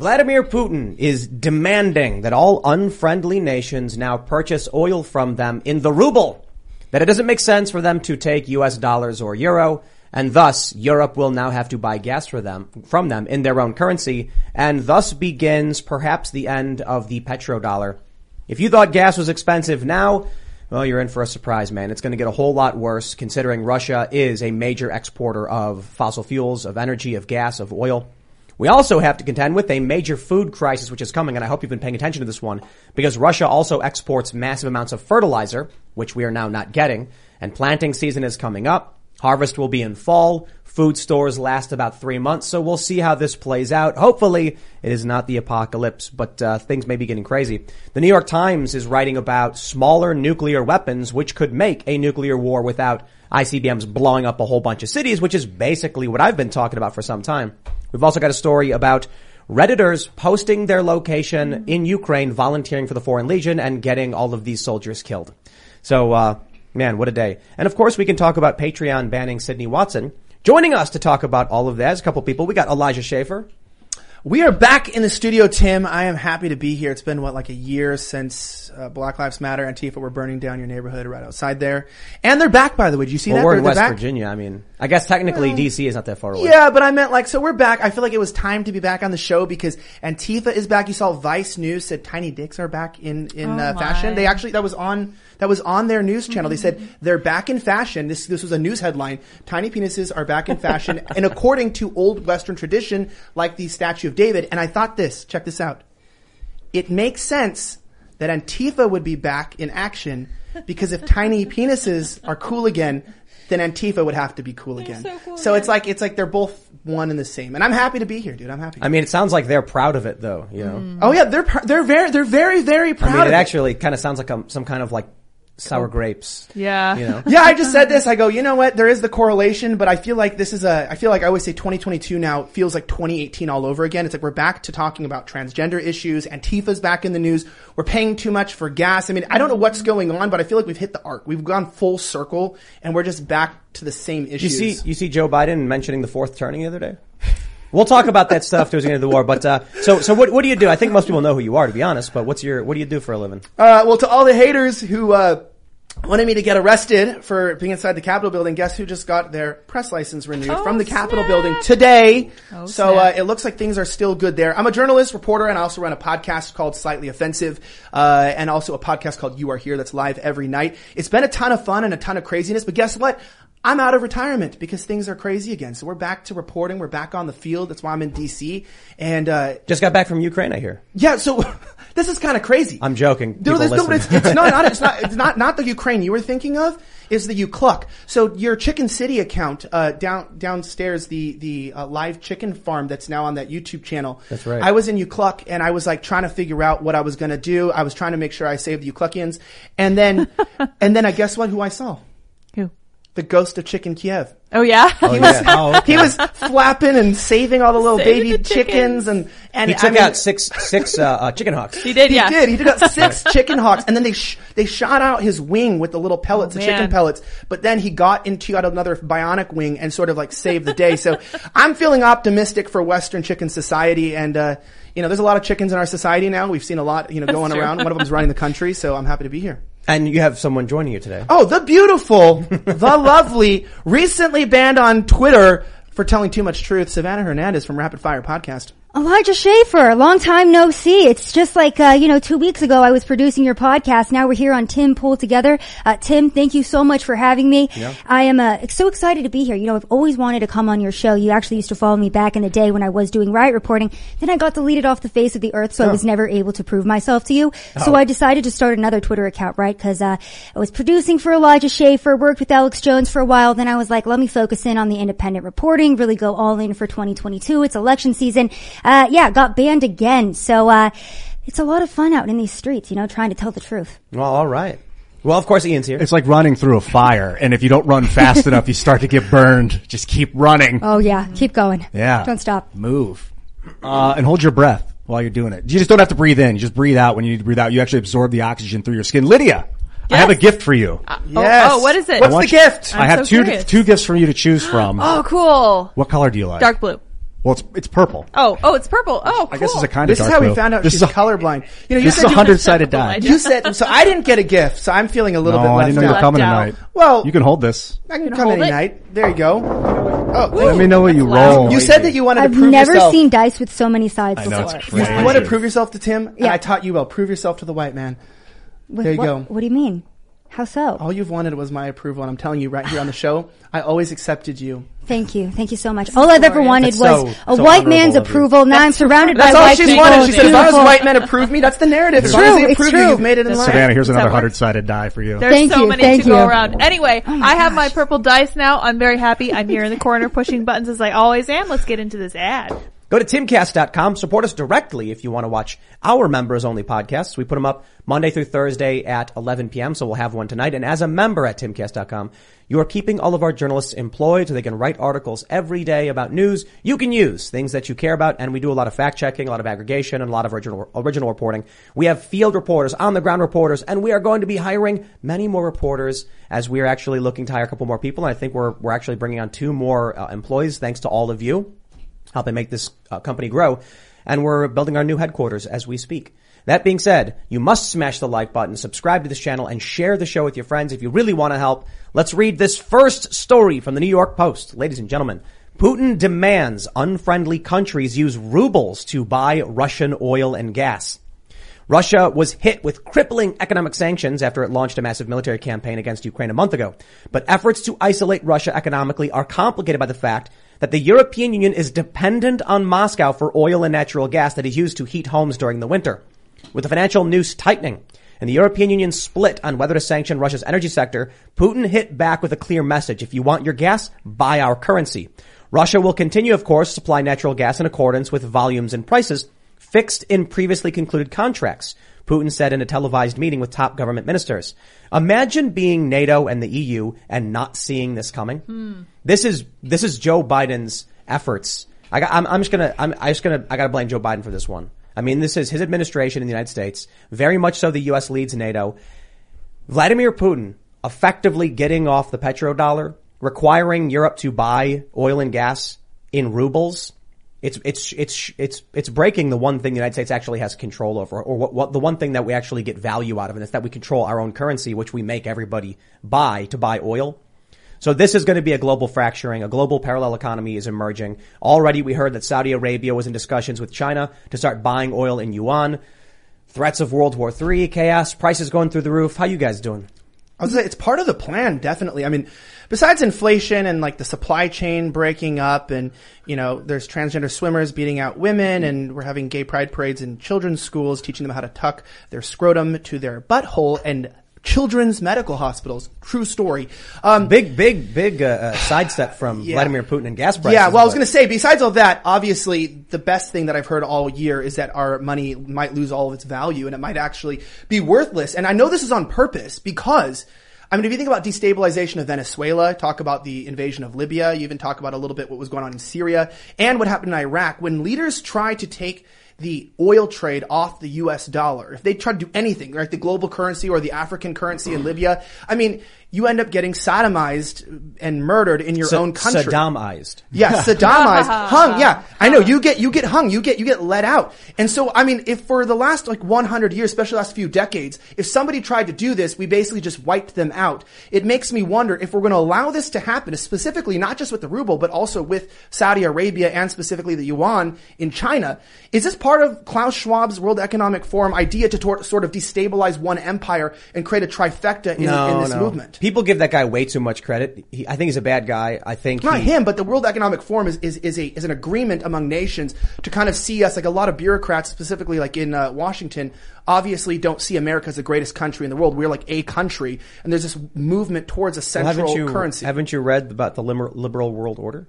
Vladimir Putin is demanding that all unfriendly nations now purchase oil from them in the ruble. That it doesn't make sense for them to take US dollars or euro, and thus Europe will now have to buy gas for them, from them in their own currency, and thus begins perhaps the end of the petrodollar. If you thought gas was expensive now, well, you're in for a surprise, man. It's going to get a whole lot worse considering Russia is a major exporter of fossil fuels, of energy, of gas, of oil. We also have to contend with a major food crisis which is coming, and I hope you've been paying attention to this one, because Russia also exports massive amounts of fertilizer, which we are now not getting, and planting season is coming up. Harvest will be in fall. Food stores last about three months, so we'll see how this plays out. Hopefully, it is not the apocalypse, but uh, things may be getting crazy. The New York Times is writing about smaller nuclear weapons, which could make a nuclear war without ICBMs blowing up a whole bunch of cities, which is basically what I've been talking about for some time. We've also got a story about Redditors posting their location in Ukraine, volunteering for the Foreign Legion, and getting all of these soldiers killed. So, uh, man, what a day. And of course, we can talk about Patreon banning Sydney Watson. Joining us to talk about all of that is a couple people. We got Elijah Schaffer. We are back in the studio, Tim. I am happy to be here. It's been what like a year since uh, Black Lives Matter and Antifa were burning down your neighborhood right outside there, and they're back. By the way, did you see Well, that? we're in they're West back? Virginia. I mean, I guess technically DC is not that far away. Yeah, but I meant like so we're back. I feel like it was time to be back on the show because Antifa is back. You saw Vice News said tiny dicks are back in in Oh uh, fashion. They actually that was on that was on their news channel. They said they're back in fashion. This this was a news headline. Tiny penises are back in fashion, and according to old Western tradition, like the Statue of David. And I thought this. Check this out. It makes sense that Antifa would be back in action because if tiny penises are cool again, then Antifa would have to be cool again. so cool so it's like it's like they're both one and the same. And I'm happy to be here, dude. I'm happy. I mean, it sounds like they're proud of it though, you know? Mm-hmm. oh yeah, they're pr- they're very they're very very proud I mean, of it it. actually kind of sounds like a, some kind of like sour grapes. Yeah. You know? yeah, I just said this. I go, you know what? There is the correlation, but I feel like this is a. I feel like I always say 2022 now feels like 2018 all over again. It's like we're back to talking about transgender issues. Antifa's back in the news. We're paying too much for gas. I mean, I don't know what's going on, but I feel like we've hit the arc. We've gone full circle, and we're just back to the same issues. You see, you see Joe Biden mentioning the fourth turning the other day? We'll talk about that stuff towards the end of the war, but, uh, so, so what, what do you do? I think most people know who you are, to be honest, but what's your, what do you do for a living? Uh, well, to all the haters who uh, wanted me to get arrested for being inside the Capitol building, guess who just got their press license renewed Oh, from the Capitol snap. building today? Oh, so uh, it looks like things are still good there. I'm a journalist, reporter, and I also run a podcast called Slightly Offensive, uh, and also a podcast called You Are Here that's live every night. It's been a ton of fun and a ton of craziness, but guess what? I'm out of retirement because things are crazy again. So we're back to reporting. We're back on the field. That's why I'm in DC. And uh, Just got back from Ukraine, I hear. yeah, so this is kind of crazy. I'm joking. No, People there's, no, it's, it's not, not, it's not, it's not, not the Ukraine you were thinking of. Is the Ucluck. So your Chicken City account, uh, down, downstairs, the, the, uh, live chicken farm that's now on that YouTube channel. That's right. I was in Ucluck and I was like trying to figure out what I was gonna do. I was trying to make sure I saved the Ucluckians. And then, and then I guess what, who I saw? Who? The ghost of Chicken Kiev. Oh yeah. Oh, yeah. Oh, okay. He was flapping and saving all the little Saving baby the chickens chickens. and, and He I took mean- out six, six, uh, uh, chicken hawks. he did. He yeah. did. He took out six chicken hawks, and then they sh- they shot out his wing with the little pellets, Oh, the chicken pellets. But then he got into out another bionic wing and sort of like saved the day. So I'm feeling optimistic for Western chicken society, and uh, you know, there's a lot of chickens in our society now. We've seen a lot, you know, going true. around. One of them's running the country, so I'm happy to be here. And you have someone joining you today. Oh, the beautiful, the lovely, recently banned on Twitter for telling too much truth, Savannah Hernandez from Rapid Fire Podcast. Elijah Schaffer, long time no see. It's just like, uh, you know, two weeks ago I was producing your podcast. Now we're here on Tim Pool Together. Uh, Tim, thank you so much for having me. I am, uh, so excited to be here. You know, I've always wanted to come on your show. You actually used to follow me back in the day when I was doing riot reporting. Then I got deleted off the face of the earth, so I was never able to prove myself to you. So I decided to start another Twitter account, right? Cause, uh, I was producing for Elijah Schaffer, worked with Alex Jones for a while. Then I was like, let me focus in on the independent reporting, really go all in for 2022. It's election season. Uh, yeah, got banned again. So, uh, it's a lot of fun out in these streets, you know, trying to tell the truth. Well, all right. Well, of course, Ian's here. It's like running through a fire, and if you don't run fast enough, you start to get burned. Just keep running. Oh yeah, keep going. Yeah. Don't stop. Move. Uh, and hold your breath while you're doing it. You just don't have to breathe in. You just breathe out when you need to breathe out. You actually absorb the oxygen through your skin. Lydia, I have a gift for you. Yes. oh, what is it? What's the you- gift? I I'm have so two curious. two gifts for you to choose from. Oh, cool. What color do you like? Dark blue. Well, it's it's purple. Oh, oh, it's purple. Oh, cool. I guess it's a kind This of is dark how we blue. found out this she's is a, colorblind. You know, you This is said a hundred sided Typical die. You said so. I didn't get a gift, so I'm feeling a little No, bit I didn't know you were coming Left tonight. Well, You can hold this. I can Gonna come hold any it? night. There you go. Oh, Let me know what you That's roll. loud. you said that you wanted I've to prove never seen dice with so many sides I know, before. it's You, crazy. you want to prove yourself to Tim? And Yeah. I taught you well. Prove yourself to the white man. With There you what, go. What do you mean? How so? All you've wanted was my approval, and I'm telling you right here on the show, I always accepted you. Thank you. Thank you so much. All I've ever wanted That's was so- a so white man's honorable of you. approval. Now I'm surrounded by That's by all white she's people. wanted. She It's said, as long as beautiful. white men approve me, that's the narrative. As long true, as they it's approve you, true. you've made it in That's life. Savannah, here's That another works. hundred sided die for you. There's Thank so you, many thank to go you. around. Oh anyway, Oh I have my purple dice now. I'm very happy. I'm here in the corner pushing buttons as I always am. Let's get into this ad. Go to timcast.com. Support us directly if you want to watch our members only podcasts. We put them up Monday through Thursday at 11 p.m. So we'll have one tonight. And as a member at timcast.com, you are keeping all of our journalists employed so they can write articles every day about news you can use, things that you care about. And we do a lot of fact checking, a lot of aggregation, and a lot of original, original reporting. We have field reporters, on the ground reporters, and we are going to be hiring many more reporters as we are actually looking to hire a couple more people. And I think we're, we're actually bringing on two more uh, employees thanks to all of you helping make this uh, company grow. And we're building our new headquarters as we speak. That being said, you must smash the like button, subscribe to this channel, and share the show with your friends if you really want to help. Let's read this first story from the New York Post. Ladies and gentlemen, Putin demands unfriendly countries use rubles to buy Russian oil and gas. Russia was hit with crippling economic sanctions after it launched a massive military campaign against Ukraine a month ago. But efforts to isolate Russia economically are complicated by the fact that the European Union is dependent on Moscow for oil and natural gas that is used to heat homes during the winter. With the financial noose tightening and the European Union split on whether to sanction Russia's energy sector, Putin hit back with a clear message. If you want your gas, buy our currency. Russia will continue, of course, to supply natural gas in accordance with volumes and prices fixed in previously concluded contracts. Putin said in a televised meeting with top government ministers. Imagine being NATO and the EU and not seeing this coming. Hmm. This is this is Joe Biden's efforts. I got, I'm, I'm just gonna I'm, I just gonna I gotta blame Joe Biden for this one. I mean, this is his administration in the United States. Very much so, the U.S. leads NATO. Vladimir Putin effectively getting off the petrodollar, requiring Europe to buy oil and gas in rubles. It's it's it's it's it's breaking the one thing the United States actually has control over, or what, what the one thing that we actually get value out of, and it's that we control our own currency, which we make everybody buy to buy oil. So this is going to be a global fracturing. A global parallel economy is emerging. Already we heard that Saudi Arabia was in discussions with China to start buying oil in yuan. Threats of World War III, chaos, prices going through the roof. How you guys doing? I was say, it's part of the plan, definitely. I mean, besides inflation and like the supply chain breaking up and, you know, there's transgender swimmers beating out women and we're having gay pride parades in children's schools, teaching them how to tuck their scrotum to their butthole and children's medical hospitals. True story. Um, Big, big, big uh, uh, sidestep from Yeah. Vladimir Putin and gas prices. Yeah, well, I was going to say, besides all that, obviously, the best thing that I've heard all year is that our money might lose all of its value and it might actually be worthless. And I know this is on purpose because, I mean, if you think about destabilization of Venezuela, talk about the invasion of Libya, you even talk about a little bit what was going on in Syria and what happened in Iraq, when leaders try to take the oil trade off the US dollar, if they tried to do anything, right, the global currency or the African currency in Libya, I mean, you end up getting sodomized and murdered in your Sa- own country. Saddamized. Yeah, Saddamized, hung. Yeah, I know. You get you get hung. You get you get let out. And so, I mean, if for the last like 100 years, especially last few decades, if somebody tried to do this, we basically just wiped them out. It makes me wonder if we're going to allow this to happen, specifically not just with the ruble, but also with Saudi Arabia and specifically the yuan in China. Is this part of Klaus Schwab's World Economic Forum idea to tor- sort of destabilize one empire and create a trifecta in, in this movement? People give that guy way too much credit. He, I think he's a bad guy. I think Not he, him, but the World Economic Forum is, is, is a is an agreement among nations to kind of see us like a lot of bureaucrats, specifically like in uh, Washington, obviously don't see America as the greatest country in the world. We're like a country, and there's this movement towards a Well, central haven't you currency, haven't you read about the liber- liberal world order?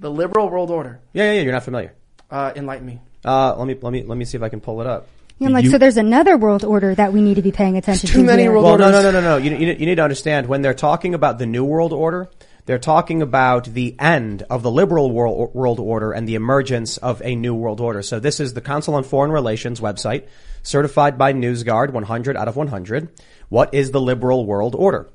the liberal world order. Yeah, yeah, yeah. You're not familiar. Uh, enlighten me. Uh, let me let me let me see if I can pull it up. I'm like, You- so there's another world order that we need to be paying attention too to. many here. world Well, no, no, no, no, no. You, you, you need to understand when they're talking about the New World Order, they're talking about the end of the liberal world, world order and the emergence of a new world order. So this is the Council on Foreign Relations website, certified by NewsGuard 100 out of 100. What is the liberal world order?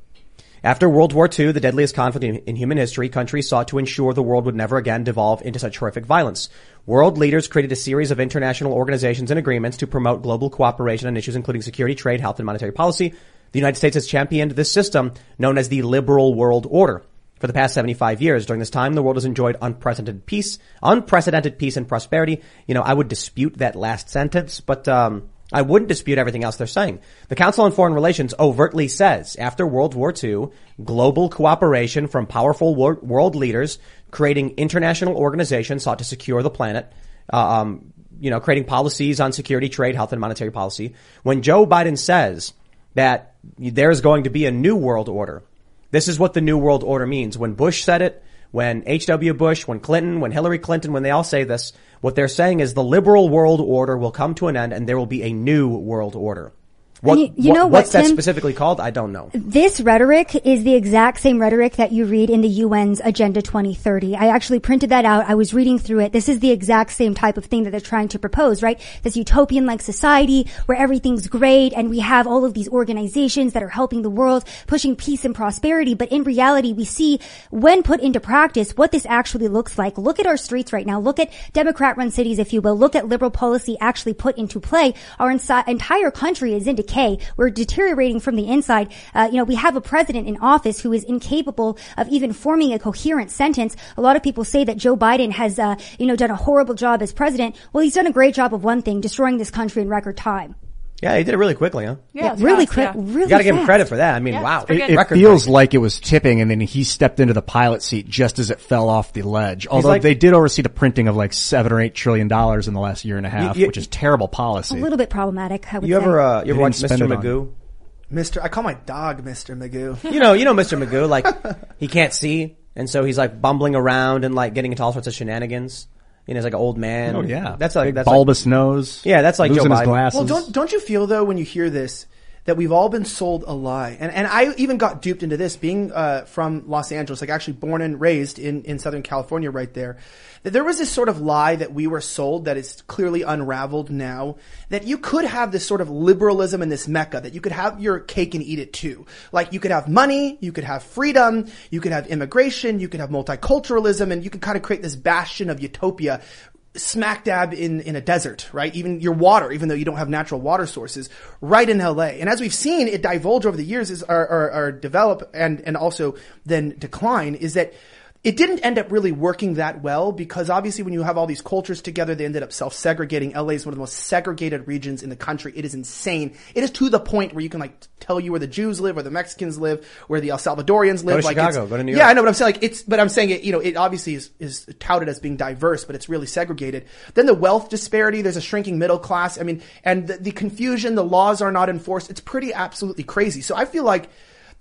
After World War II, the deadliest conflict in, human history, countries sought to ensure the world would never again devolve into such horrific violence. World leaders created a series of international organizations and agreements to promote global cooperation on issues including security, trade, health, and monetary policy. The United States has championed this system known as the liberal world order. For the past 75 years, during this time, the world has enjoyed unprecedented peace, unprecedented peace and prosperity. You know, I would dispute that last sentence, but, um, I wouldn't dispute everything else they're saying. The Council on Foreign Relations overtly says after World War II, global cooperation from powerful wor- world leaders creating international organizations sought to secure the planet, uh, um, you know, creating policies on security, trade, health, and monetary policy. When Joe Biden says that there's going to be a new world order, this is what the new world order means. When Bush said it, when H.W. Bush, when Clinton, when Hillary Clinton, when they all say this, what they're saying is the liberal world order will come to an end and there will be a new world order. What, you- you know what, what's that Tim? specifically called? I don't know. This rhetoric is the exact same rhetoric that you read in the UN's Agenda 2030. I actually printed that out. I was reading through it. This is the exact same type of thing that they're trying to propose, right? This utopian-like society where everything's great and we have all of these organizations that are helping the world, pushing peace and prosperity. But in reality, we see when put into practice what this actually looks like. Look at our streets right now. Look at Democrat-run cities, if you will. Look at liberal policy actually put into play. Our insi- entire country is in decay. We're deteriorating from the inside. Uh, you know, we have a president in office who is incapable of even forming a coherent sentence. A lot of people say that Joe Biden has, uh, you know, done a horrible job as president. Well, he's done a great job of one thing, destroying this country in record time. Yeah, he did it really quickly, huh? Yeah, it's really fast, quick, yeah. really You gotta give him fast. credit for that. I mean, Yeah, wow. it's pretty It, it Record feels breaking. like it was tipping and then he stepped into the pilot seat just as it fell off the ledge. Although like- they did oversee the printing of like seven or eight trillion dollars in the last year and a half, You- you- which is terrible policy. A little bit problematic, I would You say. ever, uh, you ever didn't watch spend Mr. it on- Magoo? Mr. I call my dog Mr. Magoo. You know, you know Mr. Magoo, like, he can't see, and so he's like bumbling around and like getting into all sorts of shenanigans. You know, he's like an old man. oh yeah, That's like, Big that's like, bulbous nose. Yeah, that's like Joe losing his glasses. Well, don't don't you feel though when you hear this that we've all been sold a lie? And and I even got duped into this being uh, from Los Angeles, like actually born and raised in in Southern California, right there. That there was this sort of lie that we were sold that is clearly unraveled now. That you could have this sort of liberalism in this mecca. That you could have your cake and eat it too. Like you could have money, you could have freedom, you could have immigration, you could have multiculturalism, and you could kind of create this bastion of utopia smack dab in, in a desert, right? Even your water, even though you don't have natural water sources, right in LA. And as we've seen it divulge over the years is, or, or, or develop and, and also then decline is that it didn't end up really working that well because obviously when you have all these cultures together, they ended up self-segregating. LA is one of the most segregated regions in the country. It is insane. It is to the point where you can like tell you where the Jews live, where the Mexicans live, where the El Salvadorians live. Go to like Chicago, go to New York. Yeah, I know, but I'm saying like it's, but I'm saying it, you know, it obviously is, is touted as being diverse, but it's really segregated. Then the wealth disparity, there's a shrinking middle class. I mean, and the, the confusion, the laws are not enforced. It's pretty absolutely crazy. So I feel like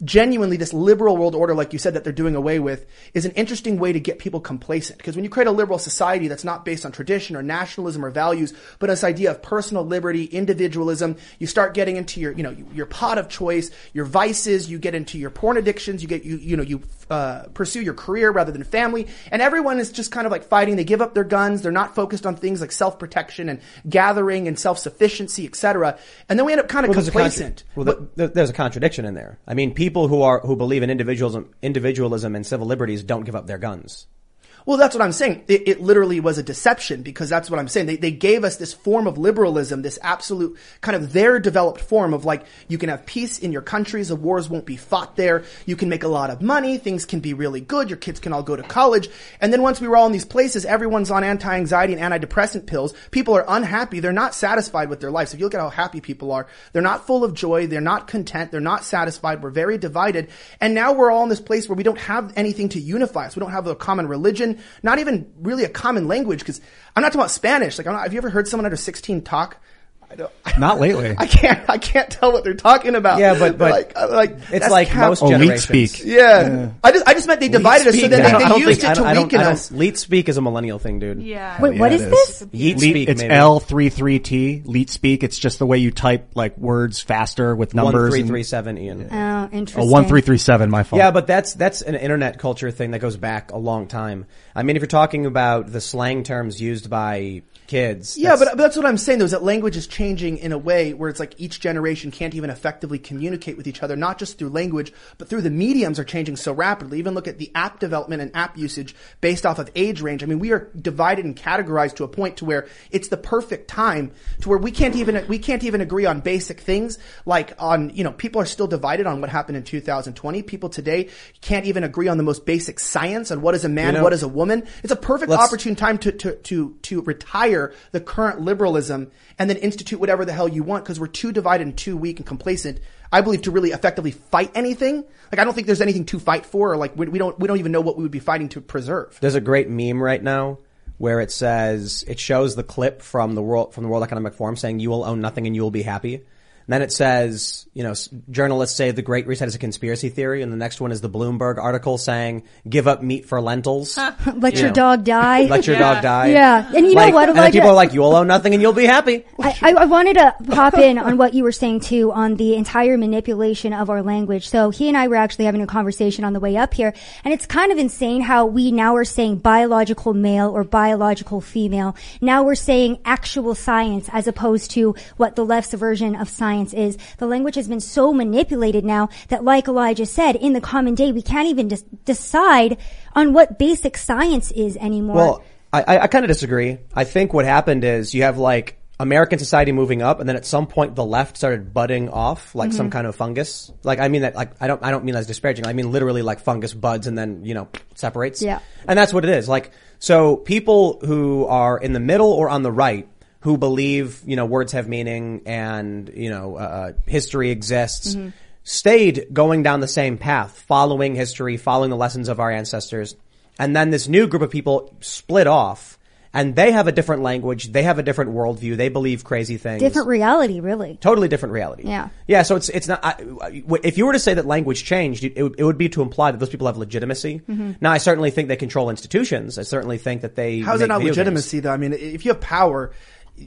genuinely this liberal world order, like you said, that they're doing away with is an interesting way to get people complacent. Because when you create a liberal society that's not based on tradition or nationalism or values, but this idea of personal liberty, individualism, you start getting into your, you know, your pot of choice, your vices, you get into your porn addictions, you get, you, you know, you, uh, pursue your career rather than family. And everyone is just kind of like fighting. They give up their guns. They're not focused on things like self-protection and gathering and self-sufficiency, etc. And then we end up kind of Well, there's a contra- complacent. well, But- th- th- there's a contradiction in there. I mean, people who are who believe in individualism, individualism and civil liberties don't give up their guns. Well, that's what I'm saying. It, it literally was a deception because that's what I'm saying. They, they gave us this form of liberalism, this absolute kind of their developed form of like, you can have peace in your countries, the wars won't be fought there, you can make a lot of money, things can be really good, your kids can all go to college. And then once we were all in these places, everyone's on anti-anxiety and antidepressant pills. People are unhappy. They're not satisfied with their lives. If you look at how happy people are, they're not full of joy. They're not content. They're not satisfied. We're very divided. And now we're all in this place where we don't have anything to unify us. We don't have a common religion, not even really a common language. Cause I'm not talking about Spanish. Like, not, have you ever heard someone under 16 talk? I don't, Not lately. I can't, I can't tell what they're talking about. Yeah, but- but like, uh, like, It's that's like cap- most Oh, leet generations. speak. Yeah. I just, I just meant they divided us so Speak- then I don't- they, they used think- I it don't- to I don't- weaken us. Leet speak is a millennial thing, dude. Yeah. Wait, what Yeah, is it this? Yeet Leet- speak, it's maybe. L33T, leet speak. It's just the way you type like words faster with numbers. three and- three Ian. Oh, interesting. Oh, one three three seven. My fault. Yeah, but that's that's an internet culture thing that goes back a long time. I mean, if you're talking about the slang terms used by kids, Yeah, that's- but, but that's what I'm saying though, is that language is changing in a way where it's like each generation can't even effectively communicate with each other, not just through language, but through the mediums are changing so rapidly. Even look at the app development and app usage based off of age range. I mean, we are divided and categorized to a point to where it's the perfect time to where we can't even, we can't even agree on basic things like on, you know, people are still divided on what happened in 2020. People today can't even agree on the most basic science on what is a man, You know- what is a woman. It's a perfect opportune time to, to, to, to retire the current liberalism and then institute whatever the hell you want because we're too divided and too weak and complacent. I believe to really effectively fight anything. Like I don't think there's anything to fight for or like we, we don't, we don't even know what we would be fighting to preserve. There's a great meme right now where it says it shows the clip from the world from the World Economic Forum saying you will own nothing and you will be happy. And then it says, you know, journalists say the Great Reset is a conspiracy theory, and the next one is the Bloomberg article saying give up meat for lentils. Let You your know. dog die. Let your Yeah. dog die. Yeah. And you know what, And then Elijah? people are like, you will own nothing and you'll be happy. I, I I wanted to hop in on what you were saying too on the entire manipulation of our language. So he and I were actually having a conversation on the way up here, and it's kind of insane how we now are saying biological male or biological female. Now we're saying actual science as opposed to what the left's version of science is. The language has been so manipulated now that, like Elijah said, in the common day, we can't even just decide on what basic science is anymore. Well, I, I, I kind of disagree. I think what happened is you have like American society moving up, and then at some point the left started budding off like some mm-hmm. kind of fungus. Like I mean that like I don't I don't mean that as disparaging. I mean literally like fungus buds and then you know separates. Yeah. and that's what it is. Like so people who are in the middle or on the right who believe you know words have meaning and you know uh, history exists. Stayed going down the same path, following history, following the lessons of our ancestors. And then this new group of people split off and they have a different language. They have a different worldview. They believe crazy things. different reality, really. Totally different reality. Yeah. Yeah. So it's, it's not, I, I- if you were to say that language changed, it, would- it would be to imply that those people have legitimacy. Mm-hmm. Now, I certainly think they control institutions. I certainly think that they. How is it not video games. legitimacy though? I mean, if you have power,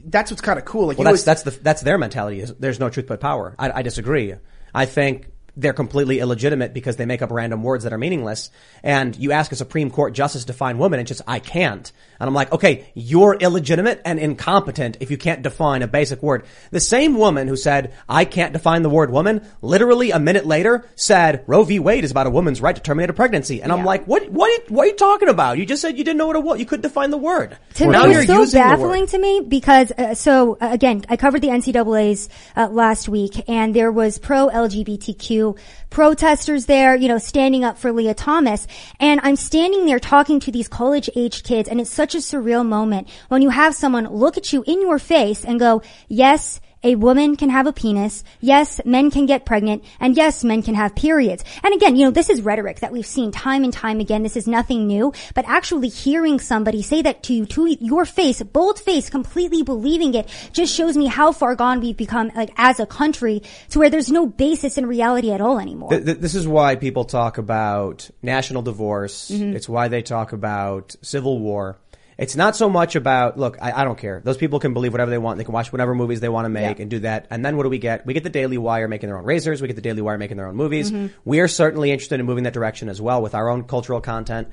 that's what's kind of cool. Like Well, you that's, always- that's the, that's their mentality is there's no truth but power. I, I disagree. I think they're completely illegitimate because they make up random words that are meaningless. And you ask a Supreme Court justice to define woman and it's just, I can't. And I'm like, okay, you're illegitimate and incompetent if you can't define a basic word. The same woman who said, I can't define the word woman, literally a minute later said, Roe v. Wade is about a woman's right to terminate a pregnancy. And I'm like, what, what, what are you talking about? You just said you didn't know what it was. You couldn't define the word. To now me, you're it's so using the word. baffling to me because uh, so uh, again, I covered the NCAA's uh, last week, and there was pro LGBTQ protesters there, you know, standing up for Lia Thomas, and I'm standing there talking to these college age kids, and it's such a surreal moment when you have someone look at you in your face and go, "Yes." A woman can have a penis. Yes, men can get pregnant. And yes, men can have periods. And again, you know, this is rhetoric that we've seen time and time again. This is nothing new. But actually hearing somebody say that to you, to your face, bold face, completely believing it, just shows me how far gone we've become, like, as a country, to where there's no basis in reality at all anymore. Th- th- this is why people talk about national divorce. Mm-hmm. It's why they talk about civil war. It's not so much about, look, I, I don't care. Those people can believe whatever they want. They can watch whatever movies they want to make Yeah. and do that. And then what do we get? We get the Daily Wire making their own razors. We get the Daily Wire making their own movies. Mm-hmm. We are certainly interested in moving that direction as well with our own cultural content.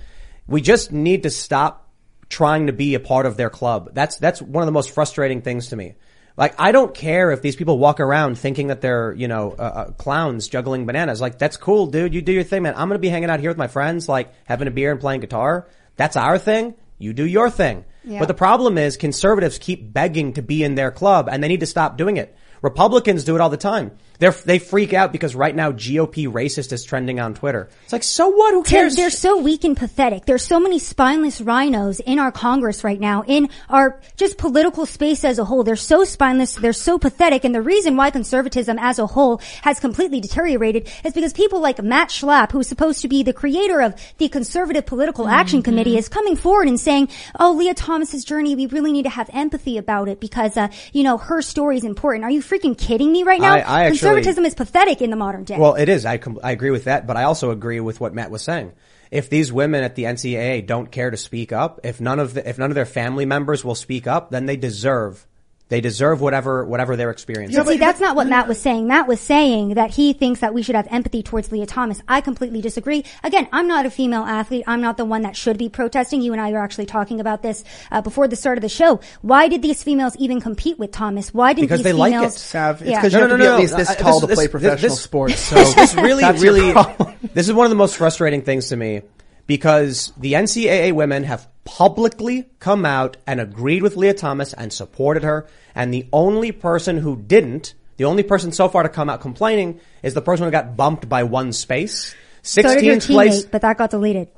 We just need to stop trying to be a part of their club. That's, that's one of the most frustrating things to me. Like, I don't care if these people walk around thinking that they're, you know, uh, uh, clowns juggling bananas. Like, that's cool, dude. You do your thing, man. I'm gonna be hanging out here with my friends, like, having a beer and playing guitar. That's our thing. You do your thing. Yeah. But the problem is conservatives keep begging to be in their club and they need to stop doing it. Republicans do it all the time. They're, they freak out because right now GOP racist is trending on Twitter. It's like, so what? Who They're, cares? they're so weak and pathetic. There's so many spineless RINOs in our Congress right now, in our just political space as a whole. They're so spineless, they're so pathetic, and the reason why conservatism as a whole has completely deteriorated is because people like Matt Schlapp, who's supposed to be the creator of the Conservative Political Action Committee, is coming forward and saying, "Oh, Lia Thomas's journey, we really need to have empathy about it because, uh, you know, her story is important." Are you freaking kidding me right now? I- I actually- Conservatism is pathetic in the modern day. Well, it is. I, com- I agree with that, but I also agree with what Matt was saying. If these women at the NCAA don't care to speak up, if none of the, if none of their family members will speak up, then they deserve They deserve whatever whatever they're experiencing. Yeah, See, that's not what Matt was saying. Matt was saying that he thinks that we should have empathy towards Lia Thomas. I completely disagree. Again, I'm not a female athlete. I'm not the one that should be protesting. You and I are actually talking about this uh, before the start of the show. Why did these females even compete with Thomas? Why didn't Because these they like it. Sav, it's Yeah. because you have to be at least this I- tall to play this- professional this- sports. So this really, that's really, problem. this is one of the most frustrating things to me because the NCAA women have publicly come out and agreed with Lia Thomas and supported her. And the only person who didn't, the only person so far to come out complaining is the person who got bumped by one space. So did your 16th teammate, place. but that got deleted.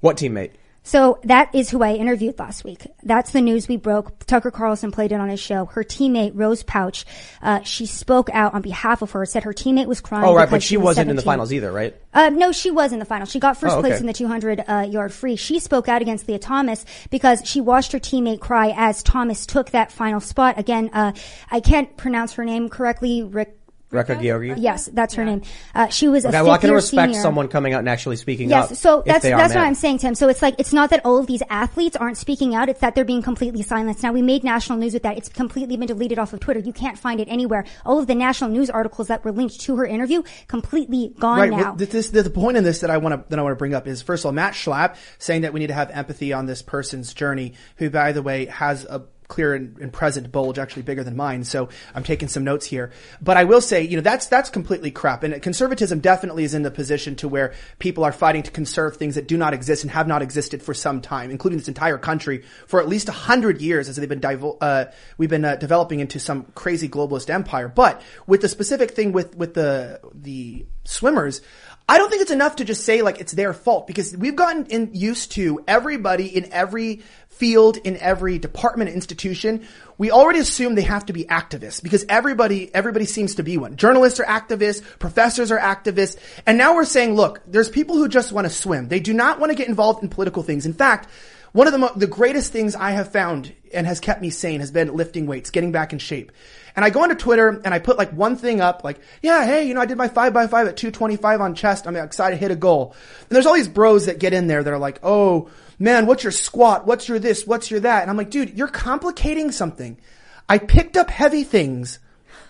What teammate? So that is who I interviewed last week. That's the news we broke. Tucker Carlson played it on his show. Her teammate Rose Pouch, uh, she spoke out on behalf of her. Said her teammate was crying. Oh, right, but she was wasn't in the finals either, right? Uh, no, she was in the final. She got first Oh, place in the 200 uh, yard free. She spoke out against Lia Thomas because she watched her teammate cry as Thomas took that final spot. Again, uh, I can't pronounce her name correctly. Rick. Reka Gyorgy? Yes, that's her name. Uh, she was a Okay, well, I can fifth-year respect senior. someone coming out and actually speaking up. Yes, so if that's they are that's what. I'm saying, Tim. So it's like it's not that all of these athletes aren't speaking out; it's that they're being completely silenced. Now we made national news with that; it's completely been deleted off of Twitter. You can't find it anywhere. All of the national news articles that were linked to her interview completely gone Right. now. Well, th- this, the point in this that I want to that I want to bring up is first of all Matt Schlapp saying that we need to have empathy on this person's journey, who by the way has a clear and, and present bulge actually bigger than mine. So I'm taking some notes here. But I will say, you know, that's that's completely crap. And conservatism definitely is in the position to where people are fighting to conserve things that do not exist and have not existed for some time, including this entire country for at least a hundred years as they've been divul- uh, we've been uh, developing into some crazy globalist empire. But with the specific thing with with the the swimmers. I don't think it's enough to just say like it's their fault because we've gotten in, used to everybody in every field, in every department, institution. We already assume they have to be activists because everybody, everybody seems to be one. Journalists are activists, professors are activists, and now we're saying, look, there's people who just want to swim. They do not want to get involved in political things. In fact, one of the, mo- the greatest things I have found and has kept me sane has been lifting weights, getting back in shape. And I go onto Twitter and I put like one thing up, like, yeah, hey, you know, I did my five by five at 225 on chest. I'm excited to hit a goal. And there's all these bros that get in there that are like, oh, man, what's your squat? What's your this? What's your that? And I'm like, dude, you're complicating something. I picked up heavy things.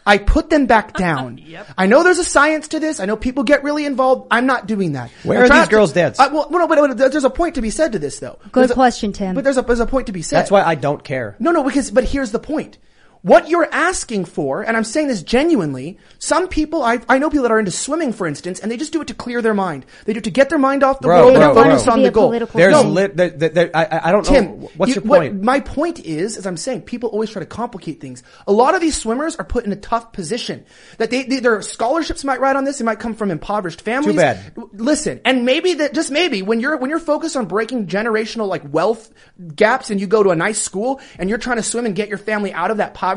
I put them back down. I know there's a science to this. I know people get really involved. I'm not doing that. Where I'm are trying these to- girls' dads? I, well, no, but, but there's a point to be said to this, though. Good There's a- question, Tim. But there's a there's a point to be said. That's why I don't care. No, no, because, but here's the point. What you're asking for, and I'm saying this genuinely, some people, I, I know people that are into swimming, for instance, and they just do it to clear their mind. They do it to get their mind off the Bro, road bro, and focus on the goal. There's No. lit. There, there, there, I, I don't Tim, know. What's you- your what point? my point is, as I'm saying, people always try to complicate things. A lot of these swimmers are put in a tough position. That they, they their scholarships might ride on this. They might come from impoverished families. Too bad. Listen, and maybe that just maybe when you're when you're focused on breaking generational like wealth gaps, and you go to a nice school and you're trying to swim and get your family out of that poverty,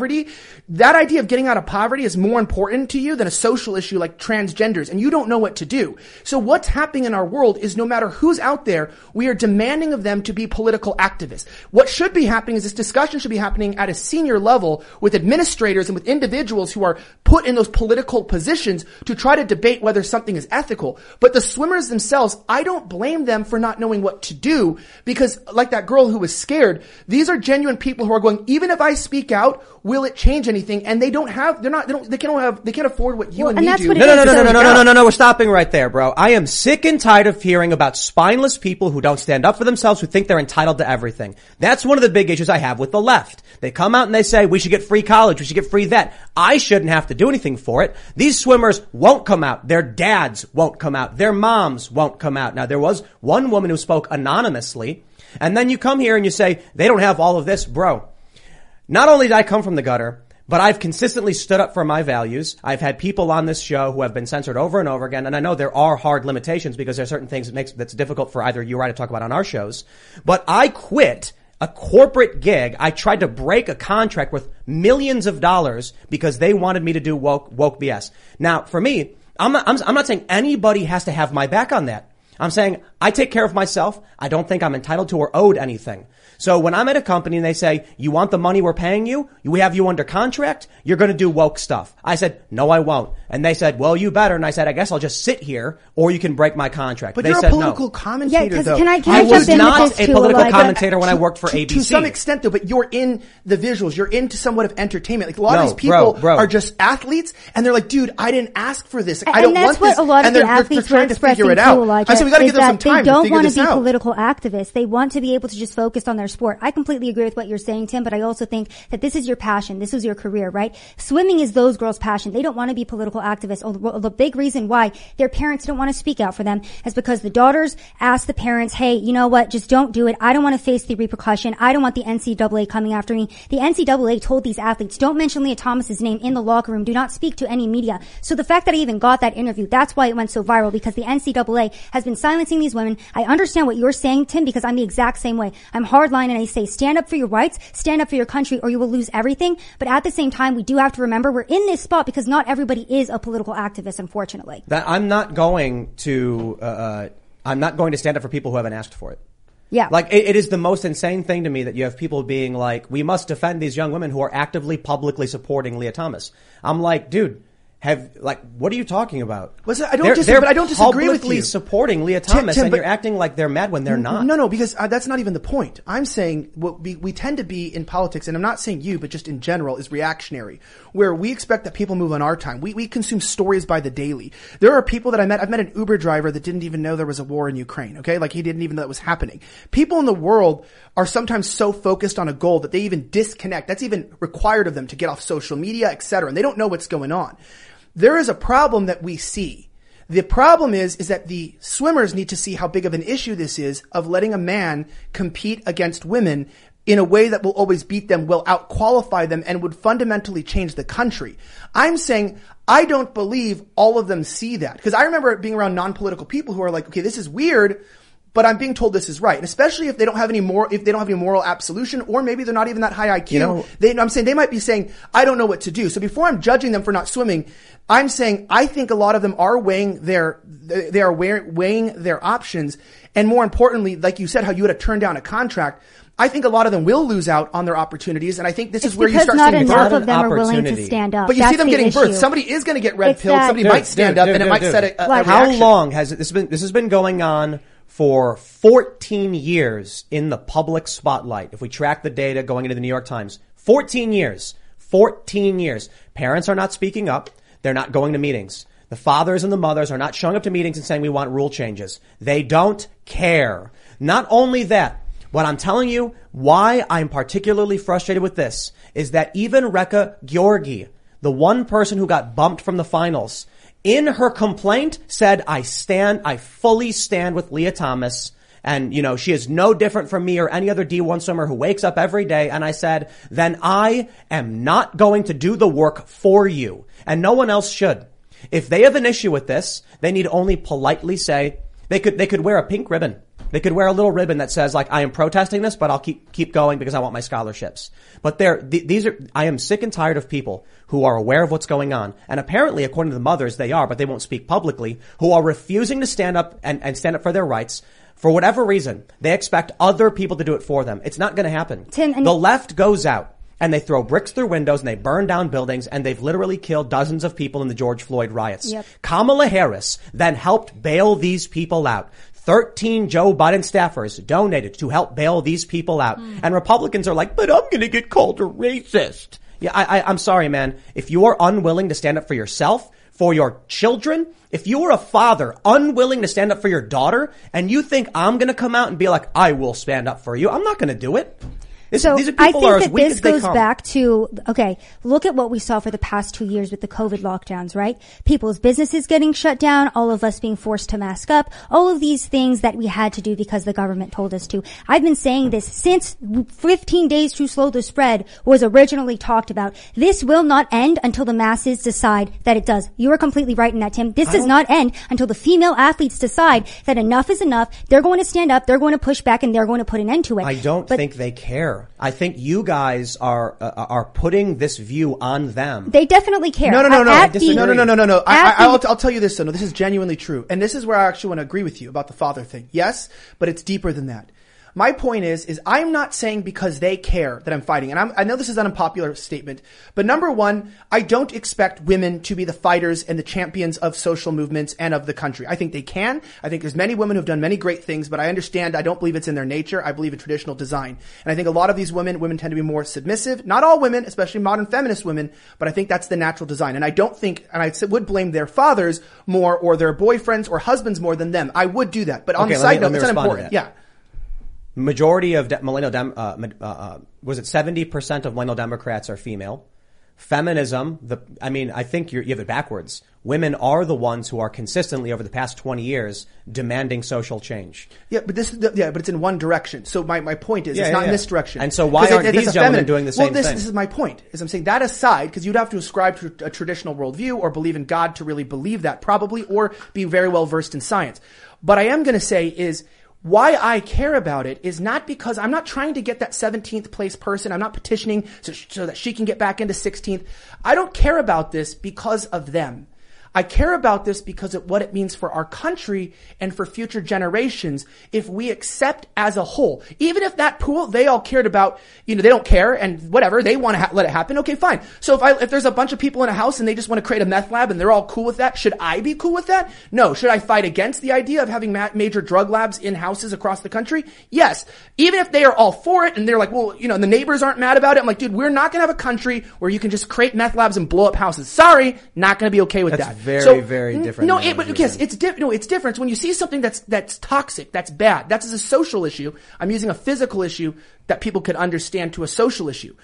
that idea of getting out of poverty is more important to you than a social issue like transgenders, and you don't know what to do. So what's happening in our world is no matter who's out there, we are demanding of them to be political activists. What should be happening is this discussion should be happening at a senior level with administrators and with individuals who are put in those political positions to try to debate whether something is ethical. But the swimmers themselves, I don't blame them for not knowing what to do because like that girl who was scared, these are genuine people who are going, even if I speak out, will it change anything? And they don't have, they're not, they don't, they can't have, they can't afford what you Well, and, and me that's do. what it No, no, is. no, no, So- no, no, no, no, no, no. We're stopping right there, bro. I am sick and tired of hearing about spineless people who don't stand up for themselves, who think they're entitled to everything. That's one of the big issues I have with the left. They come out and they say, we should get free college, we should get free that. I shouldn't have to do anything for it. These swimmers won't come out. Their dads won't come out. Their moms won't come out. Now, there was one woman who spoke anonymously, and then you come here and you say, they don't have all of this, bro. Not only did I come from the gutter, but I've consistently stood up for my values. I've had people on this show who have been censored over and over again, and I know there are hard limitations because there are certain things that makes that's difficult for either you or I to talk about on our shows. But I quit a corporate gig. I tried to break a contract worth millions of dollars because they wanted me to do woke woke BS. Now, for me, I'm not, I'm, I'm not saying anybody has to have my back on that. I'm saying I take care of myself. I don't think I'm entitled to or owed anything. So when I'm at a company and they say, you want the money we're paying you? We have you under contract. You're going to do woke stuff. I said, no, I won't. And they said, well, you better. And I said, I guess I'll just sit here or you can break my contract. But they you're said a political no. commentator, Yeah, 'cause though. can I- can I I was jump in with not a political Elijah? commentator when I worked for to, ABC. To some extent, though, but you're in the visuals. You're into somewhat of entertainment. Like a lot No, of these people bro, bro. are just athletes, and they're like, "Dude, I didn't ask for this. Like, I and don't that's want what this." a lot of and the they're, they're, athletes they're were trying to expressing figure it too, out. Elijah. I said we got to is give them some that time They don't want to be out. political activists. They want to be able to just focus on their sport. I completely agree with what you're saying, Tim, but I also think that this is your passion. This is your career, right? Swimming is those girls' passion. They don't want to be political activists. Oh, The big reason why their parents don't want to speak out for them is because the daughters ask the parents, hey, you know what? Just don't do it. I don't want to face the repercussion. I don't want the NCAA coming after me. The NCAA told these athletes, don't mention Lia Thomas's name in the locker room. Do not speak to any media. So the fact that I even got that interview, that's why it went so viral because the NCAA has been silencing these women. I understand what you're saying, Tim, because I'm the exact same way. I'm hardline and I say stand up for your rights, stand up for your country or you will lose everything. But at the same time, we do have to remember we're in this spot because not everybody is a political activist, unfortunately. that I'm not going to, uh, uh, I'm not going to stand up for people who haven't asked for it. Yeah. Like it, it is the most insane thing to me that you have people being like, we must defend these young women who are actively publicly supporting Lia Thomas. I'm like, dude, have like, what are you talking about? Listen, I don't They're- dis- they're but I don't disagree with you. supporting Lia Thomas, Tim, and you're acting like they're mad when they're not. No, no, because uh, that's not even the point. I'm saying what we, we tend to be in politics, and I'm not saying you, but just in general, is reactionary, where we expect that people move on our time. We, we consume stories by the daily. There are people that I met, I've met an Uber driver that didn't even know there was a war in Ukraine, okay? Like he didn't even know that was happening. People in the world are sometimes so focused on a goal that they even disconnect. That's even required of them to get off social media, et cetera, and they don't know what's going on. There is a problem that we see. The problem is, is that the swimmers need to see how big of an issue this is of letting a man compete against women in a way that will always beat them, will outqualify them, and would fundamentally change the country. I'm saying I don't believe all of them see that because I remember being around non-political people who are like, okay, this is weird, but I'm being told this is right, and especially if they don't have any more, if they don't have any moral absolution, or maybe they're not even that high IQ. You know- they, I'm saying they might be saying, I don't know what to do. So before I'm judging them for not swimming, I'm saying I think a lot of them are weighing their, they are weighing weighing their options. And more importantly, like you said, how you would have turned down a contract. I think a lot of them will lose out on their opportunities. And I think this It's is where you start not seeing the enough growth. of them are willing to stand up. But you That's see them the getting issue. birthed. Somebody is going to get red It's pilled. Somebody Dude, might stand dude, up dude, and it dude, might set a, a, a How reaction. long has it, this been? This has been going on for 14 years in the public spotlight. If we track the data going into the New York Times, 14 years, 14 years. Parents are not speaking up. They're not going to meetings. The fathers and the mothers are not showing up to meetings and saying we want rule changes. They don't care. Not only that, what I'm telling you, why I'm particularly frustrated with this is that even Reka Gyorgy, the one person who got bumped from the finals, in her complaint said, I stand, I fully stand with Lia Thomas. And, you know, she is no different from me or any other D1 swimmer who wakes up every day. And I said, then I am not going to do the work for you. And no one else should. If they have an issue with this, they need only politely say, they could, they could wear a pink ribbon. They could wear a little ribbon that says like, I am protesting this, but I'll keep, keep going because I want my scholarships. But there, th- these are, I am sick and tired of people who are aware of what's going on. And apparently, according to the mothers, they are, but they won't speak publicly, who are refusing to stand up and, and stand up for their rights. For whatever reason, they expect other people to do it for them. It's not going to happen. Tim, and- the left goes out and they throw bricks through windows and they burn down buildings and they've literally killed dozens of people in the George Floyd riots. Yep. Kamala Harris then helped bail these people out. 13 Joe Biden staffers donated to help bail these people out. Hmm. And Republicans are like, but I'm going to get called a racist. Yeah, I, I, I'm sorry, man. If you are unwilling to stand up for yourself, for your children, if you are a father unwilling to stand up for your daughter and you think I'm going to come out and be like, I will stand up for you, I'm not going to do it. This, So these are I think are that this goes back to okay. Look at what we saw for the past two years with the COVID lockdowns, right? People's businesses getting shut down, all of us being forced to mask up, all of these things that we had to do because the government told us to. I've been saying this since 15 days to slow the spread was originally talked about. This will not end until the masses decide that it does. You are completely right in that, Tim. This does not end until the female athletes decide that enough is enough. They're going to stand up, they're going to push back, and they're going to put an end to it. I don't But- think they care. I think you guys are uh, are putting this view on them. They definitely care. No, no, no, no. I disagree. No, no, no, no, no, no. I, I, I'll, I'll tell you this, though. No, this is genuinely true. And this is where I actually want to agree with you about the father thing. Yes, but it's deeper than that. My point is, is I'm not saying because they care that I'm fighting. And I'm, I know this is an unpopular statement, but number one, I don't expect women to be the fighters and the champions of social movements and of the country. I think they can. I think there's many women who've done many great things, but I understand I don't believe it's in their nature. I believe in traditional design. And I think a lot of these women, women tend to be more submissive. Not all women, especially modern feminist women, but I think that's the natural design. And I don't think, and I would blame their fathers more or their boyfriends or husbands more than them. I would do that. But on Okay, the let me- side note, it's not important. Yeah. Majority of de- millennial dem- uh, uh, uh, was it 70% of millennial Democrats are female. Feminism, the, I mean, I think you're, you have it backwards. Women are the ones who are consistently over the past 20 years demanding social change. Yeah, but this the, yeah, but it's in one direction. So my, my point is, Yeah, it's yeah, not in this direction. And so why it- aren't it's these gentlemen doing the Well, same this, thing? this is my point. Is I'm saying that aside, because you'd have to ascribe to a traditional worldview or believe in God to really believe that, probably, or be very well versed in science. But I am going to say is why I care about it is not because I'm not trying to get that 17th place person. I'm not petitioning so, so that she can get back into 16th. I don't care about this because of them. I care about this because of what it means for our country and for future generations if we accept as a whole. Even if that pool they all cared about, you know, they don't care and whatever, they want to ha- let it happen, okay, fine. So if I, if there's a bunch of people in a house and they just want to create a meth lab and they're all cool with that, should I be cool with that? No. Should I fight against the idea of having ma- major drug labs in houses across the country? Yes. Even if they are all for it and they're like, well, you know, the neighbors aren't mad about it, I'm like, dude, we're not going to have a country where you can just create meth labs and blow up houses. Sorry, not going to be okay with That's that. Very, So, very different No, it, but yes, it's different. No, it's different when you see something that's that's toxic, that's bad. That's a social issue. I'm using a physical issue that people could understand to a social issue.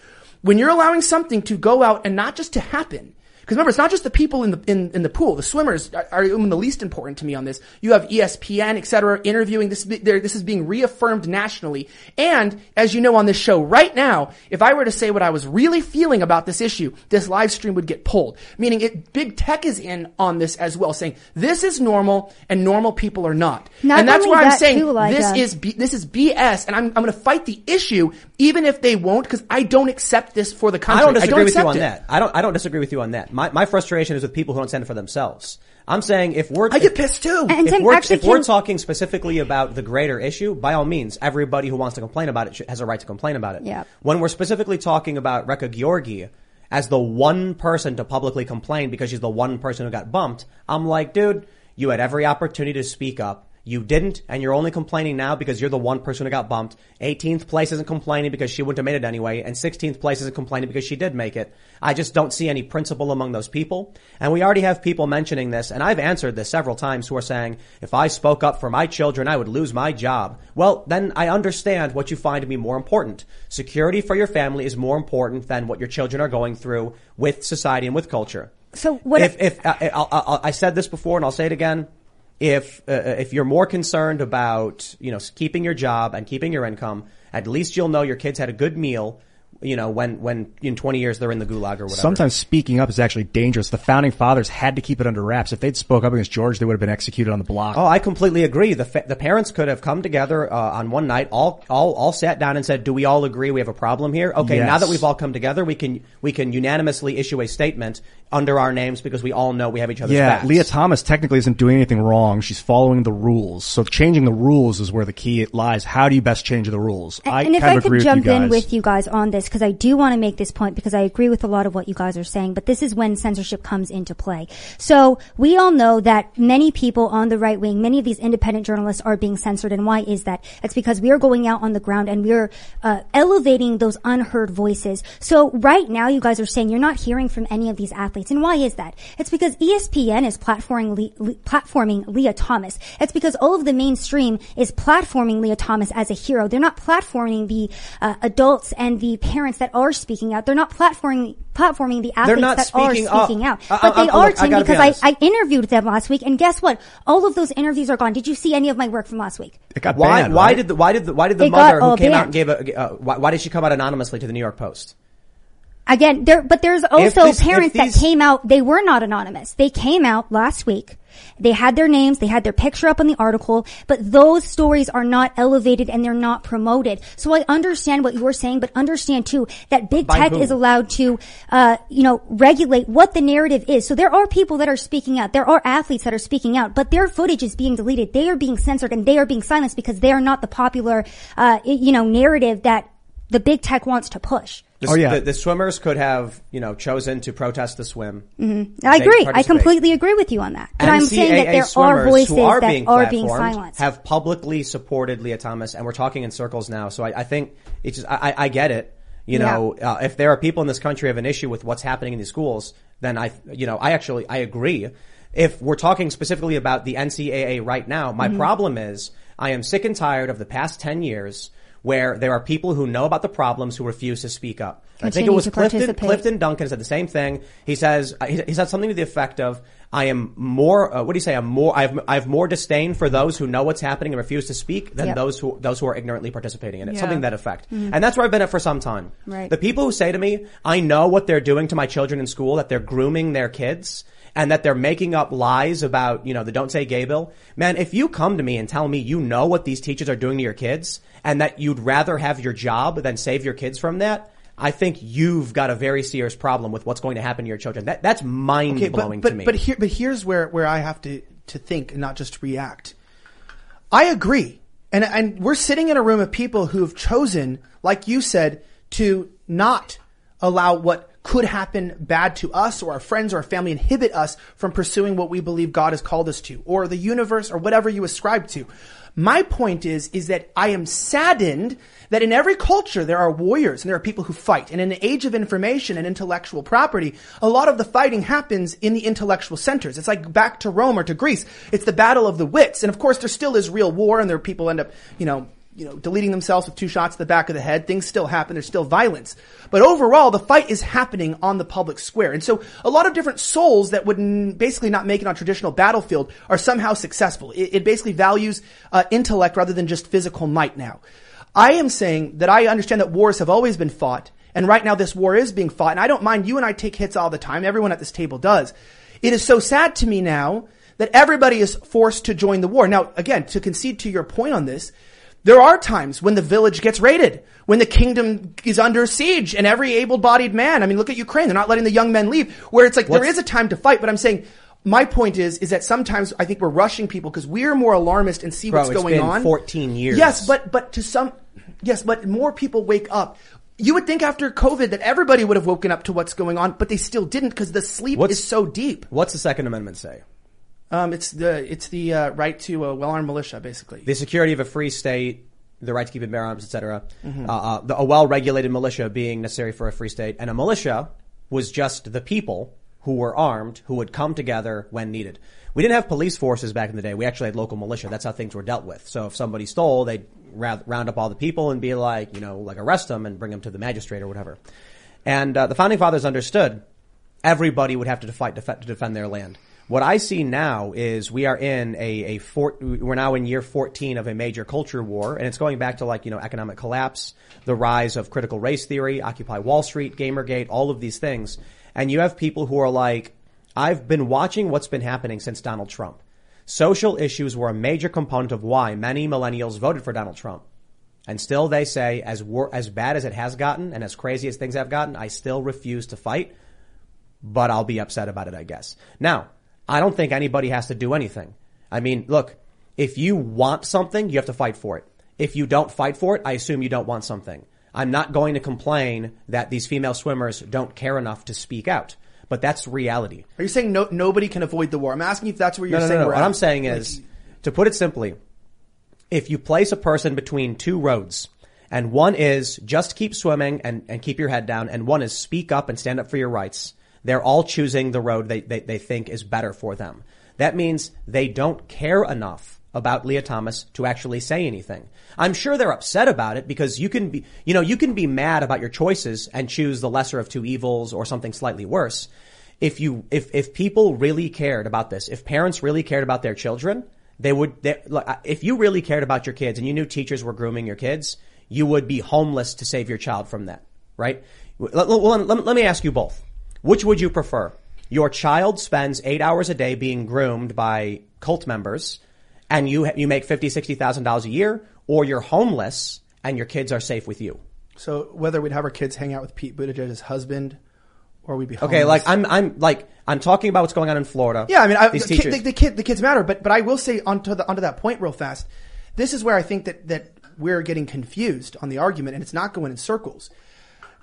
When you're allowing something to go out and not just to happen. Because remember, it's not just the people in the in, in the pool. The swimmers are, are even the least important to me on this. You have ESPN, et cetera, interviewing this. There, this is being reaffirmed nationally. And as you know on this show right now, if I were to say what I was really feeling about this issue, this live stream would get pulled. Meaning, it big tech is in on this as well, saying this is normal and normal people are not. Not and that's only why I'm saying too, Elijah. this is B, this is BS, and I'm I'm going to fight the issue even if they won't, because I don't accept this for the country. I don't disagree with you on it. that. I don't. I don't disagree with you on that. My my frustration is with people who don't stand for themselves. I'm saying if we're I get if- pissed too. And if Tim, we're, actually, if we're talking specifically about the greater issue, by all means, everybody who wants to complain about it should, has a right to complain about it. Yeah. When we're specifically talking about Reka Gyorgy as the one person to publicly complain because she's the one person who got bumped, I'm like, dude, you had every opportunity to speak up. You didn't, and you're only complaining now because you're the one person who got bumped. 18th place isn't complaining because she wouldn't have made it anyway, and 16th place isn't complaining because she did make it. I just don't see any principle among those people. And we already have people mentioning this, and I've answered this several times who are saying, if I spoke up for my children, I would lose my job. Well, then I understand what you find to be more important. Security for your family is more important than what your children are going through with society and with culture. So what- If, if, uh, I'll, I'll, I said this before and I'll say it again if uh, if you're more concerned about you know keeping your job and keeping your income, at least you'll know your kids had a good meal. You know when when in 20 years they're in the gulag or whatever. Sometimes speaking up is actually dangerous. The founding fathers had to keep it under wraps. If they'd spoke up against George, they would have been executed on the block. Oh, I completely agree. The fa- the parents could have come together uh, on one night, all all all sat down and said, "Do we all agree we have a problem here?" Okay, now that we've all come together, we can we can unanimously issue a statement under our names because we all know we have each other's yeah, backs. Lia Thomas technically isn't doing anything wrong. She's following the rules. So changing the rules is where the key lies. How do you best change the rules? I and if I could agree with jump in with you guys on this, because I do want to make this point, because I agree with a lot of what you guys are saying, but this is when censorship comes into play. So we all know that many people on the right wing, many of these independent journalists are being censored, and why is that? It's because we are going out on the ground and we're uh, elevating those unheard voices. So right now, you guys are saying you're not hearing from any of these athletes, and why is that? It's because ESPN is platforming Le- Le- platforming Lia Thomas. It's because all of the mainstream is platforming Lia Thomas as a hero. They're not platforming the uh, adults and the parents that are speaking out. They're not platforming platforming the athletes not that are speaking up. out. I- But I- they I- are, look, I Tim, gotta be because I. I interviewed them last week, and guess what? All of those interviews are gone. Did you see any of my work from last week? It got Why banned, why right? did the why did the why did the They got mother who all came out and gave a uh, why, why did she come out anonymously to the New York Post? Again, there, but there's also if parents these- that came out, they were not anonymous. They came out last week. They had their names, they had their picture up on the article, but those stories are not elevated and they're not promoted. So I understand what you're saying, but understand too that big By tech whom? is allowed to, uh, you know, regulate what the narrative is. So there are people that are speaking out. There are athletes that are speaking out, but their footage is being deleted. They are being censored and they are being silenced because they are not the popular, uh, you know, narrative that the big tech wants to push. The, Oh, yeah. the, the swimmers could have, you know, chosen to protest the swim. I agree. I completely agree with you on that. But I'm saying that there are swimmers voices who are that being are being silenced. have publicly supported Lia Thomas, and we're talking in circles now. So I, I think it's just, I, I I get it. You Yeah. know, uh, if there are people in this country who have an issue with what's happening in these schools, then I, you know, I actually I agree. If we're talking specifically about the NCAA right now, my Mm-hmm. problem is I am sick and tired of the past ten years where there are people who know about the problems who refuse to speak up. I think it was to Clifton. Clifton Duncan said the same thing. He says uh, he, said something to the effect of, "I am more. Uh, what do you say? I'm more. I have I have more disdain for those who know what's happening and refuse to speak than Yep. those who those who are ignorantly participating in it. Yeah. Something to that effect. And that's where I've been at for some time. Mm-hmm. Right. The people who say to me, "I know what they're doing to my children in school. That they're grooming their kids." And that they're making up lies about, you know, the don't say gay bill. Man, if you come to me and tell me you know what these teachers are doing to your kids and that you'd rather have your job than save your kids from that, I think you've got a very serious problem with what's going to happen to your children. That that's mind Okay, blowing but to me. but here but here's where where I have to to think and not just react. I agree, and and we're sitting in a room of people who have chosen, like you said, to not allow what could happen bad to us or our friends or our family inhibit us from pursuing what we believe God has called us to or the universe or whatever you ascribe to. My point is, is that I am saddened that in every culture there are warriors and there are people who fight. And in the age of information and intellectual property, a lot of the fighting happens in the intellectual centers. It's like back to Rome or to Greece. It's the battle of the wits. And of course there still is real war and there are people end up, you know, you know, deleting themselves with two shots to the back of the head. Things still happen. There's still violence. But overall, the fight is happening on the public square. And so a lot of different souls that would n- basically not make it on traditional battlefield are somehow successful. It, it basically values uh, intellect rather than just physical might now. I am saying that I understand that wars have always been fought. And right now this war is being fought. And I don't mind you and I take hits all the time. Everyone at this table does. It is so sad to me now that everybody is forced to join the war. Now, again, to concede to your point on this, there are times when the village gets raided, when the kingdom is under siege and every able-bodied man, I mean, look at Ukraine, they're not letting the young men leave, where it's like there What's- is a time to fight, but I'm saying, my point is, is that sometimes I think we're rushing people because we're more alarmist and see Bro, what's it's going been on. 14 years. Yes, but, but to some, yes, but more people wake up. You would think after COVID that everybody would have woken up to what's going on, but they still didn't because the sleep What's- is so deep. What's the Second Amendment say? Um, it's the, it's the, uh, right to a well-armed militia, basically. The security of a free state, the right to keep and bear arms, etc. Mm-hmm. Uh, uh, the, a well-regulated militia being necessary for a free state, and a militia was just the people who were armed who would come together when needed. We didn't have police forces back in the day. We actually had local militia. That's how things were dealt with. So if somebody stole, they'd round, round up all the people and be like, you know, like arrest them and bring them to the magistrate or whatever. And uh, the founding fathers understood everybody would have to fight def- to defend their land. What I see now is we are in a, a four, we're now in year 14 of a major culture war, and it's going back to like, you know, economic collapse, the rise of critical race theory, Occupy Wall Street, Gamergate, all of these things. And you have people who are like, I've been watching what's been happening since Donald Trump. Social issues were a major component of why many millennials voted for Donald Trump. And still they say, as as bad as it has gotten and as crazy as things have gotten, I still refuse to fight, but I'll be upset about it, I guess. Now, I don't think anybody has to do anything. I mean, look, if you want something, you have to fight for it. If you don't fight for it, I assume you don't want something. I'm not going to complain that these female swimmers don't care enough to speak out, but that's reality. Are you saying no, nobody can avoid the war? I'm asking if that's where you're No, no, saying no, What at. I'm saying Like, is, to put it simply, if you place a person between two roads, and one is just keep swimming and, and keep your head down, and one is speak up and stand up for your rights, they're all choosing the road they, they, they think is better for them. That means they don't care enough about Lia Thomas to actually say anything. I'm sure they're upset about it because you can be, you know, you can be mad about your choices and choose the lesser of two evils or something slightly worse. If you, if, if people really cared about this, if parents really cared about their children, they would, they, if you really cared about your kids and you knew teachers were grooming your kids, you would be homeless to save your child from that, right? Let- let- let me ask you both. Which would you prefer? Your child spends eight hours a day being groomed by cult members and you, you make fifty, sixty thousand dollars a year, or you're homeless and your kids are safe with you. So whether we'd have our kids hang out with Pete Buttigieg's husband, or we'd be homeless. Okay, like I'm, I'm like, I'm talking about what's going on in Florida. Yeah, I mean, I, the, kid, the, the kid, the kids matter, but but I will say onto the onto that point real fast. This is where I think that that we're getting confused on the argument, and it's not going in circles.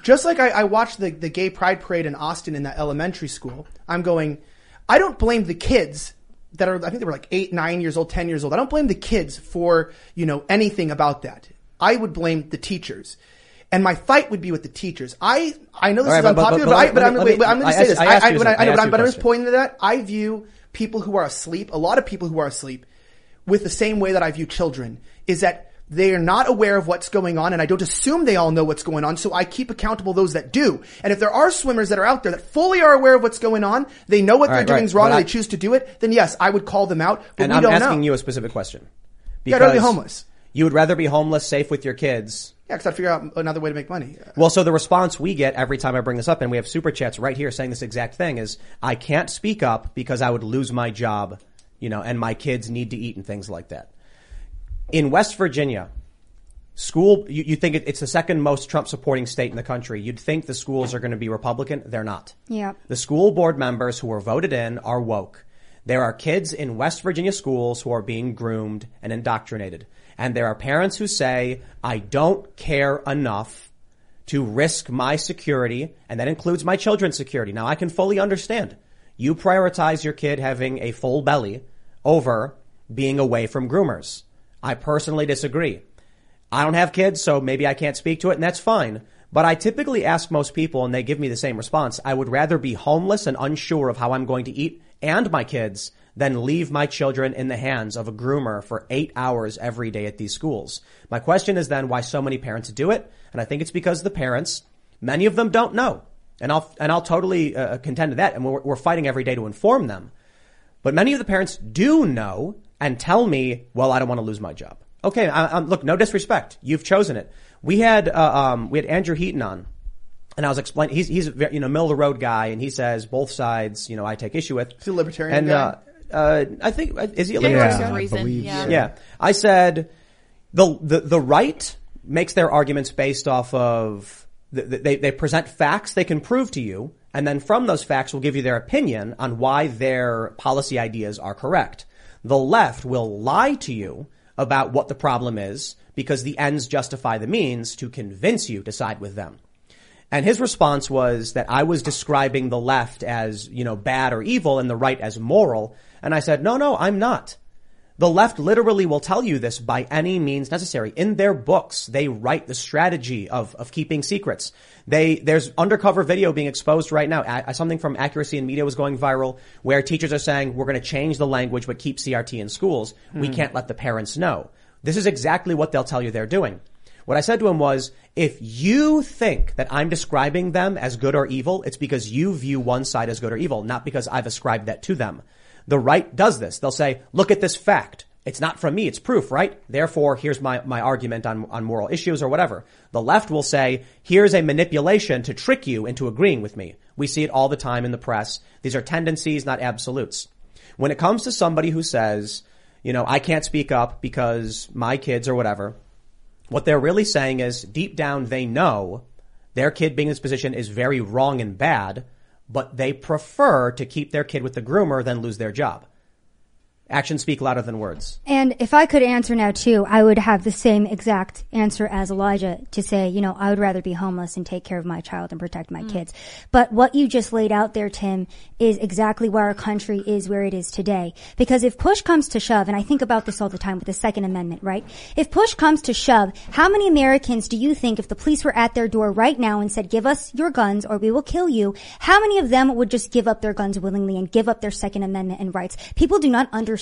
Just like I, I watched the the gay pride parade in Austin in that elementary school, I'm going. I don't blame the kids that are. I think they were like eight, nine years old, ten years old. I don't blame the kids for you know anything about that. I would blame the teachers. And my fight would be with the teachers. I I know this All is right, but- but- unpopular, but but, I, let but me- I'm, let wait, me- wait, I'm going to say this. I I, I, when I. I know, but, I'm, you but a I'm just pointing to that. I view people who are asleep, a lot of people who are asleep, with the same way that I view children, is that they are not aware of what's going on, and I don't assume they all know what's going on, so I keep accountable those that do. And if there are swimmers that are out there that fully are aware of what's going on, they know what All they're right, doing right, is wrong, but and I- they choose to do it, then yes, I would call them out, but and we I'm don't asking know. you a specific question. Yeah, I'd rather be homeless. You would rather be homeless, safe with your kids. yeah, because I'd figure out another way to make money. Well, so the response we get every time I bring this up, and we have super chats right here saying this exact thing, is I can't speak up because I would lose my job, you know, and my kids need to eat and things like that. In West Virginia, school, you, you think it, it's the second most Trump supporting state in the country. You'd think the schools are going to be Republican. They're not. Yeah. The school board members who were voted in are woke. There are kids in West Virginia schools who are being groomed and indoctrinated. And there are parents who say, I don't care enough to risk my security, and that includes my children's security. Now I can fully understand. You prioritize your kid having a full belly over being away from groomers. I personally disagree. I don't have kids, so maybe I can't speak to it, and that's fine. But I typically ask most people, and they give me the same response. I would rather be homeless and unsure of how I'm going to eat and my kids than leave my children in the hands of a groomer for eight hours every day at these schools. My question is then why so many parents do it, and I think it's because the parents, many of them don't know, and I'll and I'll totally uh, contend to that, and we're, we're fighting every day to inform them. But many of the parents do know and tell me, well, I don't want to lose my job. Okay, I, I, look, no disrespect. You've chosen it. We had, uh, um, we had Andrew Heaton on and I was explaining, he's, he's a very, you know, middle of the road guy and he says both sides, you know, I take issue with. Is he a libertarian And, guy? uh, uh, I think, is he a Yeah, libertarian? for Yeah, some I reason. believe Yeah. so. Yeah. I said the, the, the right makes their arguments based off of, th- th- they, they present facts they can prove to you, and then from those facts will give you their opinion on why their policy ideas are correct. The left will lie to you about what the problem is because the ends justify the means to convince you to side with them. And his response was that I was describing the left as, you know, bad or evil and the right as moral. And I said, no, no, I'm not. The left literally will tell you this by any means necessary. In their books, they write the strategy of, of keeping secrets. They, there's undercover video being exposed right now. A- something from Accuracy in Media was going viral where teachers are saying, we're going to change the language but keep CRT in schools. We hmm. can't let the parents know. This is exactly what they'll tell you they're doing. What I said to him was, if you think that I'm describing them as good or evil, it's because you view one side as good or evil, not because I've ascribed that to them. The right does this. They'll say, look at this fact. It's not from me. It's proof, right? Therefore, here's my, my argument on, on moral issues or whatever. The left will say, here's a manipulation to trick you into agreeing with me. We see it all the time in the press. These are tendencies, not absolutes. When it comes to somebody who says, you know, I can't speak up because my kids or whatever, what they're really saying is deep down they know their kid being in this position is very wrong and bad, but they prefer to keep their kid with the groomer than lose their job. Actions speak louder than words. And if I could answer now too, I would have the same exact answer as Elijah to say, you know, I would rather be homeless and take care of my child and protect my mm. kids. But what you just laid out there, Tim, is exactly where our country is where it is today. Because if push comes to shove, and I think about this all the time with the Second Amendment, right? If push comes to shove, how many Americans do you think if the police were at their door right now and said, give us your guns or we will kill you, how many of them would just give up their guns willingly and give up their Second Amendment and rights? People do not understand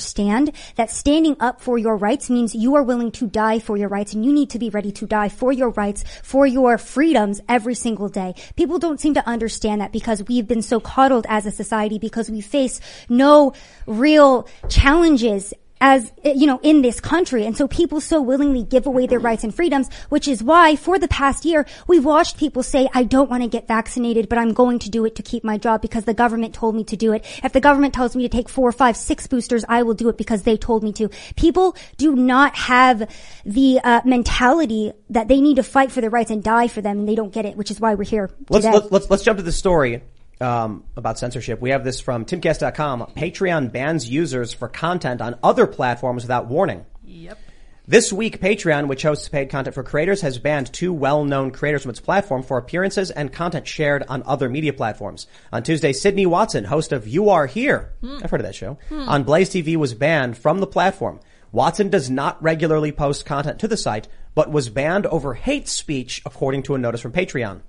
that standing up for your rights means you are willing to die for your rights and you need to be ready to die for your rights, for your freedoms every single day. People don't seem to understand that because we've been so coddled as a society because we face no real challenges as you know in this country. And so people so willingly give away their rights and freedoms which is why for the past year we've watched people say i don't want to get vaccinated but i'm going to do it to keep my job because the government told me to do it. If the government tells me to take four five six boosters i will do it because they told me to. People do not have the uh, mentality that they need to fight for their rights and die for them and they don't get it which is why we're here Let's, today. let's, let's, let's jump to the story um, about censorship. We have this from timcast.com. Patreon bans users for content on other platforms without warning. Yep. This week, Patreon, which hosts paid content for creators, has banned two well-known creators from its platform for appearances and content shared on other media platforms. On Tuesday, Sydney Watson, host of You Are Here, I've heard of that show, on Blaze TV was banned from the platform. Watson does not regularly post content to the site, but was banned over hate speech, according to a notice from Patreon.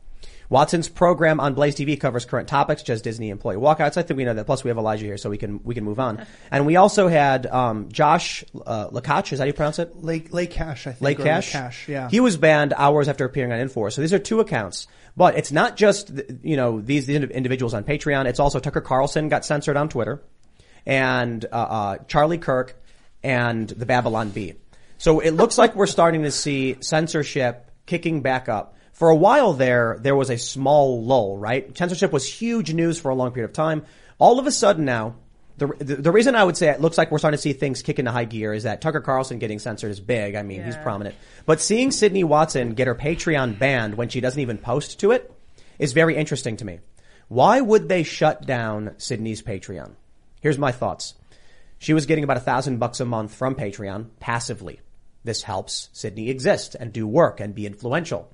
Watson's program on Blaze TV covers current topics, just Disney employee walkouts. I think we know that. Plus, we have Elijah here, so we can we can move on. And we also had um, Josh uh, Lakach. Is that how you pronounce it? Lake Lake Cash, I think. Lake or Cash. Cash, yeah. He was banned hours after appearing on Infor. So these are two accounts. But it's not just you know these, these individuals on Patreon. It's also Tucker Carlson got censored on Twitter, and uh, uh, Charlie Kirk and the Babylon Bee. So it looks like we're starting to see censorship kicking back up. For a while there, there was a small lull, right? Censorship was huge news for a long period of time. All of a sudden now, the, the, the reason I would say it looks like we're starting to see things kick into high gear is that Tucker Carlson getting censored is big. I mean, he's prominent. But seeing Sydney Watson get her Patreon banned when she doesn't even post to it is very interesting to me. Why would they shut down Sydney's Patreon? Here's my thoughts. She was getting about a thousand bucks a month from Patreon passively. This helps Sydney exist and do work and be influential.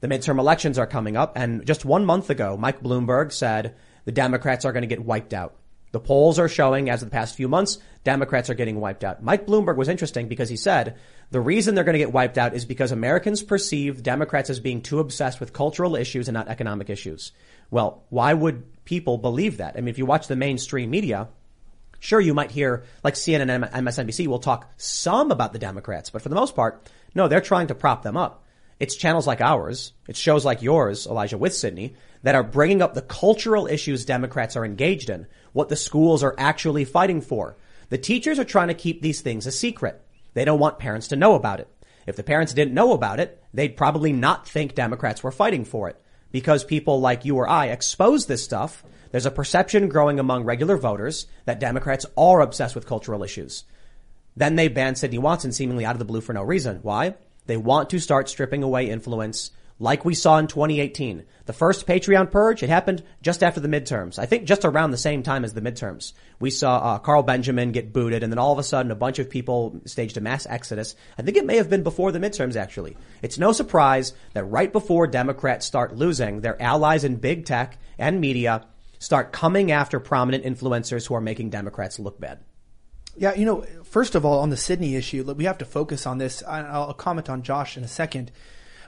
The midterm elections are coming up and just one month ago, Mike Bloomberg said the Democrats are going to get wiped out. The polls are showing as of the past few months, Democrats are getting wiped out. Mike Bloomberg was interesting because he said the reason they're going to get wiped out is because Americans perceive Democrats as being too obsessed with cultural issues and not economic issues. Well, why would people believe that? I mean, if you watch the mainstream media, Sure, you might hear like CNN and MSNBC will talk some about the Democrats, but for the most part, no, they're trying to prop them up. It's channels like ours, it's shows like yours, Elijah with Sydney, that are bringing up the cultural issues Democrats are engaged in, what the schools are actually fighting for. The teachers are trying to keep these things a secret. They don't want parents to know about it. If the parents didn't know about it, they'd probably not think Democrats were fighting for it. Because people like you or I expose this stuff, there's a perception growing among regular voters that Democrats are obsessed with cultural issues. Then they ban Sydney Watson seemingly out of the blue for no reason. Why? They want to start stripping away influence like we saw in 2018. The first Patreon purge, it happened just after the midterms. I think just around the same time as the midterms. We saw uh, Carl Benjamin get booted and then all of a sudden a bunch of people staged a mass exodus. I think it may have been before the midterms actually. It's no surprise that right before Democrats start losing, their allies in big tech and media start coming after prominent influencers who are making Democrats look bad. Yeah, you know, first of all, on the Sydney issue, we have to focus on this. I'll comment on Josh in a second.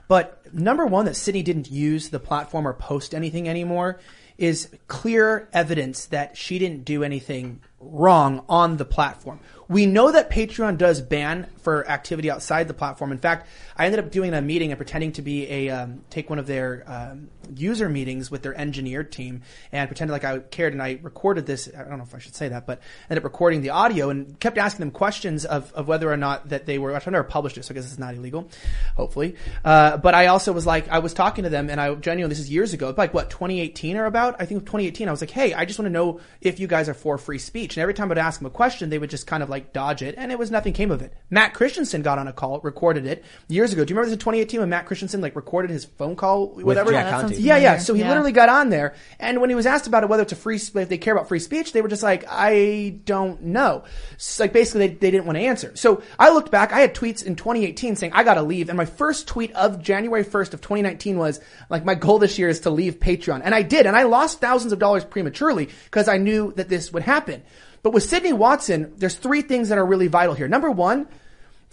But number one, that Sydney didn't use the platform or post anything anymore is clear evidence that she didn't do anything wrong on the platform. We know that Patreon does ban for activity outside the platform. In fact, I ended up doing a meeting and pretending to be a um, take one of their um, user meetings with their engineer team and pretended like I cared. And I recorded this. I don't know if I should say that, but ended up recording the audio and kept asking them questions of, of whether or not that they were. I've never published it, so I guess it's not illegal, hopefully. Uh, but I also was like, I was talking to them, and I genuinely this is years ago, like what 2018 or about. I think 2018. I was like, hey, I just want to know if you guys are for free speech. And every time I'd ask them a question, they would just kind of like dodge it, and it was nothing came of it. Matt Christensen got on a call, recorded it years ago. Do you remember this in 2018 when Matt Christensen like recorded his phone call, whatever? Jack Yeah, Conte. Yeah, yeah. So he Yeah. literally got on there, and when he was asked about it, whether it's a free, if they care about free speech, they were just like, I don't know. So, like basically, they, they didn't want to answer. So I looked back. I had tweets in 2018 saying I got to leave, and my first tweet of January 1st of 2019 was like, my goal this year is to leave Patreon, and I did, and I lost thousands of dollars prematurely because I knew that this would happen. But with Sydney Watson, there's three things that are really vital here. Number one.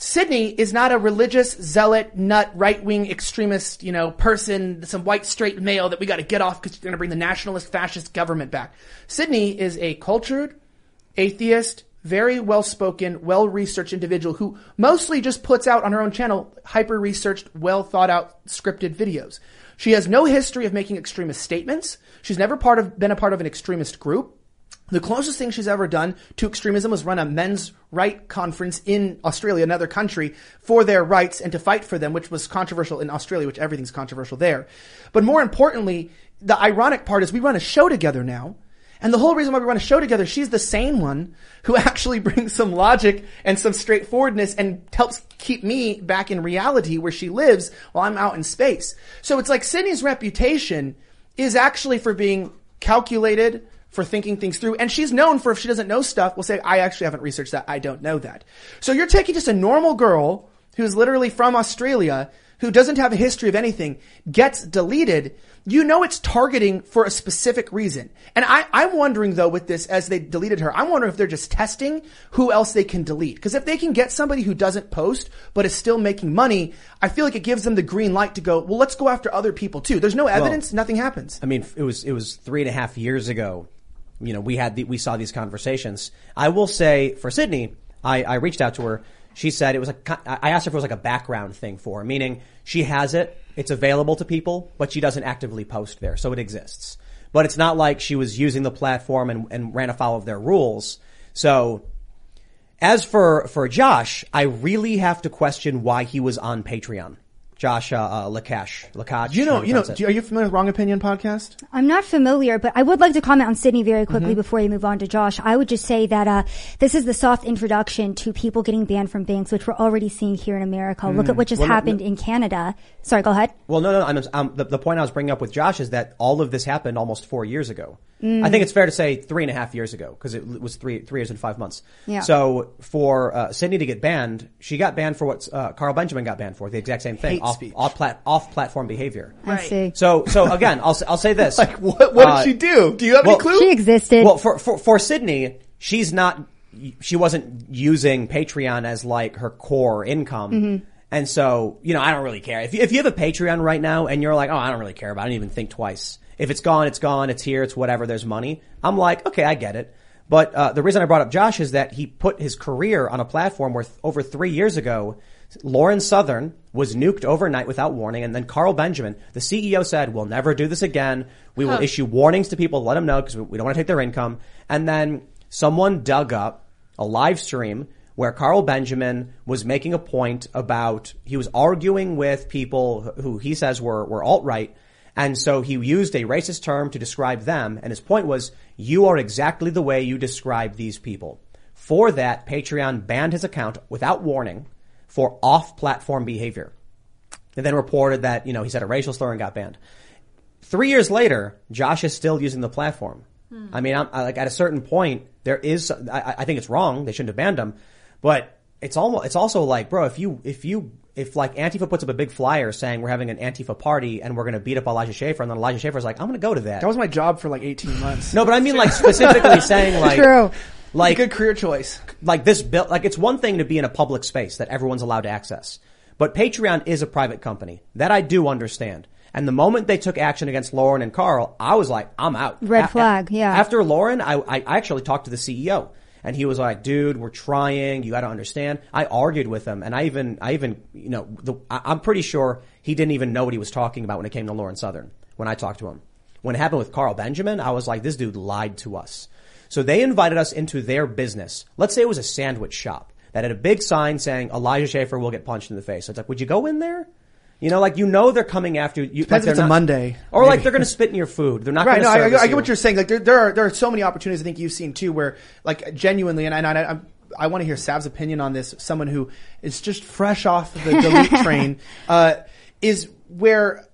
Sydney is not a religious zealot, nut, right wing extremist, you know, person, some white straight male that we got to get off because you're going to bring the nationalist fascist government back. Sydney is a cultured, atheist, very well spoken, well researched individual who mostly just puts out on her own channel hyper researched, well thought out scripted videos. She has no history of making extremist statements. She's never part of, been a part of an extremist group. The closest thing she's ever done to extremism was run a men's right conference in Australia, another country, for their rights and to fight for them, which was controversial in Australia, which everything's controversial there. But more importantly, the ironic part is we run a show together now. And the whole reason why we run a show together, she's the sane one who actually brings some logic and some straightforwardness and helps keep me back in reality where she lives while I'm out in space. So it's like Sydney's reputation is actually for being calculated, for thinking things through. And she's known for if she doesn't know stuff, will say, I actually haven't researched that. I don't know that. So you're taking just a normal girl who's literally from Australia, who doesn't have a history of anything, gets deleted. You know it's targeting for a specific reason. And I, I'm wondering though with this, as they deleted her, I'm wondering if they're just testing who else they can delete. Because if they can get somebody who doesn't post, but is still making money, I feel like it gives them the green light to go, well, let's go after other people too. There's no evidence, nothing happens. I mean, it was it was three and a half years ago. You know, we had the, we saw these conversations. I will say for Sydney, I, I reached out to her. She said it was like I asked her if it was like a background thing for her, meaning she has it, it's available to people, but she doesn't actively post there, so it exists. But it's not like she was using the platform and, and ran afoul of their rules. So, as for for Josh, I really have to question why he was on Patreon. Josh uh, uh, Lakash, Lakash. You know, you know, do, are you familiar with Wrong Opinion podcast? I'm not familiar, but I would like to comment on Sydney very quickly before you move on to Josh. I would just say that uh, this is the soft introduction to people getting banned from banks, which we're already seeing here in America. Look at what just Well, no- happened in Canada. Sorry, go ahead. Well, no, no. I'm, um, the, the point I was bringing up with Josh is that all of this happened almost four years ago. I think it's fair to say three and a half years ago because it was three three years and five months. Yeah. So for uh, Sydney to get banned, she got banned for what uh, Carl Benjamin got banned for, the exact same thing, Hate off, speech. off, plat, off platform behavior. I see. So so again, I'll s- I'll say this. Like, what, what Uh, did she do? Do you have well, any clue? She existed. Well, for, for, for Sydney, she's not, she wasn't using Patreon as like her core income. Mm-hmm. And so, you know, I don't really care. If you, if you have a Patreon right now and you're like, oh, I don't really care about it, I didn't even think twice. If it's gone, it's gone, it's here, it's whatever, there's money. I'm like, okay, I get it. But, uh, the reason I brought up Josh is that he put his career on a platform where th- over three years ago, Lauren Southern was nuked overnight without warning, and then Carl Benjamin, the CEO said, we'll never do this again. We will issue warnings to people, let them know, because we we don't want to take their income. And then someone dug up a live stream where Carl Benjamin was making a point about, he was arguing with people who he says were, were alt-right, and so he used a racist term to describe them, and his point was, you are exactly the way you describe these people. For that, Patreon banned his account without warning for off-platform behavior. And then reported that, you know, he said a racial slur and got banned. Three years later, Josh is still using the platform. Hmm. I mean, I'm, I, like at a certain point, there is, I, I think it's wrong. They shouldn't have banned him, but it's almost, it's also like, bro, if you, if you, if like Antifa puts up a big flyer saying we're having an Antifa party and we're going to beat up Elijah Schaffer, and then Elijah Schaffer's like, I'm going to go to that. that was my job for like 18 months. no, but I mean like specifically saying like, True. like, good career choice. like this bill, like it's one thing to be in a public space that everyone's allowed to access, but Patreon is a private company. That I do understand. And the moment they took action against Lauren and Carl, I was like, I'm out. Red flag, yeah. After Lauren, I, I actually talked to the CEO and he was like, dude, we're trying. You got to understand. I argued with him and I even, I even, you know, the, I, I'm pretty sure he didn't even know what he was talking about when it came to Lauren Southern when I talked to him. When it happened with Carl Benjamin, I was like, this dude lied to us. So they invited us into their business. Let's say it was a sandwich shop that had a big sign saying Elijah Schaffer will get punched in the face. So it's like, would you go in there? You know, like you know they're coming after you. Depends if it's they're a Monday, or like they're going to spit in your food. They're not Right. No, I, I, I get what you're saying. Like there, there are there are so many opportunities I think you've seen too, where like genuinely, and I, and I, I'm- I want to hear Sav's opinion on this. Someone who is just fresh off the delete train uh, is where.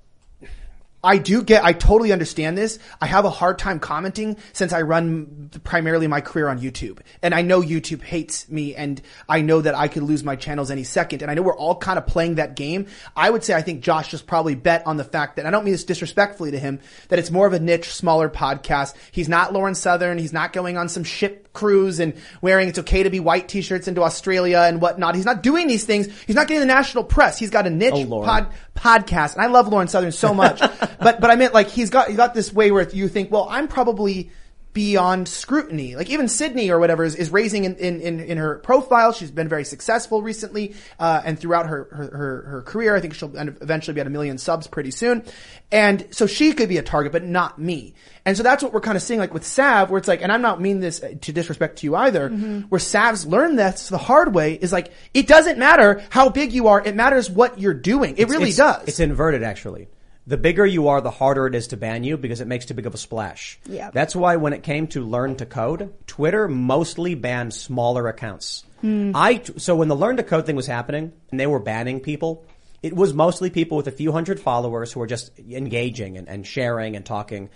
I do get, I totally understand this. I have a hard time commenting since I run primarily my career on YouTube. And I know YouTube hates me and I know that I could lose my channels any second. And I know we're all kind of playing that game. I would say I think Josh just probably bet on the fact that, I don't mean this disrespectfully to him, that it's more of a niche, smaller podcast. He's not Lauren Southern. He's not going on some ship cruise and wearing it's okay to be white t-shirts into Australia and whatnot. He's not doing these things. He's not getting the national press. He's got a niche Oh, pod, podcast, and I love Lauren Southern so much, but but I meant like he's got he got this way where you think, well, I'm probably beyond scrutiny. Like even Sydney or whatever is, is raising in, in, in, in her profile. She's been very successful recently, uh, and throughout her, her, her, her career. I think she'll eventually be at a million subs pretty soon. And so she could be a target, but not me. And so that's what we're kind of seeing like with Sav, where it's like, and I'm not mean this to disrespect to you either, where Sav's learned this the hard way is like, it doesn't matter how big you are, it matters what you're doing. It really it's, does. It's inverted actually. The bigger you are, the harder it is to ban you because it makes too big of a splash. Yeah. That's why when it came to learn to code, Twitter mostly banned smaller accounts. Hmm. I so when the learn to code thing was happening and they were banning people, it was mostly people with a few hundred followers who were just engaging and, and sharing and talking.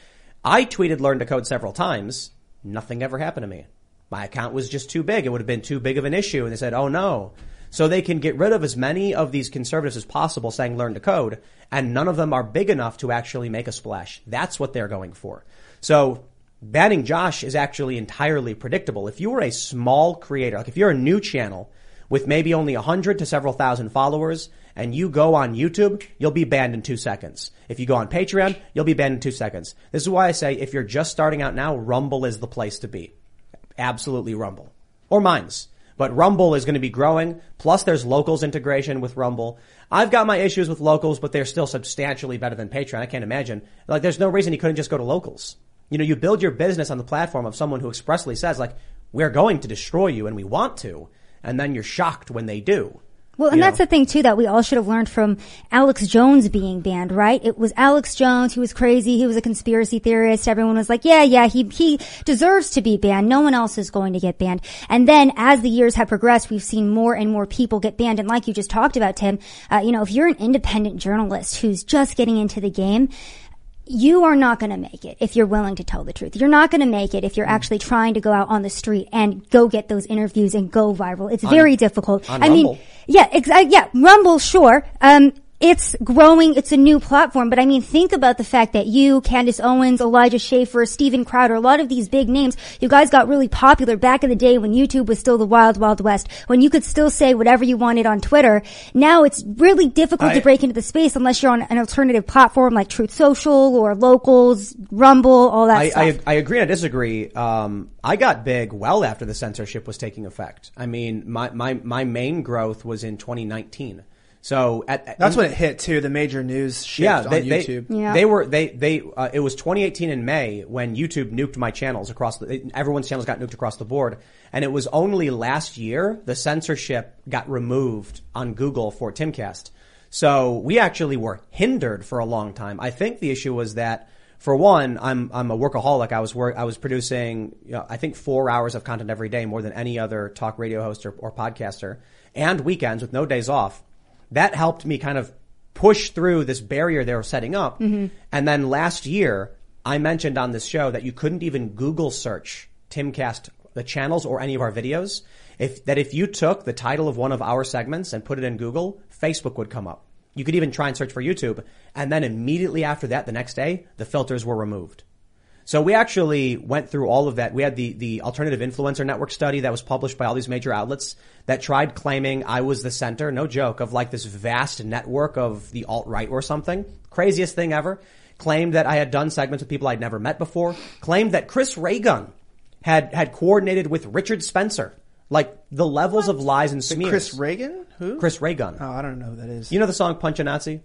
I tweeted learn to code several times. Nothing ever happened to me. My account was just too big. It would have been too big of an issue. And they said, oh no. So they can get rid of as many of these conservatives as possible saying learn to code, and none of them are big enough to actually make a splash. That's what they're going for. So banning Josh is actually entirely predictable. If you were a small creator, like if you're a new channel with maybe only a hundred to several thousand followers, and you go on YouTube, you'll be banned in two seconds. If you go on Patreon, you'll be banned in two seconds. This is why I say if you're just starting out now, Rumble is the place to be. Absolutely Rumble. Or Minds. But Rumble is going to be growing. Plus there's locals integration with Rumble. I've got my issues with locals, but they're still substantially better than Patreon. I can't imagine. Like there's no reason you couldn't just go to locals. You know, you build your business on the platform of someone who expressly says like, we're going to destroy you and we want to. And then you're shocked when they do. Well, and You that's know. the thing too that we all should have learned from Alex Jones being banned, right? It was Alex Jones. He was crazy. He was a conspiracy theorist. Everyone was like, yeah, yeah, he, he deserves to be banned. No one else is going to get banned. And then as the years have progressed, we've seen more and more people get banned. And like you just talked about, Tim, uh, you know, if you're an independent journalist who's just getting into the game, you are not going to make it if you're willing to tell the truth. You're not going to make it if you're actually trying to go out on the street and go get those interviews and go viral. It's very difficult. on I mean, yeah, exactly. Yeah, Rumble, sure. Um, it's growing. It's a new platform, but I mean, think about the fact that you, Candace Owens, Elijah Schaffer, Steven Crowder, a lot of these big names, you guys got really popular back in the day when YouTube was still the wild, wild west, when you could still say whatever you wanted on Twitter. Now it's really difficult to break into the space unless you're on an alternative platform like Truth Social or Locals, Rumble, all that I, stuff. I, I agree and I disagree. Um, I got big well after the censorship was taking effect. I mean, my, my, my main growth was in 2019. So at, at- That's when it hit too. The major news shift yeah, on YouTube. They, Yeah. they were they they uh, it was 2018 in May when YouTube nuked my channels across the everyone's channels got nuked across the board, and it was only last year the censorship got removed on Google for Timcast. So we actually were hindered for a long time. I think the issue was that. For one, I'm I'm a workaholic. I was work I was producing you know, I think four hours of content every day, more than any other talk radio host or, or podcaster, and weekends with no days off that helped me kind of push through this barrier they were setting up. Mm-hmm. And then last year, I mentioned on this show that you couldn't even Google search Timcast, the channels or any of our videos. If, that if you took the title of one of our segments and put it in Google, Facebook would come up. You could even try and search for YouTube. And then immediately after that, the next day, the filters were removed. So we actually went through all of that. We had the, the alternative influencer network study that was published by all these major outlets that tried claiming I was the center, no joke, of like this vast network of the alt-right or something. Craziest thing ever. Claimed that I had done segments with people I'd never met before. Claimed that Chris Raygun had, had coordinated with Richard Spencer. Like the levels of lies and smears. Chris Reagan? Who? Chris Raygun. Oh, I don't know who that is. You know the song Punch a Nazi?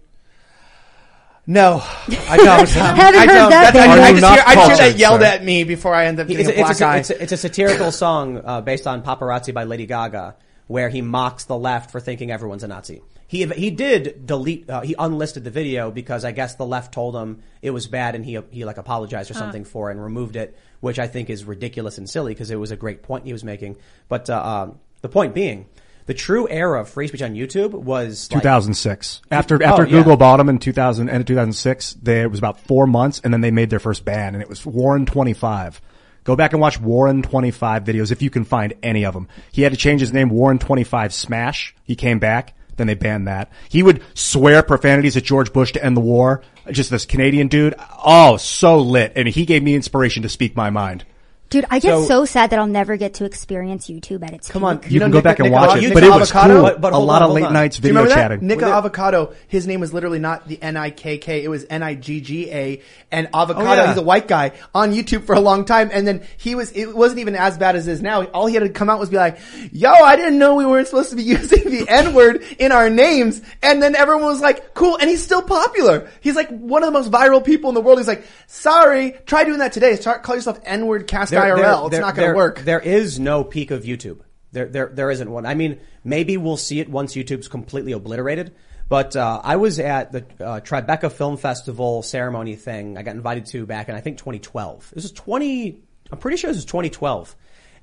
No, I don't. Haven't I heard don't. that That's- I, before. I Are you just not hear, I just hear that yelled sir? at me before I end up getting It's a a, black it's, a, eye. it's, a, it's a satirical song uh, based on Paparazzi by Lady Gaga, where he mocks the left for thinking everyone's a Nazi. He he did delete, uh, he unlisted the video because I guess the left told him it was bad and he he like apologized or something for it and removed it, which I think is ridiculous and silly because it was a great point he was making. But uh, um, the point being, the true era of free speech on YouTube was like- 2006. After after Oh, yeah. Google bought them in 2000 end of 2006, there it was about four months, and then they made their first ban, and it was Warren 25. Go back and watch Warren 25 videos if you can find any of them. He had to change his name Warren 25 Smash. He came back. Then they banned that. He would swear profanities at George Bush to end the war. Just this Canadian dude. Oh, so lit. And he gave me inspiration to speak my mind. Dude, I get So- so, sad that I'll never get to experience YouTube at its Come on, peak. You, can know go back and Nick- watch Nick it, but it was Avocado? cool. But- but a lot on, of late on. nights Do you video remember chatting. that? Nick Avocado, his name was literally not the N-I-K-K, it was N-I-G-G-A, and oh, Avocado, Oh, yeah. he's a white guy, on YouTube for a long time, and then he was, it wasn't even as bad as it is now. All he had to come out was be like, yo, I didn't know we weren't supposed to be using the N-word in our names, and then everyone was like, cool, and he's still popular. He's like one of the most viral people in the world. He's like, sorry, try doing that today. Start, call yourself N-word cast There- IRL. there- it's there- not gonna work. There is no peak of YouTube. There, there, there isn't one. I mean, maybe we'll see it once YouTube's completely obliterated. But uh, I was at the uh, Tribeca Film Festival ceremony thing. I got invited to back in I think 2012. This is 20. I'm pretty sure this is 2012.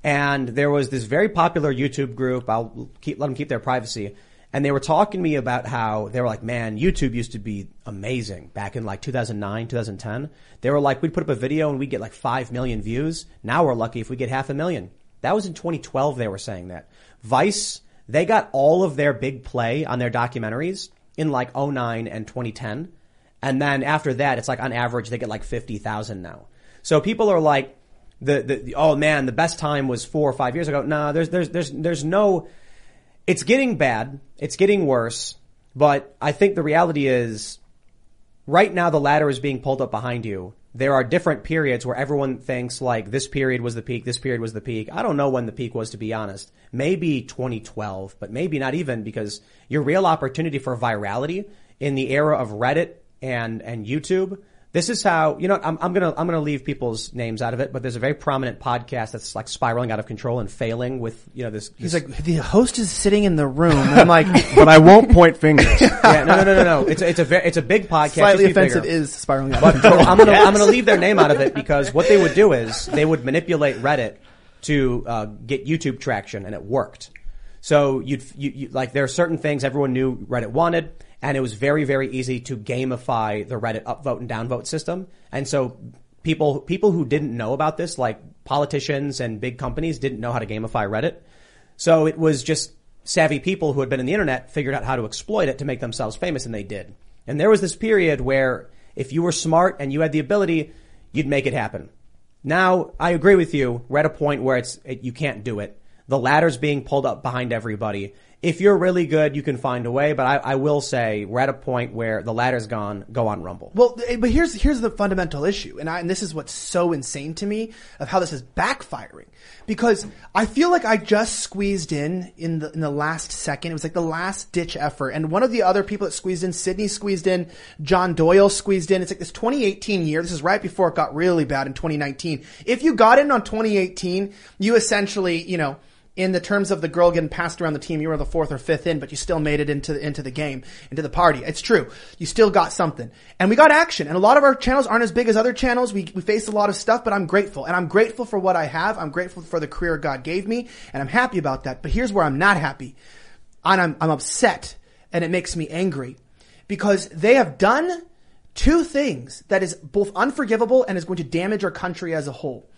And there was this very popular YouTube group. I'll keep let them keep their privacy. And they were talking to me about how they were like, man, YouTube used to be amazing back in like 2009, 2010. They were like, we'd put up a video and we'd get like 5 million views. Now we're lucky if we get half a million. That was in 2012 they were saying that. Vice, they got all of their big play on their documentaries in like 09 and 2010. And then after that, it's like on average they get like 50,000 now. So people are like, the, the, the, oh man, the best time was four or five years ago. No, there's, there's, there's, there's no, it's getting bad. It's getting worse. But I think the reality is right now the ladder is being pulled up behind you. There are different periods where everyone thinks like this period was the peak, this period was the peak. I don't know when the peak was to be honest. Maybe 2012, but maybe not even because your real opportunity for virality in the era of Reddit and, and YouTube this is how you know. I'm, I'm gonna I'm gonna leave people's names out of it, but there's a very prominent podcast that's like spiraling out of control and failing with you know this. He's this- like, the host is sitting in the room. And I'm like, but I won't point fingers. yeah, no, no, no, no, no. It's a, it's a very, it's a big podcast. slightly offensive bigger. is spiraling out But of control. I'm gonna I'm gonna leave their name out of it because what they would do is they would manipulate Reddit to uh, get YouTube traction, and it worked. So you'd you, you like there are certain things everyone knew Reddit wanted, and it was very very easy to gamify the Reddit upvote and downvote system. And so people people who didn't know about this, like politicians and big companies, didn't know how to gamify Reddit. So it was just savvy people who had been in the internet figured out how to exploit it to make themselves famous, and they did. And there was this period where if you were smart and you had the ability, you'd make it happen. Now, I agree with you. We're at a point where it's it, you can't do it. The ladder's being pulled up behind everybody. If you're really good, you can find a way. But I, I will say we're at a point where the ladder's gone. Go on Rumble. Well, eh, but here's here's the fundamental issue, and I, and this is what's so insane to me of how this is backfiring, because I feel like I just squeezed in in the in the last second. It was like the last ditch effort, and one of the other people that squeezed in, Sydney squeezed in, John Doyle squeezed in. It's like this 2018 year. This is right before it got really bad in 2019. If you got in on 2018, you essentially, you know in the terms of the girl getting passed around the team, you were the fourth or fifth in, but you still made it into into the game, into the party. It's true. You still got something, and we got action. And a lot of our channels aren't as big as other channels. We we faced a lot of stuff, but I'm grateful, and I'm grateful for what I have. I'm grateful for the career God gave me, and I'm happy about that. But here's where I'm not happy, and I'm I'm upset, and it makes me angry, because they have done two things that is both unforgivable and is going to damage our country as a whole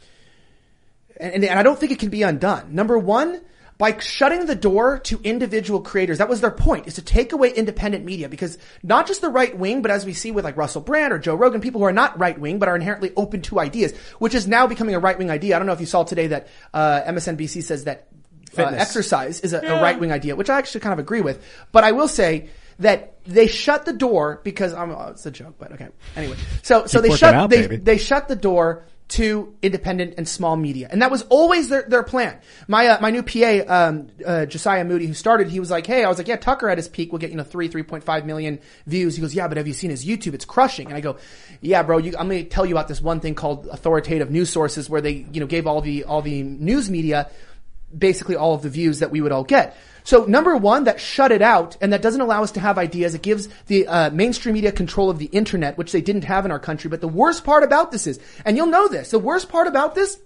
and, and I don't think it can be undone. Number one, by shutting the door to individual creators, that was their point, is to take away independent media because not just the right wing, but as we see with like Russell Brand or Joe Rogan, people who are not right wing but are inherently open to ideas, which is now becoming a right wing idea. I don't know if you saw today that uh, MSNBC says that uh, exercise is a, a right wing idea, which I actually kind of agree with. But I will say that they shut the door because I'm, oh, it's a joke, but okay. Anyway, so so Keep they shut out, they baby. they shut the door to independent and small media, and that was always their their plan. My uh, my new PA um, uh, Josiah Moody, who started, he was like, "Hey, I was like, yeah, Tucker at his peak will get you know three three point five million views." He goes, "Yeah, but have you seen his YouTube? It's crushing." And I go, "Yeah, bro, you, I'm going to tell you about this one thing called authoritative news sources, where they you know gave all the all the news media." basically all of the views that we would all get. So number one, that shut it out and that doesn't allow us to have ideas. It gives the uh, mainstream media control of the internet, which they didn't have in our country. But the worst part about this is, and you'll know this, the worst part about this,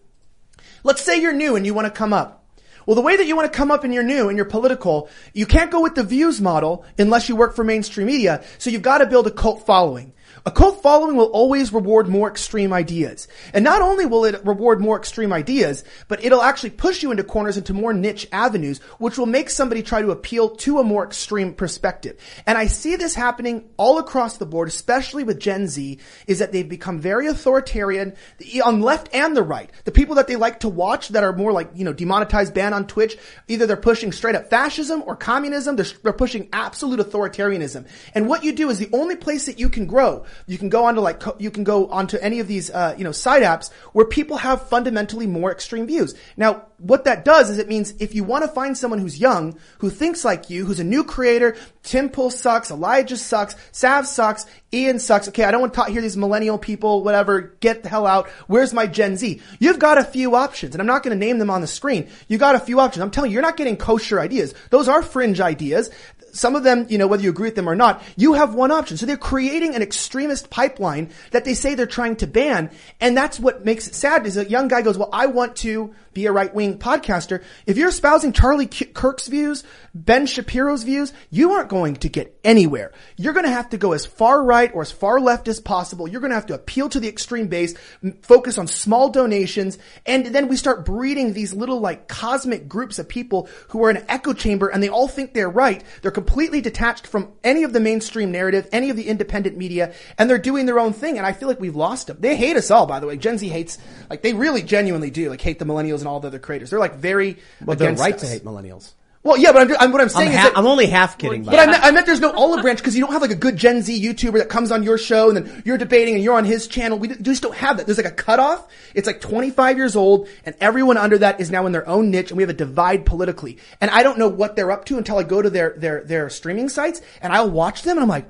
let's say you're new and you want to come up. Well, the way that you want to come up and you're new and you're political, you can't go with the views model unless you work for mainstream media. So you've got to build a cult following. A cult following will always reward more extreme ideas. And not only will it reward more extreme ideas, but it'll actually push you into corners into more niche avenues, which will make somebody try to appeal to a more extreme perspective. And I see this happening all across the board, especially with Gen Z, is that they've become very authoritarian on left and the right. The people that they like to watch that are more like, you know, demonetized, banned on Twitch, either they're pushing straight up fascism or communism, they're, they're pushing absolute authoritarianism. And what you do is the only place that you can grow you can go onto like, you can go onto any of these, uh, you know, side apps where people have fundamentally more extreme views. Now, what that does is it means if you want to find someone who's young, who thinks like you, who's a new creator, Tim Pool sucks, Elijah sucks, Sav sucks, Ian sucks. Okay, I don't want to talk, hear these millennial people, whatever, get the hell out. Where's my Gen Z? You've got a few options, and I'm not going to name them on the screen. You got a few options. I'm telling you, you're not getting kosher ideas. Those are fringe ideas some of them, you know, whether you agree with them or not, you have one option. So they're creating an extremist pipeline that they say they're trying to ban. And that's what makes it sad is a young guy goes, well, I want to be a right wing podcaster. If you're espousing Charlie Kirk's views, Ben Shapiro's views, you aren't going to get anywhere. You're going to have to go as far right or as far left as possible. You're going to have to appeal to the extreme base, focus on small donations, and then we start breeding these little like cosmic groups of people who are in an echo chamber and they all think they're right. They're completely detached from any of the mainstream narrative, any of the independent media, and they're doing their own thing. And I feel like we've lost them. They hate us all, by the way. Gen Z hates, like they really genuinely do, like hate the millennials and all the other creators. They're like very well, they're right us. to hate millennials. Well, yeah, but I'm, I'm what I'm saying I'm, is ha- that, I'm only half kidding. but I meant, I meant there's no olive branch because you don't have like a good Gen Z YouTuber that comes on your show and then you're debating and you're on his channel. We just don't have that. There's like a cutoff. It's like 25 years old and everyone under that is now in their own niche and we have a divide politically. And I don't know what they're up to until I go to their, their, their streaming sites and I'll watch them and I'm like,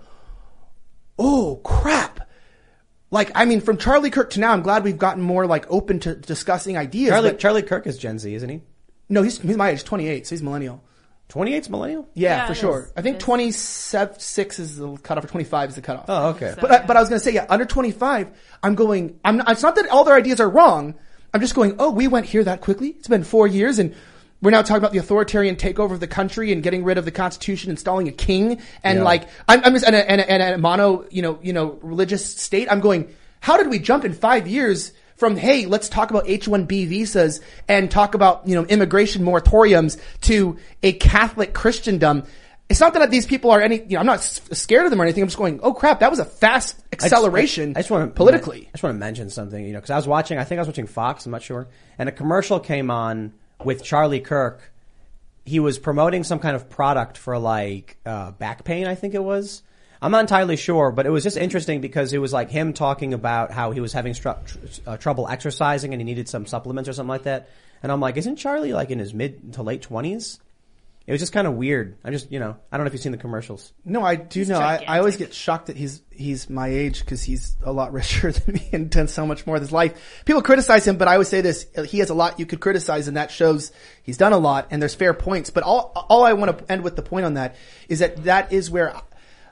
oh crap. Like, I mean, from Charlie Kirk to now, I'm glad we've gotten more like open to discussing ideas. Charlie, Charlie Kirk is Gen Z, isn't he? no, he's, he's my age, 28, so he's millennial. 28's millennial? Yeah, Yeah, for it sure. is. I think It is. 26 is the cutoff, or 25 is the cutoff. Oh, okay. But I, but I was going to say, yeah, under 25, I'm going, I'm not, it's not that all their ideas are wrong. I'm just going, oh, we went here that quickly. It's been four years and we're now talking about the authoritarian takeover of the country and getting rid of the constitution, installing a king and Yeah. like, I'm, I'm just, and a, and, a, and a mono, you know, you know, religious state. I'm going, how did we jump in five years from, hey, let's talk about H-1B visas and talk about, you know, immigration moratoriums to a Catholic Christendom? It's not that these people are any, you know, I'm not scared of them or anything. I'm just going, oh crap, that was a fast I just- acceleration I, just want to politically. I just want to mention something, you know, because I was watching. I think I was watching Fox. I'm not sure, and a commercial came on with Charlie Kirk. He was promoting some kind of product for like uh, back pain. I think it was. I'm not entirely sure, but it was just interesting because it was like him talking about how he was having stru- tr- uh, trouble exercising and he needed some supplements or something like that. And I'm like, isn't Charlie like in his mid to late twenties? It was just kind of weird. I'm just, you know, I don't know if you've seen the commercials. No, I do know. I, I always get shocked that he's he's my age because he's a lot richer than me and done so much more of his life. People criticize him, but I always say this: he has a lot you could criticize, and that shows he's done a lot, and there's fair points. But all all I want to end with the point on that is that that is where.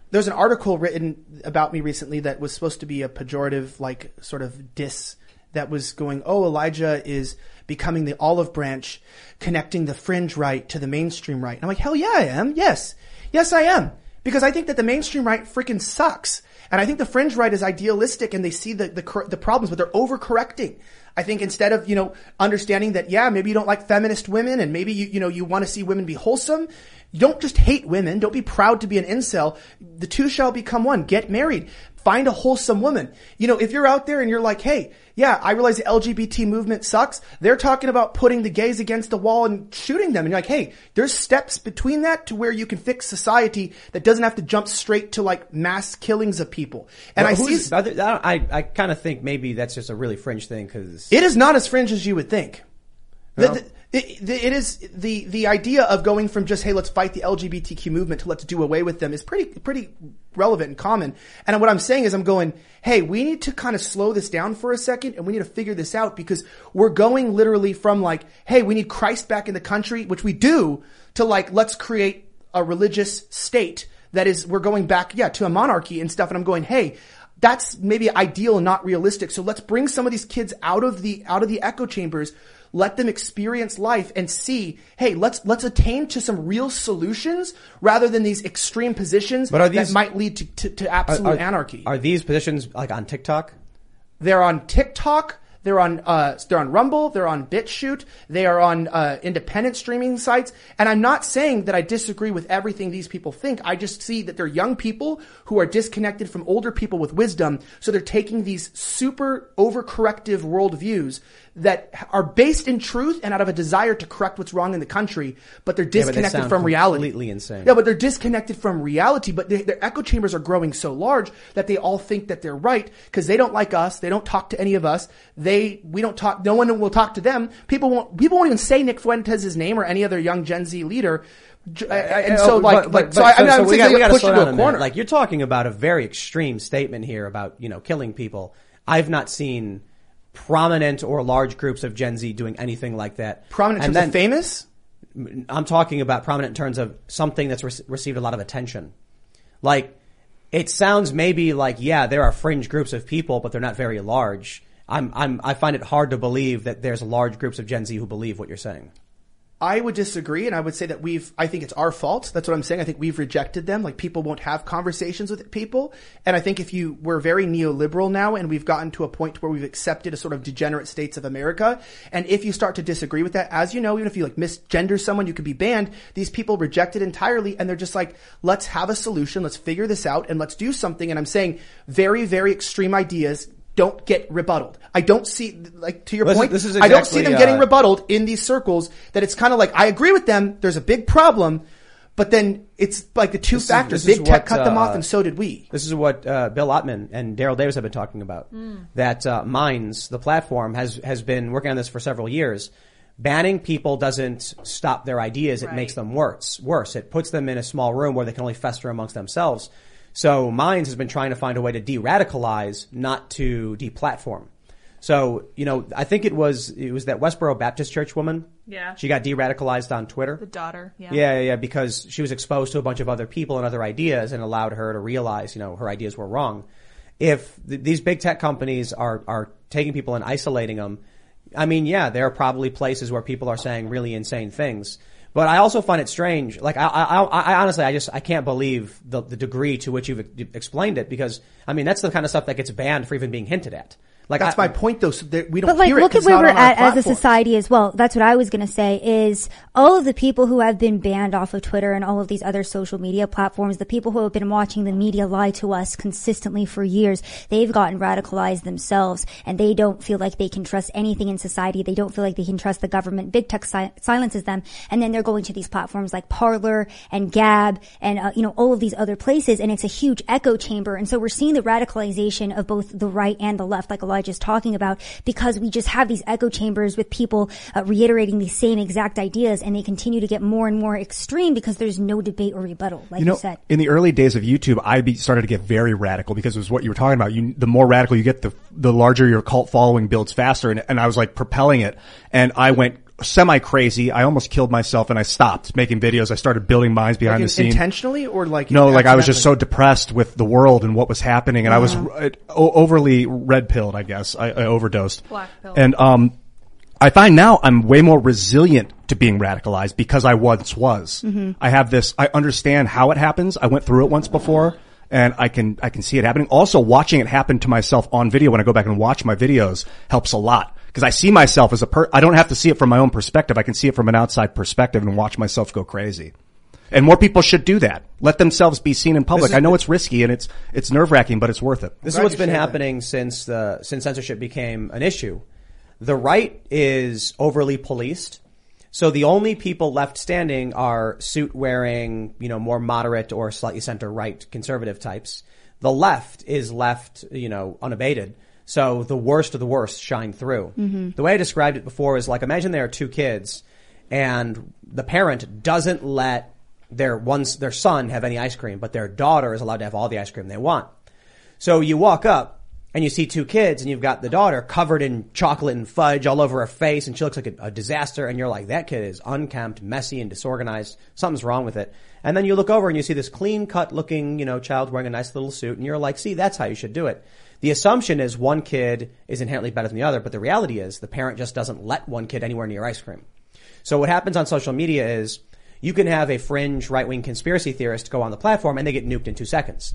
There's an article written about me recently that was supposed to be a pejorative, like sort of diss that was going, oh, Elijah is becoming the olive branch, connecting the fringe right to the mainstream right. And I'm like, hell yeah, I am. Yes. Yes, I am. Because I think that the mainstream right freaking sucks. And I think the fringe right is idealistic and they see the, the, the problems, but they're overcorrecting. I think instead of, you know, understanding that, yeah, maybe you don't like feminist women and maybe you, you know, you want to see women be wholesome, don't just hate women. Don't be proud to be an incel. The two shall become one. Get married. Find a wholesome woman. You know, if you're out there and you're like, hey, yeah, I realize the LGBT movement sucks. They're talking about putting the gays against the wall and shooting them. And you're like, hey, there's steps between that to where you can fix society that doesn't have to jump straight to like mass killings of people. And Well, I see, I, I, I kind of think maybe that's just a really fringe thing because it is not as fringe as you would think. No. the- the- it is the the idea of going from just hey let's fight the LGBTQ movement to let's do away with them is pretty pretty relevant and common. And what I'm saying is I'm going hey we need to kind of slow this down for a second and we need to figure this out because we're going literally from like hey we need Christ back in the country which we do to like let's create a religious state that is we're going back yeah to a monarchy and stuff and I'm going hey that's maybe ideal and not realistic. So let's bring some of these kids out of the out of the echo chambers. Let them experience life and see, hey, let's let's attain to some real solutions rather than these extreme positions But are these- that might lead to, to, to absolute Are- anarchy. Are these positions like on TikTok? They're on TikTok. They're on uh, they're on Rumble. They're on BitChute. They are on uh, independent streaming sites. And I'm not saying that I disagree with everything these people think. I just see that they're young people who are disconnected from older people with wisdom. So they're taking these super overcorrective worldviews that are based in truth and out of a desire to correct what's wrong in the country, but they're but they disconnected sound from reality. completely insane. Yeah, but they're disconnected from reality. But they, their echo chambers are growing so large that they all think that they're right because they don't like us. They don't talk to any of us. They we don't talk. No one will talk to them. People won't. People won't even say Nick Fuentes' name or any other young Gen Z leader. Uh, uh, and uh, so, Oh, like, but- like, but- so but- I, I mean, I'm we saying got- we gotta pushed slow into down a corner. Like you're talking about a very extreme statement here about you know killing people. I've not seen prominent or large groups of Gen Z doing anything like that. prominent in and then famous. I'm talking about prominent in terms of something that's re- received a lot of attention. Like it sounds maybe like yeah, there are fringe groups of people, but they're not very large. I'm I'm I find it hard to believe that there's large groups of Gen Z who believe what you're saying. I would disagree, and I would say that we've. I think it's our fault. That's what I'm saying. I think we've rejected them. Like people won't have conversations with people, and I think if you we're very neoliberal now, and we've gotten to a point where we've accepted a sort of degenerate states of America. And if you start to disagree with that, as you know, even if you like misgender someone, you could be banned. These people reject it entirely, and they're just like, let's have a solution, let's figure this out, and let's do something. And I'm saying very, very extreme ideas. Don't get rebutted. I don't see, like, to your This point, this is I don't see them exactly, getting uh, rebutted in these circles that it's kind of like I agree with them. There's a big problem, but then it's like the two This factors. is big tech what, cut them off, uh, and so did we. This is what uh, Bill Ottman and Daryl Davis have been talking about. That uh, Minds, the platform, has has been working on this for several years. Banning people doesn't stop their ideas; it Right. makes them worse. Worse, it puts them in a small room where they can only fester amongst themselves. So Minds has been trying to find a way to de-radicalize, not to de-platform. So you know, I think it was it was that Westboro Baptist Church woman. Yeah. she got de-radicalized on Twitter. The daughter. Yeah. Yeah, yeah, yeah, because she was exposed to a bunch of other people and other ideas and allowed her to realize, you know, her ideas were wrong. If th- these big tech companies are, are taking people and isolating them, I mean, yeah, there are probably places where people are saying really insane things. But I also find it strange. Like, I, I, I, honestly, I just, I can't believe the, the degree to which you've explained it because, I mean, that's the kind of stuff that gets banned for even being hinted at. Like, That's I, my point, though. So that we don't But like, hear it at where we're at as a society as well. That's what I was going to say is all of the people who have been banned off of Twitter and all of these other social media platforms, the people who have been watching the media lie to us consistently for years, they've gotten radicalized themselves and they don't feel like they can trust anything in society. They don't feel like they can trust the government. Big tech si- silences them. And then they're going to these platforms like Parler and Gab and, uh, you know, all of these other places. And it's a huge echo chamber. And so we're seeing the radicalization of both the right and the left, like Elijah's talking about, because we just have these echo chambers with people uh, reiterating these same exact ideas and they continue to get more and more extreme because there's no debate or rebuttal, like you, You said. in the early days of YouTube, I be, started to get very radical because it was what you were talking about. You, the more radical you get, the the larger your cult following builds faster. And, and I was like propelling it, and I went semi crazy. I almost killed myself, and I stopped making videos. I started building Minds behind Like, the scenes. intentionally or like No, like I was just so depressed with the world and what was happening, and I was Uh-huh. uh, o- overly red pilled. I guess I, I overdosed. Black pill. And um, I find now I'm way more resilient to being radicalized because I once was. I have this. I understand how it happens. I went through it once before. And I can, I can see it happening. Also watching it happen to myself on video when I go back and watch my videos helps a lot. Cause I see myself as a per, I don't have to see it from my own perspective. I can see it from an outside perspective and watch myself go crazy. And more people should do that. Let themselves be seen in public. is- I know it's risky and it's, it's nerve wracking, but it's worth it. This is what's been shared that. happening since the since censorship became an issue. The right is overly policed. So the only people left standing are suit wearing, you know, more moderate or slightly center right conservative types. The left is left, you know, unabated. So the worst of the worst shine through. Mm-hmm. The way I described it before is like imagine there are two kids and the parent doesn't let their one's their son have any ice cream, but their daughter is allowed to have all the ice cream they want. So you walk up and you see two kids and you've got the daughter covered in chocolate and fudge all over her face and she looks like a, a disaster and you're like, that kid is unkempt, messy and disorganized. Something's wrong with it. And then you look over and you see this clean cut looking, you know, child wearing a nice little suit and you're like, see, that's how you should do it. The assumption is one kid is inherently better than the other, but the reality is the parent just doesn't let one kid anywhere near ice cream. So what happens on social media is you can have a fringe right-wing conspiracy theorist go on the platform and they get nuked in two seconds.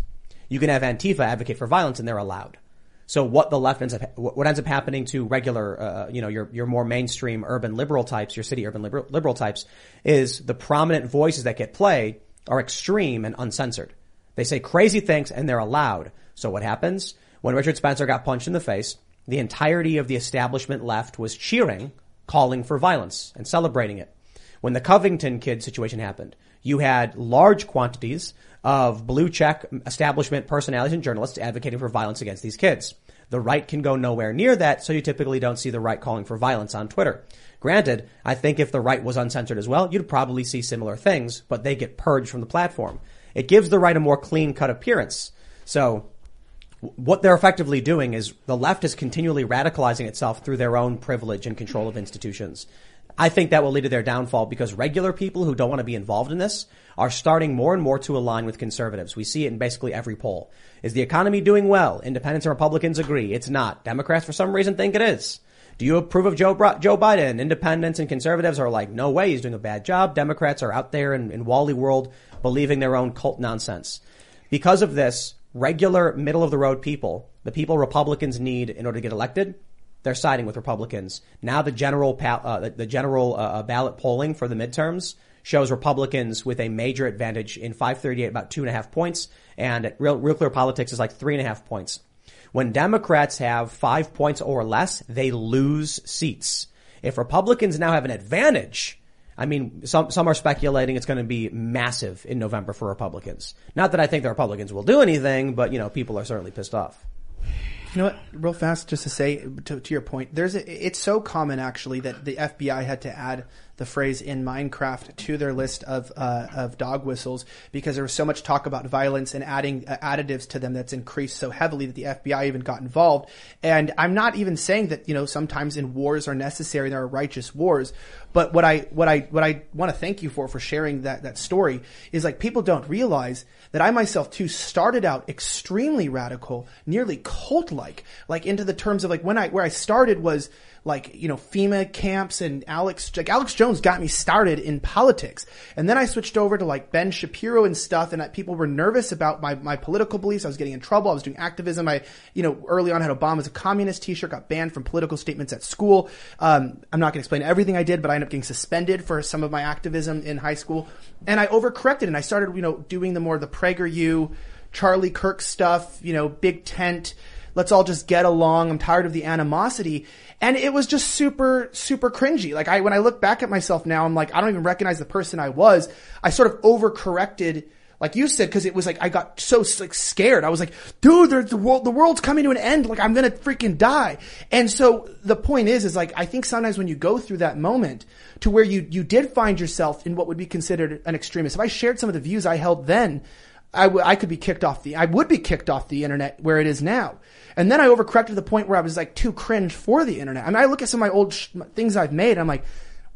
You can have Antifa advocate for violence and they're allowed. So what the left ends up, what ends up happening to regular, uh, you know, your, your more mainstream urban liberal types, your city urban liberal, liberal types is the prominent voices that get played are extreme and uncensored. They say crazy things and they're allowed. So what happens? When Richard Spencer got punched in the face, the entirety of the establishment left was cheering, calling for violence and celebrating it. When the Covington kid situation happened, you had large quantities of blue check establishment personalities and journalists advocating for violence against these kids. The right can go nowhere near that, so you typically don't see the right calling for violence on Twitter. Granted, I think if the right was uncensored as well, you'd probably see similar things, but they get purged from the platform. It gives the right a more clean cut appearance. So what they're effectively doing is the left is continually radicalizing itself through their own privilege and control of institutions. I think that will lead to their downfall because regular people who don't want to be involved in this are starting more and more to align with conservatives. We see it in basically every poll. Is the economy doing well? Independents and Republicans agree. It's not. Democrats for some reason think it is. Do you approve of Joe, Joe Biden? Independents and conservatives are like, no way, he's doing a bad job. Democrats are out there in, in Wally world believing their own cult nonsense. Because of this, regular middle of the road people, the people Republicans need in order to get elected, they're siding with Republicans. Now the general uh, the, general uh, uh, ballot polling for the midterms shows Republicans with a major advantage in 538, about two and a half points, and real, real clear politics is like three and a half points. When Democrats have five points or less, they lose seats. If Republicans now have an advantage, I mean, some, some are speculating it's going to be massive in November for Republicans. Not that I think the Republicans will do anything, but you know, people are certainly pissed off. You know what? Real fast, just to say to, to your point, there's a, it's so common actually that the FBI had to add the phrase in Minecraft to their list of uh, of dog whistles because there was so much talk about violence and adding uh, additives to them that's increased so heavily that the FBI even got involved. And I'm not even saying that you know sometimes in wars are necessary, there are righteous wars, but what I what I what I want to thank you for for sharing that that story is like people don't realize that I myself too started out extremely radical, nearly cult like, like into the terms of like when I where I started was like you know FEMA camps and Alex like Alex Jones got me started in politics, and then I switched over to like Ben Shapiro and stuff, and people were nervous about my my political beliefs. I was getting in trouble. I was doing activism. I you know early on had Obama's a communist T-shirt, got banned from political statements at school. Um, I'm not going to explain everything I did, but I ended up getting suspended for some of my activism in high school, and I overcorrected and I started you know doing the more the PragerU. Charlie Kirk stuff, you know, big tent, let's all just get along. I'm tired of the animosity. And it was just super, super cringy. Like I, when I look back at myself now, I'm like, I don't even recognize the person I was. I sort of overcorrected like you said, because it was like I got so like scared. I was like, dude, the world, the world's coming to an end. Like I'm gonna freaking die. And so the point is, is like I think sometimes when you go through that moment to where you you did find yourself in what would be considered an extremist. If I shared some of the views I held then, I, w- I could be kicked off the, I would be kicked off the internet where it is now. And then I overcorrected to the point where I was like too cringe for the internet. I mean, I look at some of my old sh- things I've made, I'm like,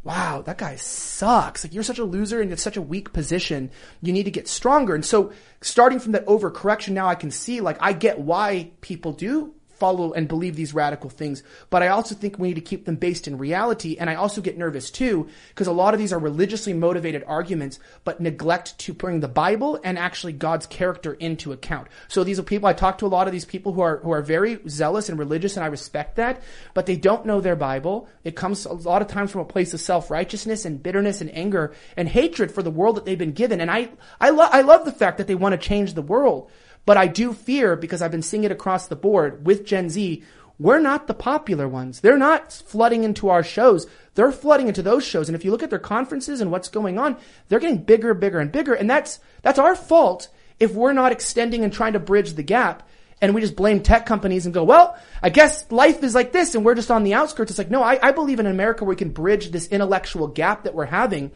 wow, that guy sucks. Like you're such a loser and it's such a weak position. You need to get stronger. And so starting from that overcorrection, now I can see like I get why people do follow and believe these radical things. But I also think we need to keep them based in reality. And I also get nervous too, because a lot of these are religiously motivated arguments, but neglect to bring the Bible and actually God's character into account. So these are people, I talk to a lot of these people who are, who are very zealous and religious, and I respect that, but they don't know their Bible. It comes a lot of times from a place of self-righteousness and bitterness and anger and hatred for the world that they've been given. And I, I, lo- I love the fact that they want to change the world. But I do fear, because I've been seeing it across the board with Gen Z, we're not the popular ones. They're not flooding into our shows. They're flooding into those shows. And if you look at their conferences and what's going on, they're getting bigger, bigger, and bigger. And that's, that's our fault if we're not extending and trying to bridge the gap. And we just blame tech companies and go, well, I guess life is like this and we're just on the outskirts. It's like, no, I, I believe in America where we can bridge this intellectual gap that we're having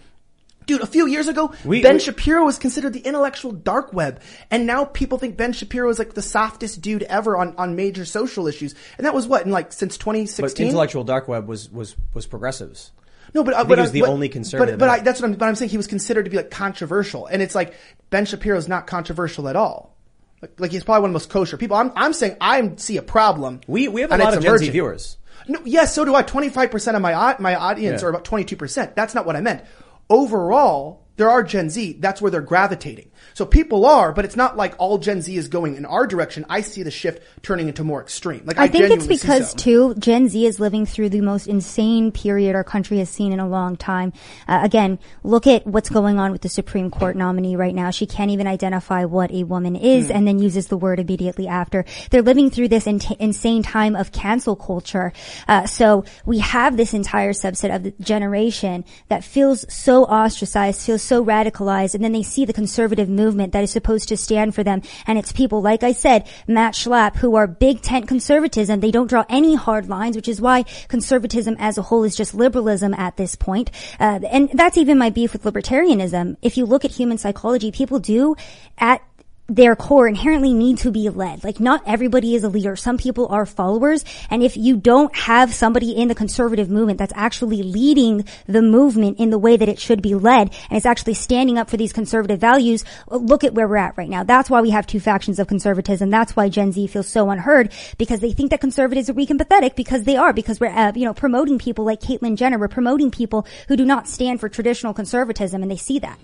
Dude, a few years ago, we, Ben we, Shapiro was considered the intellectual dark web. And now people think Ben Shapiro is like the softest dude ever on, on major social issues. And that was what, in like, since 2016? intellectual dark web was, was, was progressives. No, but, uh, but he was the but, only conservative. But, but I, that's what I'm, but I'm saying he was considered to be like controversial. And it's like, Ben Shapiro's not controversial at all. Like, like he's probably one of the most kosher people. I'm, I'm saying I see a problem. We we have a lot of Gen Z viewers. No, yes, so do I. 25% of my, my audience Yeah. are about 22%. That's not what I meant. Overall, there are Gen Z. That's where they're gravitating. So people are, but it's not like all Gen Z is going in our direction. I see the shift turning into more extreme. Like I, I think it's because too Gen Z is living through the most insane period our country has seen in a long time. Uh, again, look at what's going on with the Supreme Court nominee right now. She can't even identify what a woman is, Hmm. and then uses the word immediately after. They're living through this in- insane time of cancel culture. Uh, so we have this entire subset of the generation that feels so ostracized, feels so radicalized, and then they see the conservative movement that is supposed to stand for them, and it's people like I said, Matt Schlapp, who are big tent conservatism. They don't draw any hard lines, which is why conservatism as a whole is just liberalism at this point. Uh, and that's even my beef with libertarianism. If you look at human psychology, people do at their core inherently need to be led. Like not everybody is a leader. Some people are followers. And if you don't have somebody in the conservative movement that's actually leading the movement in the way that it should be led and it's actually standing up for these conservative values, look at where we're at right now. That's why we have two factions of conservatism. That's why Gen Z feels so unheard because they think that conservatives are weak and pathetic because they are because we're, uh, you know, promoting people like Caitlyn Jenner. We're promoting people who do not stand for traditional conservatism and they see that.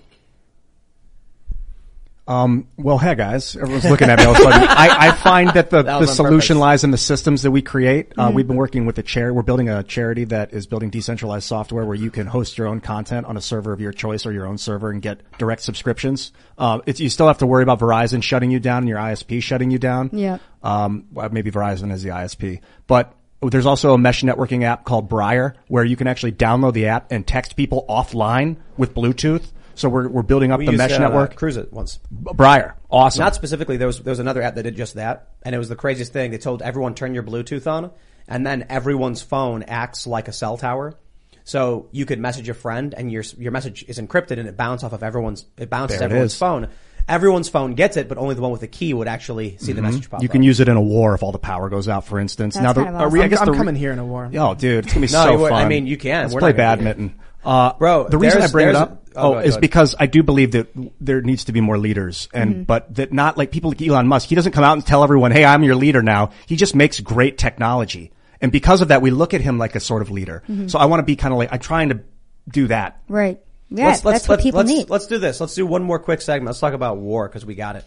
Um, well, hey guys, everyone's looking at me all of a sudden. I, I find that the, That the solution purpose. lies in the systems that we create. Uh, we've been working with a chair. We're building a charity that is building decentralized software where you can host your own content on a server of your choice or your own server and get direct subscriptions. Uh, it's, you still have to worry about Verizon shutting you down and your ISP shutting you down. Yeah. Um, well, maybe Verizon is the ISP, but there's also a mesh networking app called Briar where you can actually download the app and text people offline with Bluetooth. So we're, we're building up We the used, mesh uh, network. Cruise it once. Briar. Awesome. Not specifically. There was there was another app that did just that, and it was the craziest thing. They told everyone turn your Bluetooth on, and then everyone's phone acts like a cell tower. So you could message a friend, and your your message is encrypted, and it bounces off of everyone's. It bounces There it everyone's is. phone. Everyone's phone gets it, but only the one with the key would actually see the message pop Mm-hmm. You up. can use it in a war if all the power goes out, for instance. That's now, the, kind of re- I guess I'm the re- coming here in a war. Oh, dude, it's gonna be No, so would- fun. I mean, you can. Let's We're play not gonna do it. badminton. Uh, Bro, the reason I bring it up, a- oh, oh, go oh, is because I do believe that there needs to be more leaders, and mm-hmm. but that not like people like Elon Musk. He doesn't come out and tell everyone, "Hey, I'm your leader now." He just makes great technology, and because of that, we look at him like a sort of leader. Mm-hmm. So I want to be kind of like I'm trying to do that. Right. Yeah, that's what people let's, need. Let's do this. Let's do one more quick segment. Let's talk about war because we got it.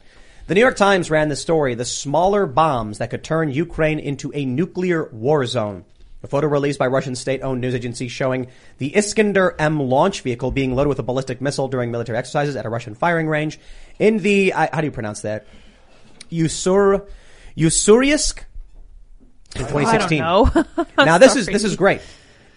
The New York Times ran the story: the smaller bombs that could turn Ukraine into a nuclear war zone. A photo released by Russian state-owned news agency showing the Iskander M launch vehicle being loaded with a ballistic missile during military exercises at a Russian firing range in the I, how do you pronounce that? Usur Usuriysk in 2016. I don't know. now this is this is great.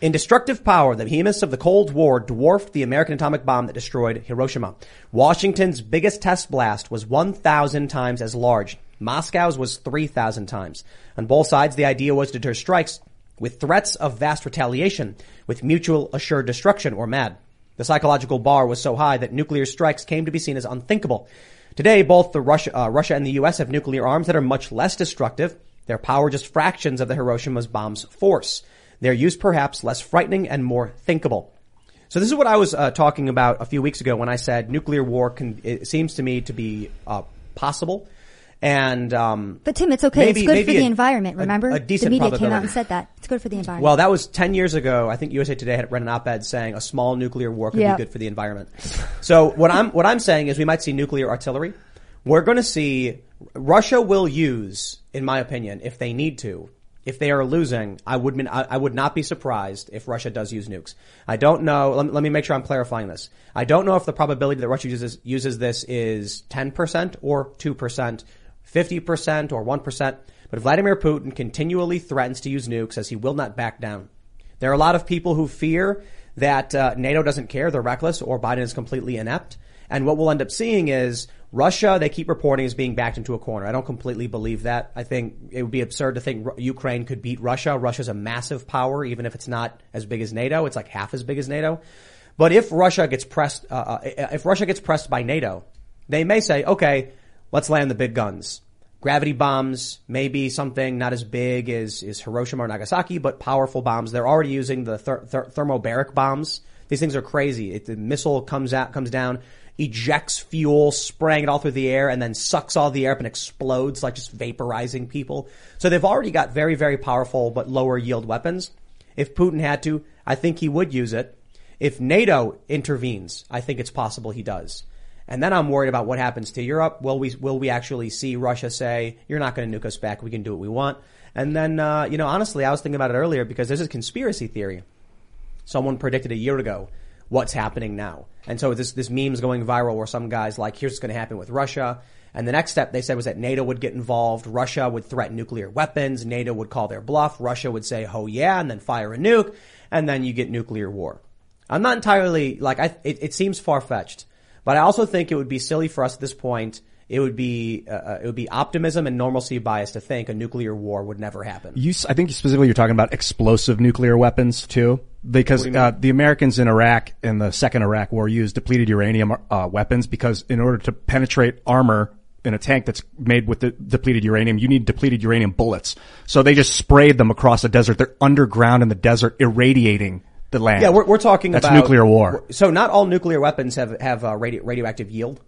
In destructive power, the behemoths of the Cold War dwarfed the American atomic bomb that destroyed Hiroshima. Washington's biggest test blast was 1,000 times as large. Moscow's was 3,000 times. On both sides, the idea was to deter strikes with threats of vast retaliation, with mutual assured destruction or MAD. The psychological bar was so high that nuclear strikes came to be seen as unthinkable. Today, both the Russia, uh, Russia and the U.S. have nuclear arms that are much less destructive. Their power just fractions of the Hiroshima's bomb's force. Their use perhaps less frightening and more thinkable. So this is what I was uh, talking about a few weeks ago when I said nuclear war can, seems to me to be uh, possible. And um, But Tim, it's okay. maybe- it's good for the environment. Remember, a decent the media came out and said that it's good for the environment. Well, that was 10 years ago. I think USA Today had read an op-ed saying a small nuclear war could Yeah. be good for the environment. So what I'm, what I'm saying is we might see nuclear artillery. We're going to see, Russia will use, in my opinion, if they need to, if they are losing, I would, mean- I, I would not be surprised if Russia does use nukes. I don't know, let me, let me make sure I'm clarifying this. I don't know if the probability that Russia uses, uses this is 10% or 2%, 50% or 1%, but Vladimir Putin continually threatens to use nukes as he will not back down. There are a lot of people who fear that uh, NATO doesn't care, they're reckless, or Biden is completely inept. And what we'll end up seeing is Russia, they keep reporting as being backed into a corner. I don't completely believe that. I think it would be absurd to think Ukraine could beat Russia. Russia's a massive power, even if it's not as big as NATO. It's like half as big as NATO. But if Russia gets pressed, uh, uh, if Russia gets pressed by NATO, they may say, okay, let's land the big guns. Gravity bombs, maybe something not as big as, as Hiroshima or Nagasaki, but powerful bombs. They're already using the ther- ther- thermobaric bombs. These things are crazy. It, the missile comes out, comes down, ejects fuel, spraying it all through the air, and then sucks all the air up and explodes, like just vaporizing people. So they've already got very, very powerful but lower yield weapons. If Putin had to, I think he would use it. If NATO intervenes, I think it's possible he does. And then I'm worried about what happens to Europe. Will we will we actually see Russia say, "You're not going to nuke us back. We can do what we want"? And then, uh, you know, honestly, I was thinking about it earlier because there's a conspiracy theory. Someone predicted a year ago what's happening now, and so this this meme's going viral where some guys like, "Here's what's going to happen with Russia." And the next step they said was that NATO would get involved. Russia would threaten nuclear weapons. NATO would call their bluff. Russia would say, "Oh yeah," and then fire a nuke, and then you get nuclear war. I'm not entirely like I. It, it seems far fetched, but I also think it would be silly for us at this point. It would be uh, uh, it would be optimism and normalcy bias to think a nuclear war would never happen. You, I think specifically you're talking about explosive nuclear weapons too, because uh, the Americans in Iraq in the second Iraq war used depleted uranium uh, weapons because in order to penetrate armor in a tank that's made with the depleted uranium, you need depleted uranium bullets. So they just sprayed them across the desert. They're underground in the desert, irradiating the land. Yeah, we're, we're talking that's about nuclear war. So not all nuclear weapons have have uh, radio, radioactive yield.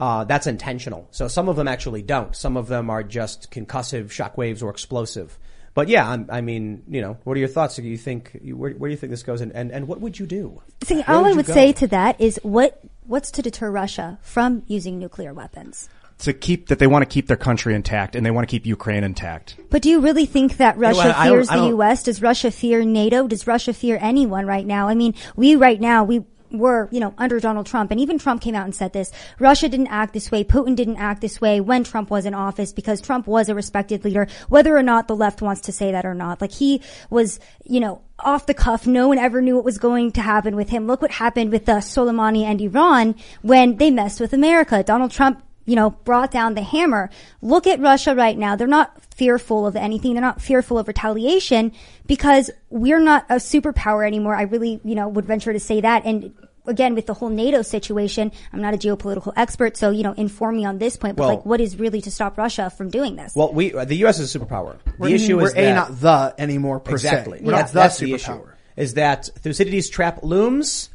Uh, that's intentional. So some of them actually don't. Some of them are just concussive shockwaves or explosive. But yeah, I'm, I mean, you know, what are your thoughts? Do you think where, where do you think this goes, and, and, and what would you do? See, Where all I would go? say to that is what what's to deter Russia from using nuclear weapons? To keep that they want to keep their country intact and they want to keep Ukraine intact. But do you really think that Russia what, I don't- fears I the don't- U.S.? Does Russia fear NATO? Does Russia fear anyone right now? I mean, we right now, we were, you know, under Donald Trump, and even Trump came out and said this. Russia didn't act this way. Putin didn't act this way when Trump was in office because Trump was a respected leader, whether or not the left wants to say that or not. Like he was, you know, off the cuff. No one ever knew what was going to happen with him. Look what happened with the Soleimani and Iran when they messed with America. Donald Trump you know, brought down the hammer. Look at Russia right now. They're not fearful of anything. They're not fearful of retaliation because we're not a superpower anymore. I really, you know, would venture to say that. And again, with the whole NATO situation, I'm not a geopolitical expert, so, you know, inform me on this point, but Well- like, what is really to stop Russia from doing this? Well, we uh, the U.S. is a superpower. We're, the issue we're is a that not the anymore per exactly. se. We're That's, not that's the the issue. is that Thucydides' trap looms,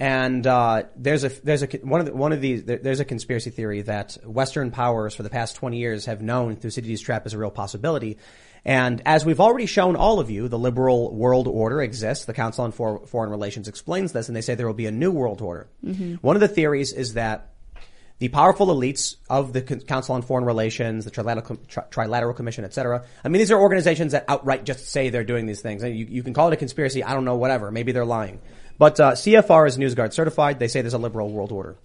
and uh, there's a there's a one of the, one of these there- there's a conspiracy theory that Western powers for the past 20 years have known Thucydides' trap is a real possibility. And as we've already shown all of you, the liberal world order exists. The Council on For- Foreign Relations explains this, and they say there will be a new world order. One of the theories is that the powerful elites of the Council on Foreign Relations, the Trilateral, Tri- Trilateral Commission, et cetera. I mean, these are organizations that outright just say they're doing these things. And you, you can call it a conspiracy. I don't know, whatever. Maybe they're lying. But uh, CFR is NewsGuard certified. They say there's a liberal world order.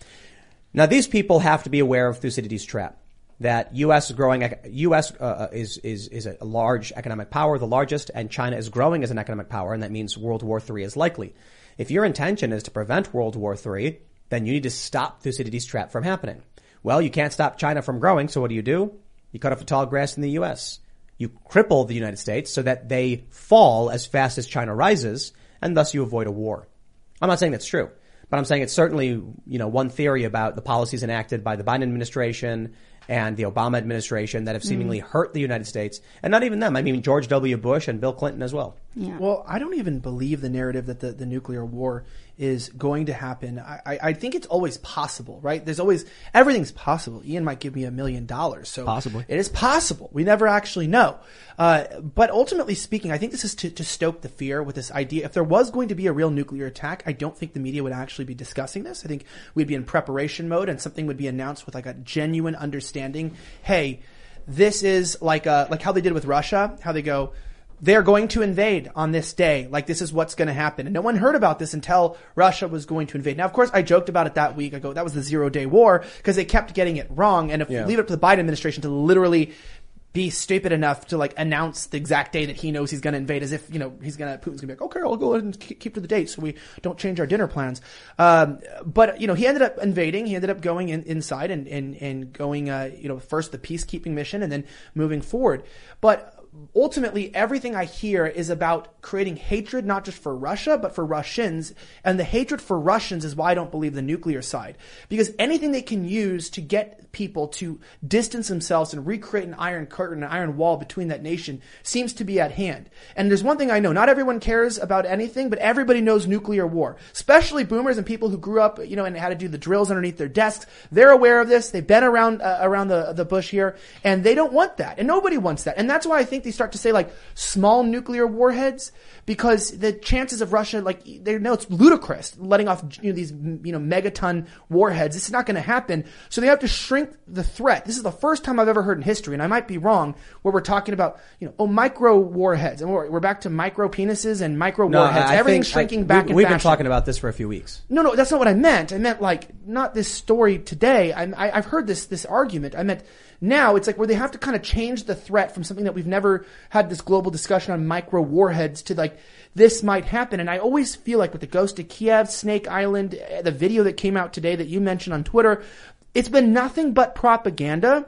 Now, these people have to be aware of Thucydides' trap. That U.S. is growing, U.S. Uh, is is is a large economic power, the largest, and China is growing as an economic power, and that means World War III is likely. If your intention is to prevent World War III, then you need to stop Thucydides' trap from happening. Well, you can't stop China from growing, so what do you do? You cut off the tall grass in the U.S. You cripple the United States so that they fall as fast as China rises, and thus you avoid a war. I'm not saying that's true, but I'm saying it's certainly, you know, one theory about the policies enacted by the Biden administration and the Obama administration that have mm. seemingly hurt the United States. And not even them. I mean, George W. Bush and Bill Clinton as well. yeah. Well, I don't even believe the narrative that the, the nuclear war is going to happen. I, I, I think it's always possible, right? There's always everything's possible. Ian might give me a million dollars, so Possibly. it is possible. We never actually know. Uh, but ultimately speaking, I think this is to, to stoke the fear with this idea. If there was going to be a real nuclear attack, I don't think the media would actually be discussing this. I think we'd be in preparation mode, and something would be announced with like a genuine understanding. Hey, this is like a, like how they did with Russia, how they go, they're going to invade on this day. Like this is what's going to happen. And no one heard about this until Russia was going to invade. Now, of course, I joked about it that week. I go, that was the zero day war because they kept getting it wrong. And if Yeah. you leave it up to the Biden administration to literally be stupid enough to like announce the exact day that he knows he's going to invade as if, you know, he's going to, Putin's going to be like, okay, I'll go ahead and keep keep to the date so we don't change our dinner plans. Um, but, you know, he ended up invading. He ended up going in, inside and, and, and going, uh, you know, first the peacekeeping mission and then moving forward. But ultimately everything I hear is about creating hatred not just for Russia but for Russians. And the hatred for Russians is why I don't believe the nuclear side. Because anything they can use to get people to distance themselves and recreate an iron curtain an iron wall between that nation seems to be at hand. And there's one thing I know. Not everyone cares about anything but everybody knows nuclear war. Especially boomers and people who grew up you know and had to do the drills underneath their desks. They're aware of this. They've been around uh, around the the bush here. And they don't want that. And nobody wants that. And that's why I think they start to say like small nuclear warheads because the chances of Russia, like they know it's ludicrous letting off you know, these you know megaton warheads. This is not going to happen. So they have to shrink the threat. This is the first time I've ever heard in history, and I might be wrong, where we're talking about you know oh micro warheads, and we're, we're back to micro penises and micro warheads. I Everything's shrinking I- back. we- We've been talking about this for a few weeks. No, no, that's not what I meant. I meant like not this story today. I, I, I've heard this this argument. I meant now it's like where they have to kind of change the threat from something that we've never had this global discussion on micro warheads to like this might happen. And I always feel like with the Ghost of Kiev, Snake Island, eh, the video that came out today that you mentioned on Twitter, it's been nothing but propaganda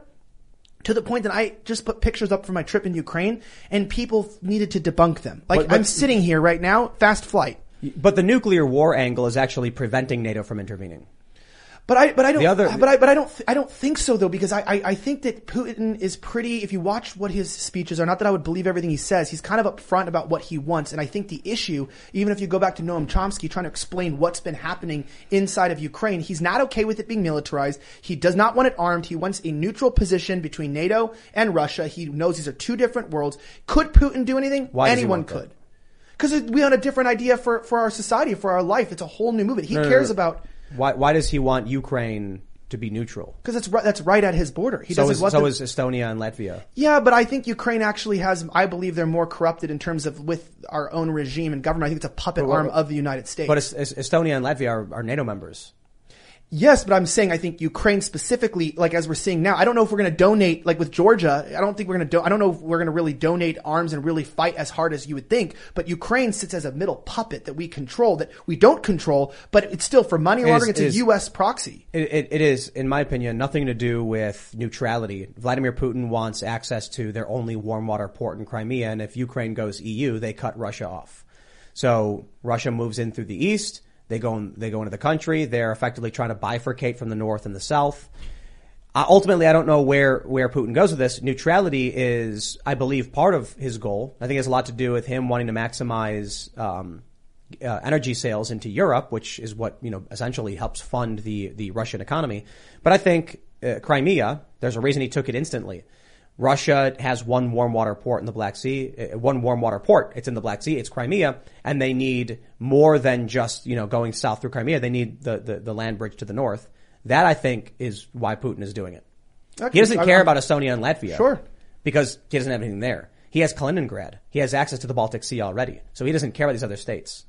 to the point that I just put pictures up from my trip in Ukraine and people needed to debunk them. Like But- but- I'm sitting here right now, fast flight. But the nuclear war angle is actually preventing NATO from intervening. But I, but I don't, The other- but I, but I don't, th- I don't think so though, because I, I, I think that Putin is pretty, if you watch what his speeches are, not that I would believe everything he says, he's kind of upfront about what he wants. And I think the issue, even if you go back to Noam Chomsky trying to explain what's been happening inside of Ukraine, he's not okay with it being militarized. He does not want it armed. He wants a neutral position between NATO and Russia. He knows these are two different worlds. Could Putin do anything? Why Anyone could. Because we have a different idea for, for our society, for our life. It's a whole new movement. He No, no, cares no. about, Why, why does he want Ukraine to be neutral? because that's right, that's right at his border. He So doesn't is, want so the- is Estonia and Latvia. Yeah, but I think Ukraine actually has. I believe they're more corrupted in terms of with our own regime and government. I think it's a puppet But arm of the United States. But Es- Es- Estonia and Latvia are, are NATO members. Yes, but I'm saying I think Ukraine specifically, like as we're seeing now, I don't know if we're going to donate like with Georgia. I don't think we're going to. Do, I don't know if we're going to really donate arms and really fight as hard as you would think. But Ukraine sits as a middle puppet that we control, that we don't control, but it's still for money laundering. It's it a U.S. proxy. It, it, it is, in my opinion, nothing to do with neutrality. Vladimir Putin wants access to their only warm water port in Crimea, and if Ukraine goes EU, they cut Russia off. So Russia moves in through the east. They go in, they go into the country. They're effectively trying to bifurcate from the north and the south. Uh, ultimately, I don't know where, where Putin goes with this. Neutrality is, I believe, part of his goal. I think it has a lot to do with him wanting to maximize um, uh, energy sales into Europe, which is what you know essentially helps fund the the Russian economy. But I think uh, Crimea, there's a reason he took it instantly. Russia has one warm water port in the Black Sea, uh, one warm water port. It's in the Black Sea. It's Crimea, and they need more than just you know going south through Crimea. They need the the, the land bridge to the north. That I think is why Putin is doing it. Okay, He doesn't I- care about Estonia and Latvia. Sure. Because he doesn't have anything there. He has Kaliningrad. He has access to the Baltic Sea already. So he doesn't care about these other states.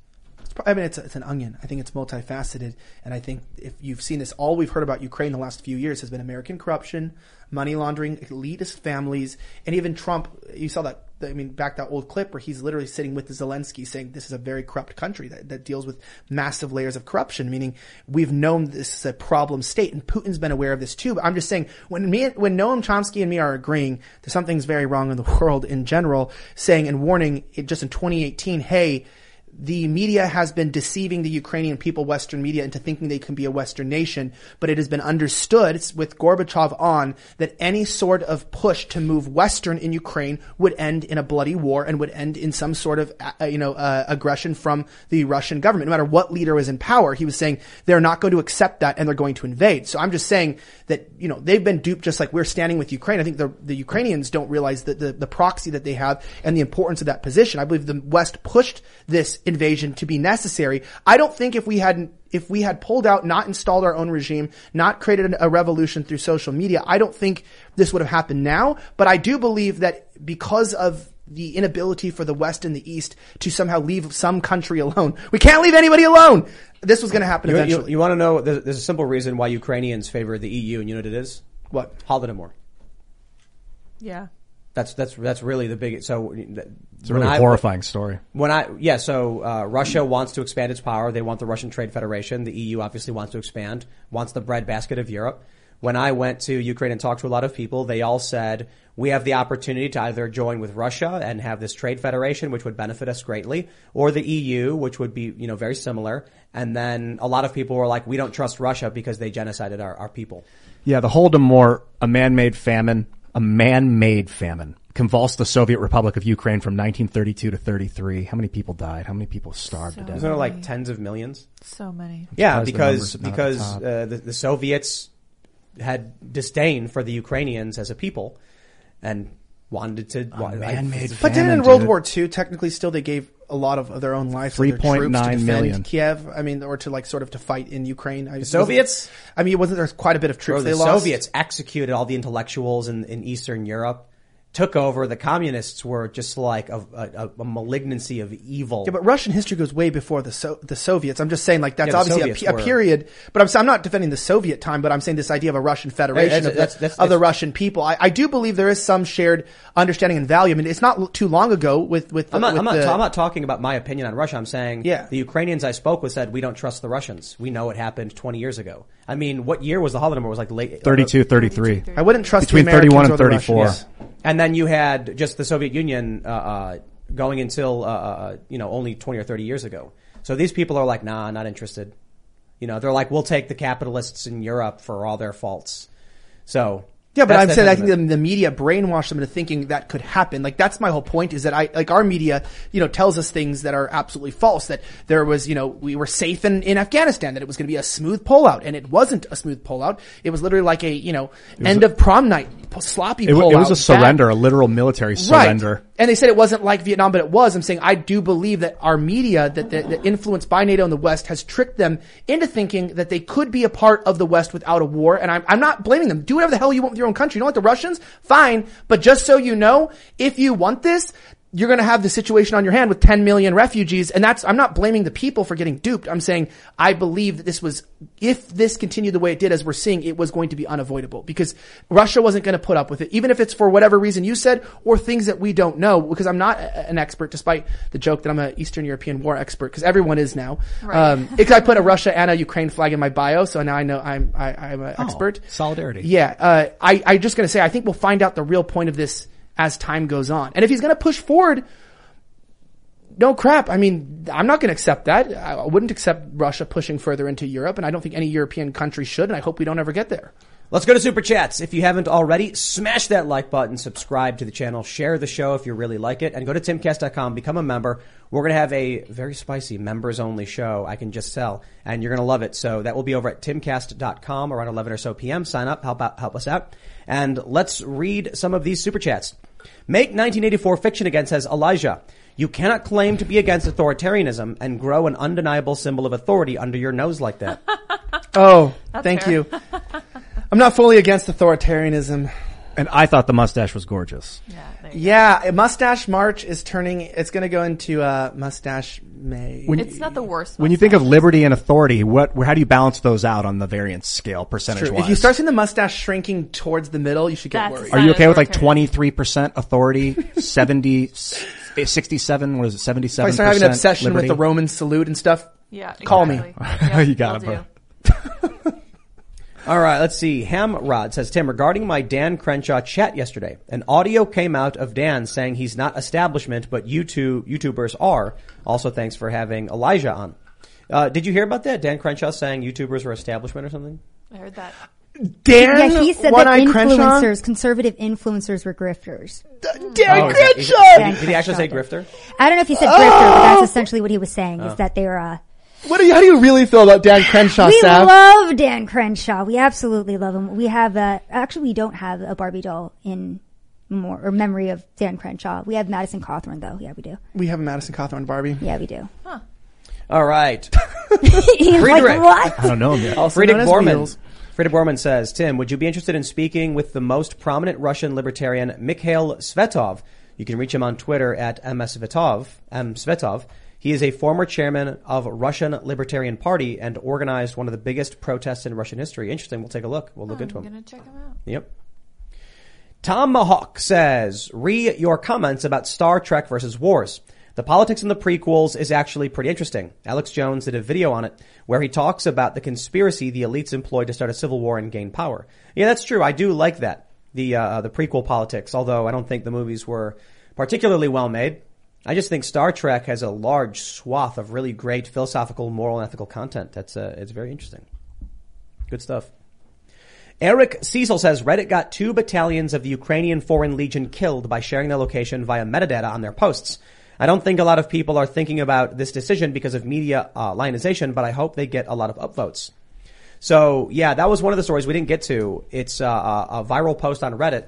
I mean, it's, it's an onion. I think it's multifaceted. And I think if you've seen this, all we've heard about Ukraine the last few years has been American corruption, money laundering, elitist families, and even Trump. You saw that, I mean, back that old clip where he's literally sitting with Zelensky saying this is a very corrupt country that, that deals with massive layers of corruption, meaning we've known this is a problem state. And Putin's been aware of this too. But I'm just saying, when me, when Noam Chomsky and me are agreeing that something's very wrong in the world in general, saying and warning it just in 2018, hey, the media has been deceiving the Ukrainian people, Western media, into thinking they can be a Western nation, but it has been understood with Gorbachev on that any sort of push to move Western in Ukraine would end in a bloody war and would end in some sort of, uh, you know, uh, aggression from the Russian government. No matter what leader was in power, he was saying they're not going to accept that and they're going to invade. So I'm just saying that, you know, they've been duped just like we're standing with Ukraine. I think the, the Ukrainians don't realize that the, the proxy that they have and the importance of that position. I believe the West pushed this invasion to be necessary. I don't think if we hadn't if we had pulled out, not installed our own regime, not created a revolution through social media, I don't think this would have happened now. But I do believe that because of the inability for the West and the East to somehow leave some country alone, we can't leave anybody alone. This was going to happen You, eventually. you, want to know? There's, there's a simple reason why Ukrainians favor the EU, and you know what it is? what? Holodomor. Yeah. That's that's that's really the big. So It's a really horrifying story. When I yeah, so uh, Russia wants to expand its power. They want the Russian Trade Federation. The EU obviously wants to expand, wants the breadbasket of Europe. when I went to Ukraine and talked to a lot of people, they all said we have the opportunity to either join with Russia and have this trade federation, which would benefit us greatly, or the EU, which would be, you know, very similar. And then a lot of people were like, we don't trust Russia because they genocided our, our people. Yeah, the Holodomor, a man-made famine, a man-made famine, convulsed the Soviet Republic of Ukraine from 1932 to 33. How many people died? How many people starved to death? Isn't it like tens of millions? So many. Yeah, surprised the because numbers are not at the because uh, the, the Soviets had disdain for the Ukrainians as a people, and wanted to. wa- man-made famine. But didn't in famine, World dude. War II, technically still they gave a lot of their own lives to their troops to defend million. Kiev. I mean, or to like sort of to fight in Ukraine. I, the Soviets? I mean, wasn't there quite a bit of troops Bro, they the lost? Soviets executed all the intellectuals in, in Eastern Europe, took over. The communists were just like a, a, a malignancy of evil. Yeah, but Russian history goes way before the so- the Soviets. I'm just saying, like that's Yeah, obviously a, a period. But I'm, I'm not defending the Soviet time, but I'm saying this idea of a Russian federation That's- of, the, that's- that's- of the Russian people. I, I do believe there is some shared understanding and value. I mean, it's not too long ago with with. The, I'm not, with I'm, not, the, I'm not talking about my opinion on Russia. I'm saying Yeah. the Ukrainians I spoke with said we don't trust the Russians. We know it happened 20 years ago. I mean, what year was the Holodomor? It was like late 32, 33. I wouldn't trust Between the Americans 31 and or the 34. Russians. And then you had just the Soviet Union uh, uh, going until uh, uh, you know only twenty or thirty years ago. So these people are like, nah, not interested. You know, they're like, we'll take the capitalists in Europe for all their faults. So Yeah, but that's I'm saying I think the, the media brainwashed them into thinking that could happen. Like that's my whole point is that I like our media, you know, tells us things that are absolutely false. That there was, you know, we were safe in, in Afghanistan. That it was going to be a smooth pullout, and it wasn't a smooth pullout. It was literally like a you know end of prom night sloppy It, it was a surrender, a literal military surrender. Right. And they said it wasn't like Vietnam, but it was. I'm saying I do believe that our media, that, that, that influenced by NATO in the West, has tricked them into thinking that they could be a part of the West without a war. And I'm, I'm not blaming them. Do whatever the hell you want with your own country. You don't like the Russians? Fine. But just so you know, if you want this, you're going to have the situation on your hand with 10 million refugees. And that's, I'm not blaming the people for getting duped. I'm saying I believe that this was, if this continued the way it did, as we're seeing, it was going to be unavoidable because Russia wasn't going to put up with it, even if it's for whatever reason you said or things that we don't know. Because I'm not a- an expert, despite the joke that I'm an Eastern European war expert, because everyone is now. Right. Um, because I put a Russia and a Ukraine flag in my bio, so now I know I'm, I, I'm an expert. solidarity. Yeah, uh, I, I just gonna say, I think we'll find out the real point of this as time goes on. And if he's gonna push forward, no crap. I mean, I'm not gonna accept that. I wouldn't accept Russia pushing further into Europe, and I don't think any European country should, and I hope we don't ever get there. Let's go to Super Chats. If you haven't already, smash that like button, subscribe to the channel, share the show if you really like it, and go to timcast.com, become a member. We're going to have a very spicy members only show, I can just tell, and you're going to love it. So that will be over at timcast.com around 11 or so p.m. Sign up, help out, help us out. And let's read some of these Super Chats. Make 1984 fiction again says Elijah. You cannot claim to be against authoritarianism and grow an undeniable symbol of authority under your nose like that. Oh, thank fair. you. I'm not fully against authoritarianism. And I thought the mustache was gorgeous. Yeah. There you Yeah, a mustache March is turning. It's going to go into uh, mustache May. When- go. It's not the worst. When you think of liberty and authority, what, how do you balance those out on the variance scale, percentage wise? If you start seeing the mustache shrinking towards the middle, you should get That's worried. Are you okay with like 23% authority, 70, 67, what is it, 77%? If I start having an obsession liberty? with the Roman salute and stuff, yeah, Call me. exactly. Yep, You got will it, do. All right, let's see. Hamrod says, Tim, regarding my Dan Crenshaw chat yesterday, an audio came out of Dan saying he's not establishment, but YouTube, YouTubers are. Also, thanks for having Elijah on. Uh, did you hear about that? Dan Crenshaw saying YouTubers are establishment or something? I heard that. Dan, yeah, he said that One-Eye Crenshaw? influencers, conservative influencers were grifters. Dan Oh, Crenshaw! Did he, did he actually say grifter? I don't know if he said grifter, but that's essentially what he was saying, is that they are uh, What do you, how do you really feel about Dan Crenshaw, we Sav? love Dan Crenshaw. We absolutely love him. We have, uh, actually we don't have a Barbie doll in more, or memory of Dan Crenshaw. We have Madison Cawthorn though. Yeah, we do. we have a Madison Cawthorn Barbie. Yeah, we do. Huh. All right. He's like, Friedrich. what? I don't know him yet. Also Friedrich known as Borman. Wheels. Friedrich Borman says, Tim, would you be interested in speaking with the most prominent Russian libertarian, Mikhail Svetov? You can reach him on Twitter at msvetov, M. He is a former chairman of Russian Libertarian Party and organized one of the biggest protests in Russian history. Interesting. We'll take a look. We'll look into I'm him. gonna check him out. Yep. Tom Mahawk says, re your comments about Star Trek versus Wars. The politics in the prequels is actually pretty interesting. Alex Jones did a video on it where he talks about the conspiracy the elites employed to start a civil war and gain power. Yeah, that's true. I do like that. The, uh, the prequel politics, although I don't think the movies were particularly well made. I just think Star Trek has a large swath of really great philosophical, moral, and ethical content. That's, uh, it's very interesting. Good stuff. Eric Cecil says Reddit got two battalions of the Ukrainian Foreign Legion killed by sharing their location via metadata on their posts. I don't think a lot of people are thinking about this decision because of media uh, lionization, but I hope they get a lot of upvotes. So yeah, that was one of the stories we didn't get to. It's uh, a, viral post on Reddit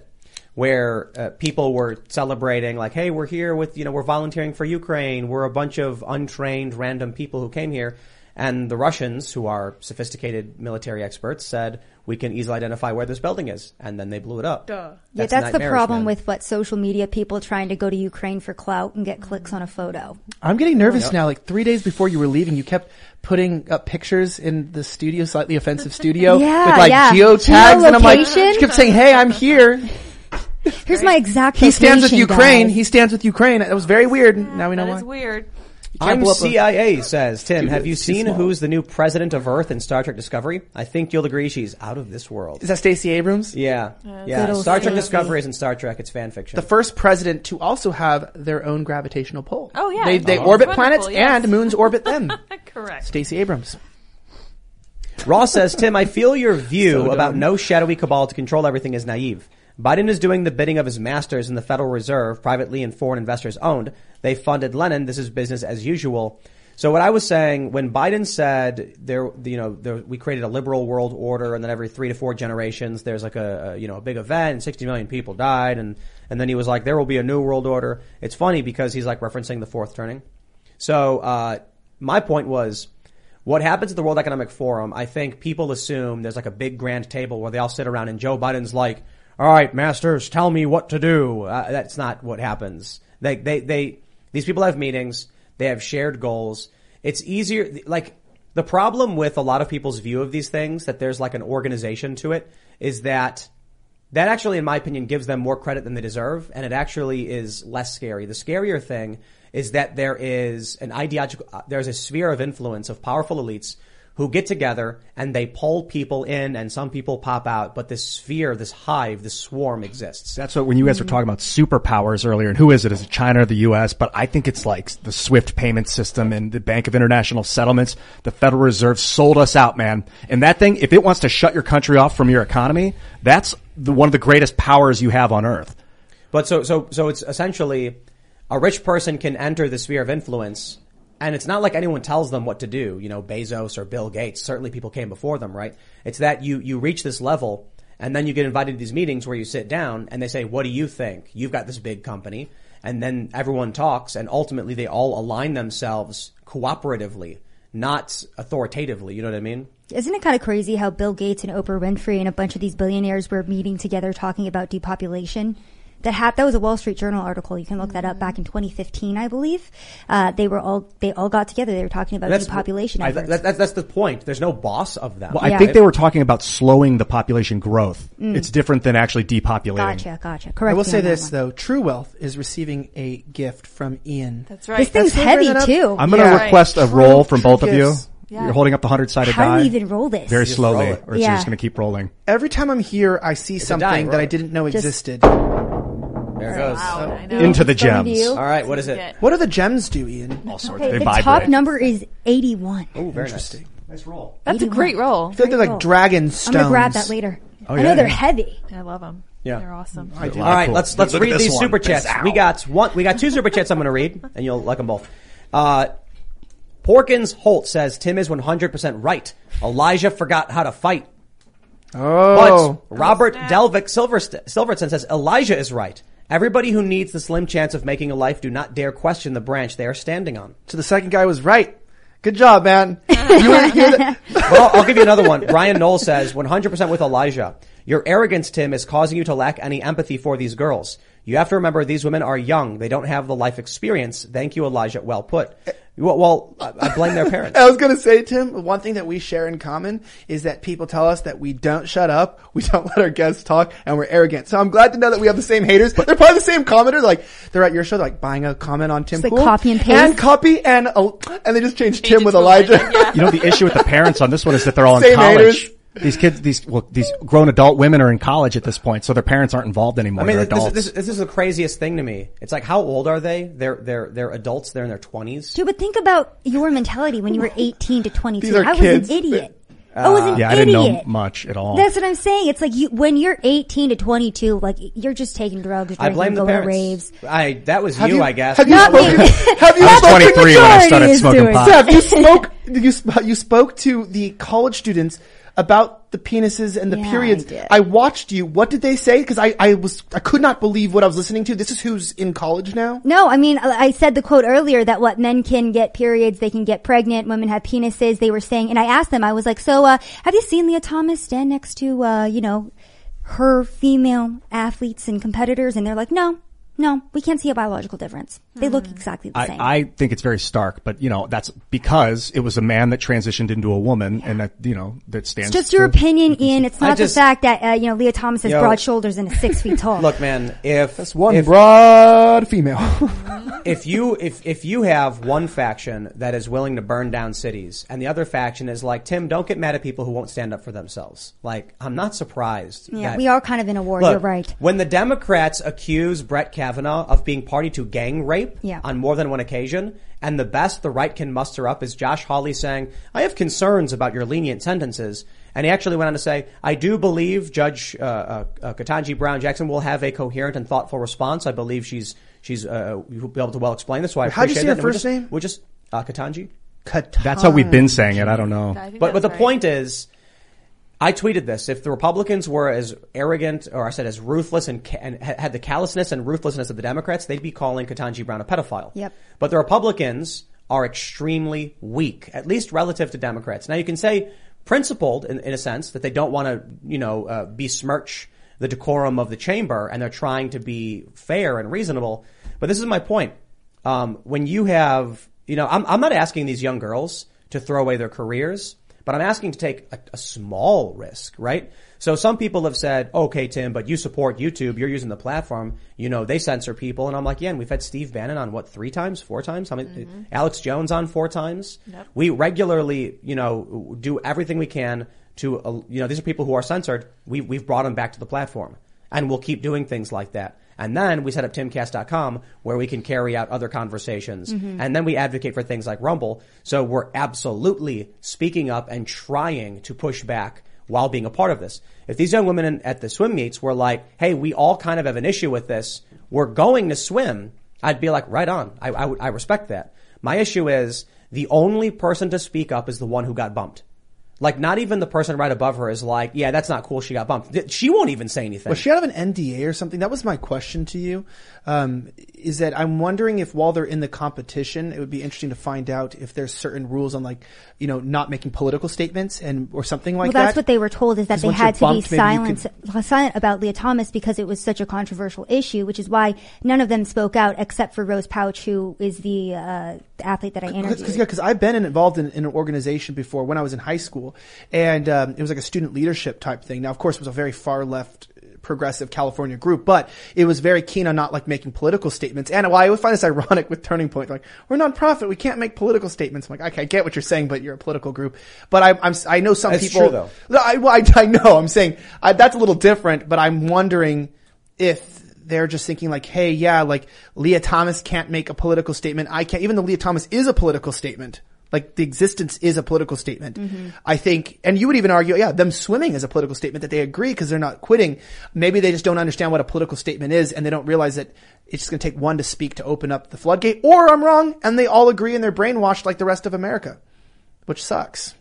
where uh, people were celebrating like, "Hey, we're here with you know we're volunteering for Ukraine. We're a bunch of untrained random people who came here." And the Russians, who are sophisticated military experts, said we can easily identify where this building is, and then they blew it up. Duh. Yeah, that's the problem man. with what social media people trying to go to Ukraine for clout and get clicks on a photo. I'm getting nervous now. Like three days before you were leaving, you kept putting up pictures in the studio, slightly offensive studio, Yeah, with like yeah. geotags, and I'm like, she kept saying, "Hey, I'm here." Here's my exact. He stands with location, Ukraine. guys. He stands with Ukraine. That was very weird. Now we know That why. is weird. I'm blow up a- CIA says Tim. Have you seen who's the new president of Earth in Star Trek Discovery? I think you'll agree she's out of this world. Is that Stacey Abrams? Yeah, Good yeah. old Star Trek Stacey. Discovery isn't Star Trek; it's fan fiction. The first president to also have their own gravitational pull. Oh, yeah. They, they Oh. orbit Wonderful, planets yes. and moons orbit them. Correct. Stacey Abrams. Ross says, Tim, I feel your view So about no shadowy cabal to control everything is naive. Biden is doing the bidding of his masters in the Federal Reserve, privately and foreign investors owned. They funded Lenin. This is business as usual. So what I was saying when Biden said there, you know, there, we created a liberal world order, and then every three to four generations there's like a, a you know a big event, and 60 million people died, and and then he was like there will be a new world order. It's funny because he's like referencing the fourth turning. So uh, my point was, what happens at the World Economic Forum? I think people assume there's like a big grand table where they all sit around and Joe Biden's like, "All right, masters, tell me what to do." Uh, that's not what happens. They they they these people have meetings. They have shared goals. It's easier like. The problem with a lot of people's view of these things, that there's like an organization to it, is that that actually, in my opinion, gives them more credit than they deserve, and it actually is less scary. The scarier thing is that there is an ideological, uh, there's a sphere of influence of powerful elites who get together and they pull people in, and some people pop out. But this sphere, this hive, this swarm exists. That's what when you guys were talking about superpowers earlier, and who is it? Is it China or the U.S.? But I think it's like the SWIFT payment system and the Bank of International Settlements. The Federal Reserve sold us out, man. And that thing, if it wants to shut your country off from your economy, that's the, one of the greatest powers you have on earth. But so, so, so it's essentially a rich person can enter the sphere of influence and it's not like anyone tells them what to do. You know, Bezos or Bill Gates, certainly people came before them, right? It's that you, you reach this level and then you get invited to these meetings where you sit down and they say, what do you think? You've got this big company. And then everyone talks and ultimately they all align themselves cooperatively, not authoritatively. You know what I mean? Isn't it kind of crazy how Bill Gates and Oprah Winfrey and a bunch of these billionaires were meeting together talking about depopulation? That hap- that was a Wall Street Journal article. You can look that up back in 2015, I believe. Uh, they were all they all got together. They were talking about depopulation I- efforts. that- that- that's the point. There's no boss of them. Well, I Yeah. think they were talking about slowing the population growth. It's different than actually depopulating. gotcha, gotcha. Correct. I will say this though: True Wealth is receiving a gift from Ian. That's right. This thing's That's heavy too. I'm going to Yeah. request a True- roll from true both of you. Yeah. You're holding up the hundred sided How die. do you even roll this? Very slowly, roll or it's Yeah. just going to keep rolling. Every time I'm here, I see die, something that I didn't know Just- existed. There it goes. Wow, I know. Into the Coming gems. you. All right. What is it? What do the gems do, Ian? All sorts. Okay, they the vibrate. top number is 81. Oh, very Interesting. nice. Nice roll. That's a great roll. I feel like they're like roll. dragon I'm gonna grab that later. Oh, I yeah, know they're yeah. heavy. I love them. Yeah. They're awesome. I do. All right, cool. let's let's Look at read this these one. super chats. Piss We got one. We got two super chats. I'm going to read, and you'll like them both. Uh, Porkins Holt says Tim is 100 percent right. Elijah forgot how to fight. Oh, But Robert snap. Delvick Silverst- Silverton says Elijah is right. Everybody who needs the slim chance of making a life do not dare question the branch they are standing on. so the second guy was right. Good job, man. you were, you're Well, I'll give you another one. Brian Knoll says 100% with Elijah. Your arrogance, Tim, is causing you to lack any empathy for these girls. You have to remember these women are young. They don't have the life experience. Thank you, Elijah. Well put. Well, well I I blame their parents. I was gonna say, Tim, one thing that we share in common is that people tell us that we don't shut up, we don't let our guests talk, and we're arrogant. So I'm glad to know that we have the same haters. They're probably the same commenters. Like they're at your show, they're like buying a comment on Tim Just like copy and paste. and copy and uh, and they just changed Change Tim with to Elijah. Yeah. You know, the issue with the parents on this one is that they're all in college. haters. These kids, these, well, these grown adult women are in college at this point, so their parents aren't involved anymore. I mean, they're this, adults. this, this is the craziest thing to me. It's like, how old are they? They're they're they're adults. They're in their twenties. Dude, but think about your mentality when you were 18 to 22. I was kids. an idiot. I was an yeah, I idiot. didn't know much at all. That's what I'm saying. It's like you, when you're 18 to 22, like you're just taking drugs, I blame the going to parents. raves. I that was you, you- I guess. have you Not me. spoken? have you I was 23 when I started smoking pot. Steph, you spoke you sp- you spoke to the college students about the penises and the Yeah, periods. I. I watched you. What did they say? Because I, I was I could not believe what I was listening to. This is who's in college now. No, I mean, I I said the quote earlier that what men can get periods, they can get pregnant, women have penises. They were saying, and I asked them, I was like, so, uh, have you seen Lia Thomas stand next to, uh, you know, her female athletes and competitors? And they're like, no, no, we can't see a biological difference. They look exactly the same. I, I think it's very stark, but you know, that's because it was a man that transitioned into a woman and that, you know, that stands. it's just your to- opinion, Ian. It's not just- the fact that, uh, you know, Lia Thomas has Yo. broad shoulders and is six feet tall. Look, man, if One if, broad female. if you if if you have one faction that is willing to burn down cities and the other faction is like Tim, don't get mad at people who won't stand up for themselves. Like I'm not surprised. yeah, that- we are kind of in a war. Look, You're right. When the Democrats accuse Brett Kavanaugh of being party to gang rape Yeah. on more than one occasion, and the best the right can muster up is Josh Hawley saying, I have concerns about your lenient sentences. And he actually went on to say, I do believe Judge uh, uh, uh, Ketanji Brown Jackson will have a coherent and thoughtful response. I believe she's she's uh, will be able to well explain this. So I How do you say it. her And we'll first just- name? We'll just uh, Ketanji. That's how we've been saying it. I don't know. I But but the right. point is, I tweeted this. If the Republicans were as arrogant, or I said as ruthless and, ca- and had the callousness and ruthlessness of the Democrats, they'd be calling Ketanji Brown a pedophile. Yep. But the Republicans are extremely weak, at least relative to Democrats. Now you can say principled in, in a sense that they don't want to, you know, uh, besmirch the decorum of the chamber and they're trying to be fair and reasonable. But this is my point. Um, when you have, you know, I'm, I'm not asking these young girls to throw away their careers, but I'm asking to take a, a small risk, right? So some people have said, okay, Tim, but you support YouTube. You're using the platform. You know, they censor people. And I'm like, yeah, and we've had Steve Bannon on what, three times, four times? How many, Alex Jones on four times? We regularly, you know, do everything we can to, uh, you know, these are people who are censored. We, we've brought them back to the platform and we'll keep doing things like that. And then we set up timcast.com where we can carry out other conversations. Mm-hmm. And then we advocate for things like Rumble. So we're absolutely speaking up and trying to push back while being a part of this. If these young women in, at the swim meets were like, hey, we all kind of have an issue with this. We're going to swim. I'd be like, right on. I, I, I respect that. My issue is the only person to speak up is the one who got bumped. Like not even the person right above her is like, yeah, that's not cool. She got bumped. She won't even say anything. Was she out of an NDA or something? That was my question to you. Um, is that I'm wondering if while they're in the competition, it would be interesting to find out if there's certain rules on like, you know, not making political statements and or something like that. well, that. that's what they were told is that they had to bumped, be maybe you silent, silent about Lia Thomas because it was such a controversial issue, which is why none of them spoke out except for Rose Pouch, who is the, uh, the athlete that I interviewed. Because yeah, because I've been involved in, in an organization before when I was in high school, and um, it was like a student leadership type thing. Now, of course, it was a very far left progressive California group, but it was very keen on not like making political statements. And well, I always find this ironic with Turning Point, like we're nonprofit, we can't make political statements. I'm like, okay, I get what you're saying, but you're a political group. But I, I'm I know some That's people. true, though. I, well, I, I know. I'm saying I, that's a little different, but I'm wondering if they're just thinking like, hey, yeah, like Lia Thomas can't make a political statement. I can't, even though Lia Thomas is a political statement. Like the existence is a political statement. Mm-hmm. I think, and you would even argue, yeah, them swimming is a political statement that they agree because they're not quitting. Maybe they just don't understand what a political statement is and they don't realize that it's just going to take one to speak to open up the floodgate. Or I'm wrong and they all agree and they're brainwashed like the rest of America, which sucks.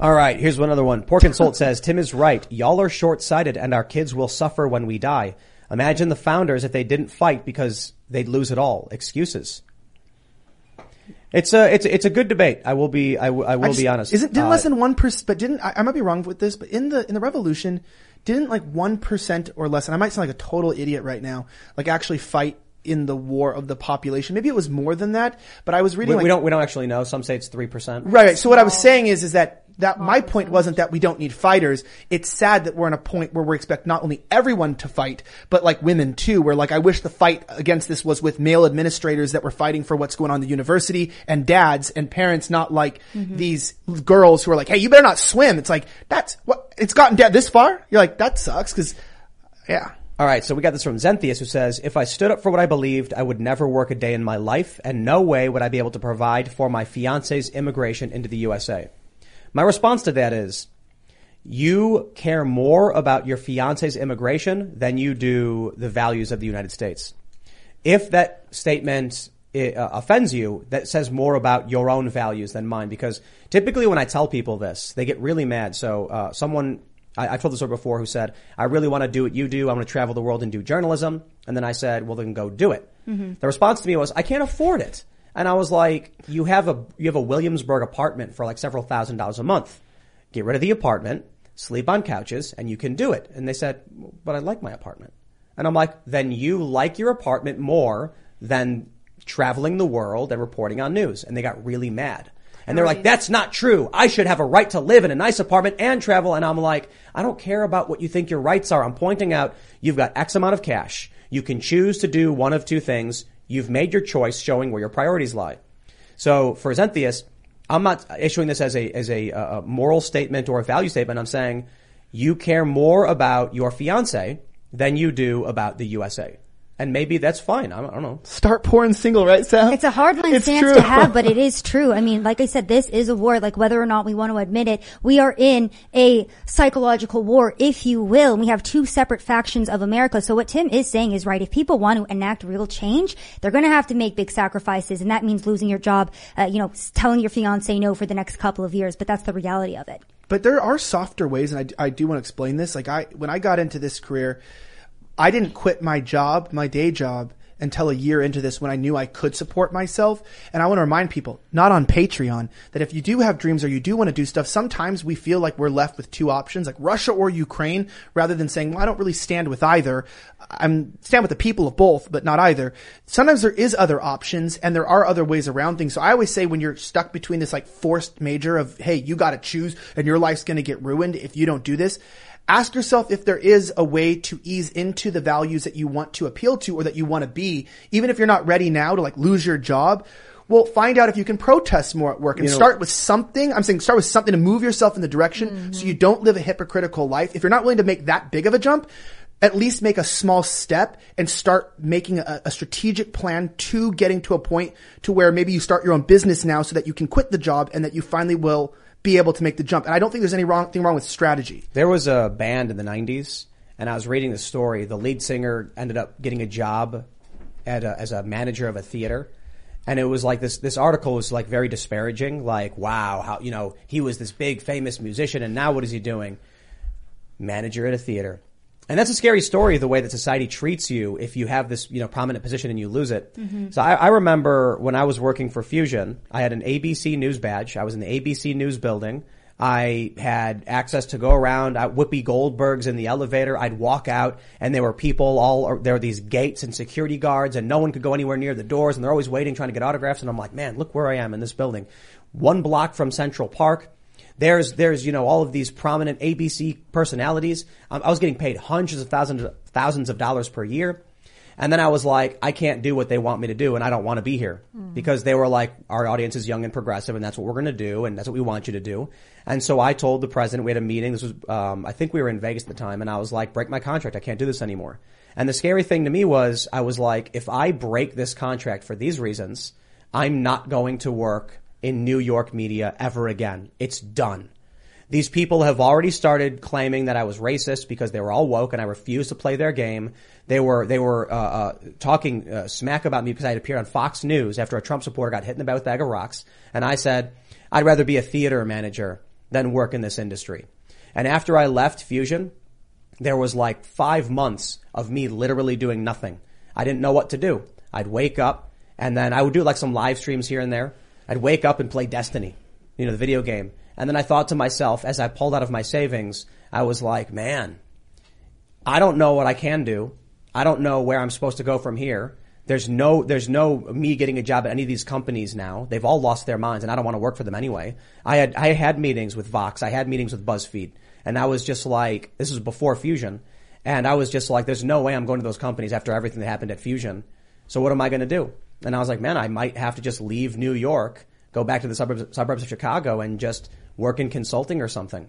All right, here's one other one. Pork and Salt says, Tim is right. Y'all are short-sighted and our kids will suffer when we die. Imagine the founders if they didn't fight because they'd lose it all. Excuses. It's a, it's, it's a good debate. I will be, I will, I will I just- be honest. Isn't didn't Uh, less than one percent? But didn't I, I might be wrong with this? But in the in the revolution, didn't like one percent or less? And I might sound like a total idiot right now. Like actually fight in the war of the population. Maybe it was more than that, but I was reading We, like, we don't we don't actually know. Some say it's three percent. Right. right. So what I was saying is, is that that my point wasn't that we don't need fighters. It's sad that we're in a point where we expect not only everyone to fight, but like women too, where like I wish the fight against this was with male administrators that were fighting for what's going on in the university and dads and parents, not like mm-hmm. these girls who are like, Hey, you better not swim. It's like, that's what, it's gotten down this far. You're like, that sucks. Cause yeah. All right, so we got this from Xenthius who says, if I stood up for what I believed, I would never work a day in my life, and no way would I be able to provide for my fiance's immigration into the USA. My response to that is, you care more about your fiance's immigration than you do the values of the United States. If that statement uh, offends you, that says more about your own values than mine. Because typically when I tell people this, they get really mad. So uh, someone I, I've told this story before who said, I really want to do what you do. I want to travel the world and do journalism. And then I said, well, then go do it. The response to me was, I can't afford it. And I was like, you have a, you have a Williamsburg apartment for like several thousand dollars a month. Get rid of the apartment, sleep on couches, and you can do it. And they said, but I like my apartment. And I'm like, then you like your apartment more than traveling the world and reporting on news. And they got really mad. And they're like, that's not true. I should have a right to live in a nice apartment and travel. And I'm like, I don't care about what you think your rights are. I'm pointing out you've got X amount of cash. You can choose to do one of two things. You've made your choice showing where your priorities lie. So for Zentheus, I'm not issuing this as a, as a, uh, moral statement or a value statement. I'm saying you care more about your fiance than you do about the USA. And maybe that's fine. I don't, I don't know. Start pouring single, right, Sal? It's a hardline It's stance true. to have, but it is true. I mean, like I said, this is a war. Like whether or not we want to admit it, we are in a psychological war, if you will. We have two separate factions of America. So what Tim is saying is right. If people want to enact real change, they're going to have to make big sacrifices, and that means losing your job. Uh, you know, telling your fiance no for the next couple of years. But that's the reality of it. But there are softer ways, and I, I do want to explain this. Like I, when I got into this career, I didn't quit my job, my day job, until a year into this when I knew I could support myself. And I want to remind people, not on Patreon, that if you do have dreams or you do want to do stuff, sometimes we feel like we're left with two options, like Russia or Ukraine, rather than saying, well, I don't really stand with either. I'm stand with the people of both, but not either. Sometimes there is other options and there are other ways around things. So I always say when you're stuck between this like force majeure of, hey, you got to choose and your life's going to get ruined if you don't do this. Ask yourself if there is a way to ease into the values that you want to appeal to or that you want to be, even if you're not ready now to like lose your job. Well, find out if you can protest more at work and You know- start with something. I'm saying start with something to move yourself in the direction so mm-hmm. you don't live a hypocritical life. If you're not willing to make that big of a jump, at least make a small step and start making a, a strategic plan to getting to a point to where maybe you start your own business now so that you can quit the job and that you finally will be able to make the jump. And I don't think there's any wrong thing wrong with strategy. There was a band in the 90s, and I was reading the story. The lead singer ended up getting a job at a, as a manager of a theater. And it was like this, this article was like very disparaging. Like, wow, how, you know, he was this big famous musician and now what is he doing? Manager at a theater. And that's a scary story, the way that society treats you if you have this, you know, prominent position and you lose it. Mm-hmm. So I, I remember when I was working for Fusion, I had an ABC News badge. I was in the ABC News building. I had access to go around at Whoopi Goldberg's in the elevator. I'd walk out and there were people all, there were these gates and security guards and no one could go anywhere near the doors and they're always waiting trying to get autographs. And I'm like, man, look where I am in this building. One block from Central Park. There's, there's, you know, all of these prominent ABC personalities. Um, I was getting paid hundreds of thousands, thousands of dollars per year. And then I was like, I can't do what they want me to do and I don't want to be here because they were like, our audience is young and progressive and that's what we're going to do and that's what we want you to do. And so I told the president, we had a meeting. This was, um, I think we were in Vegas at the time and I was like, break my contract. I can't do this anymore. And the scary thing to me was I was like, if I break this contract for these reasons, I'm not going to work in New York media ever again. It's done. These people have already started claiming that I was racist because they were all woke and I refused to play their game. They were they were uh, uh, talking uh, smack about me because I had appeared on Fox News after a Trump supporter got hit in the back with a bag of rocks, and I said I'd rather be a theater manager than work in this industry. And after I left Fusion, there was like five months of me literally doing nothing. I didn't know what to do. I'd wake up and then I would do like some live streams here and there. I'd wake up and play Destiny, you know, the video game. And then I thought to myself, as I pulled out of my savings, I was like, man, I don't know what I can do. I don't know where I'm supposed to go from here. There's no, there's no me getting a job at any of these companies now. They've all lost their minds and I don't want to work for them anyway. I had, I had meetings with Vox. I had meetings with BuzzFeed and I was just like, this was before Fusion. And I was just like, there's no way I'm going to those companies after everything that happened at Fusion. So what am I going to do? And I was like, man, I might have to just leave New York, go back to the suburbs, suburbs of Chicago and just work in consulting or something.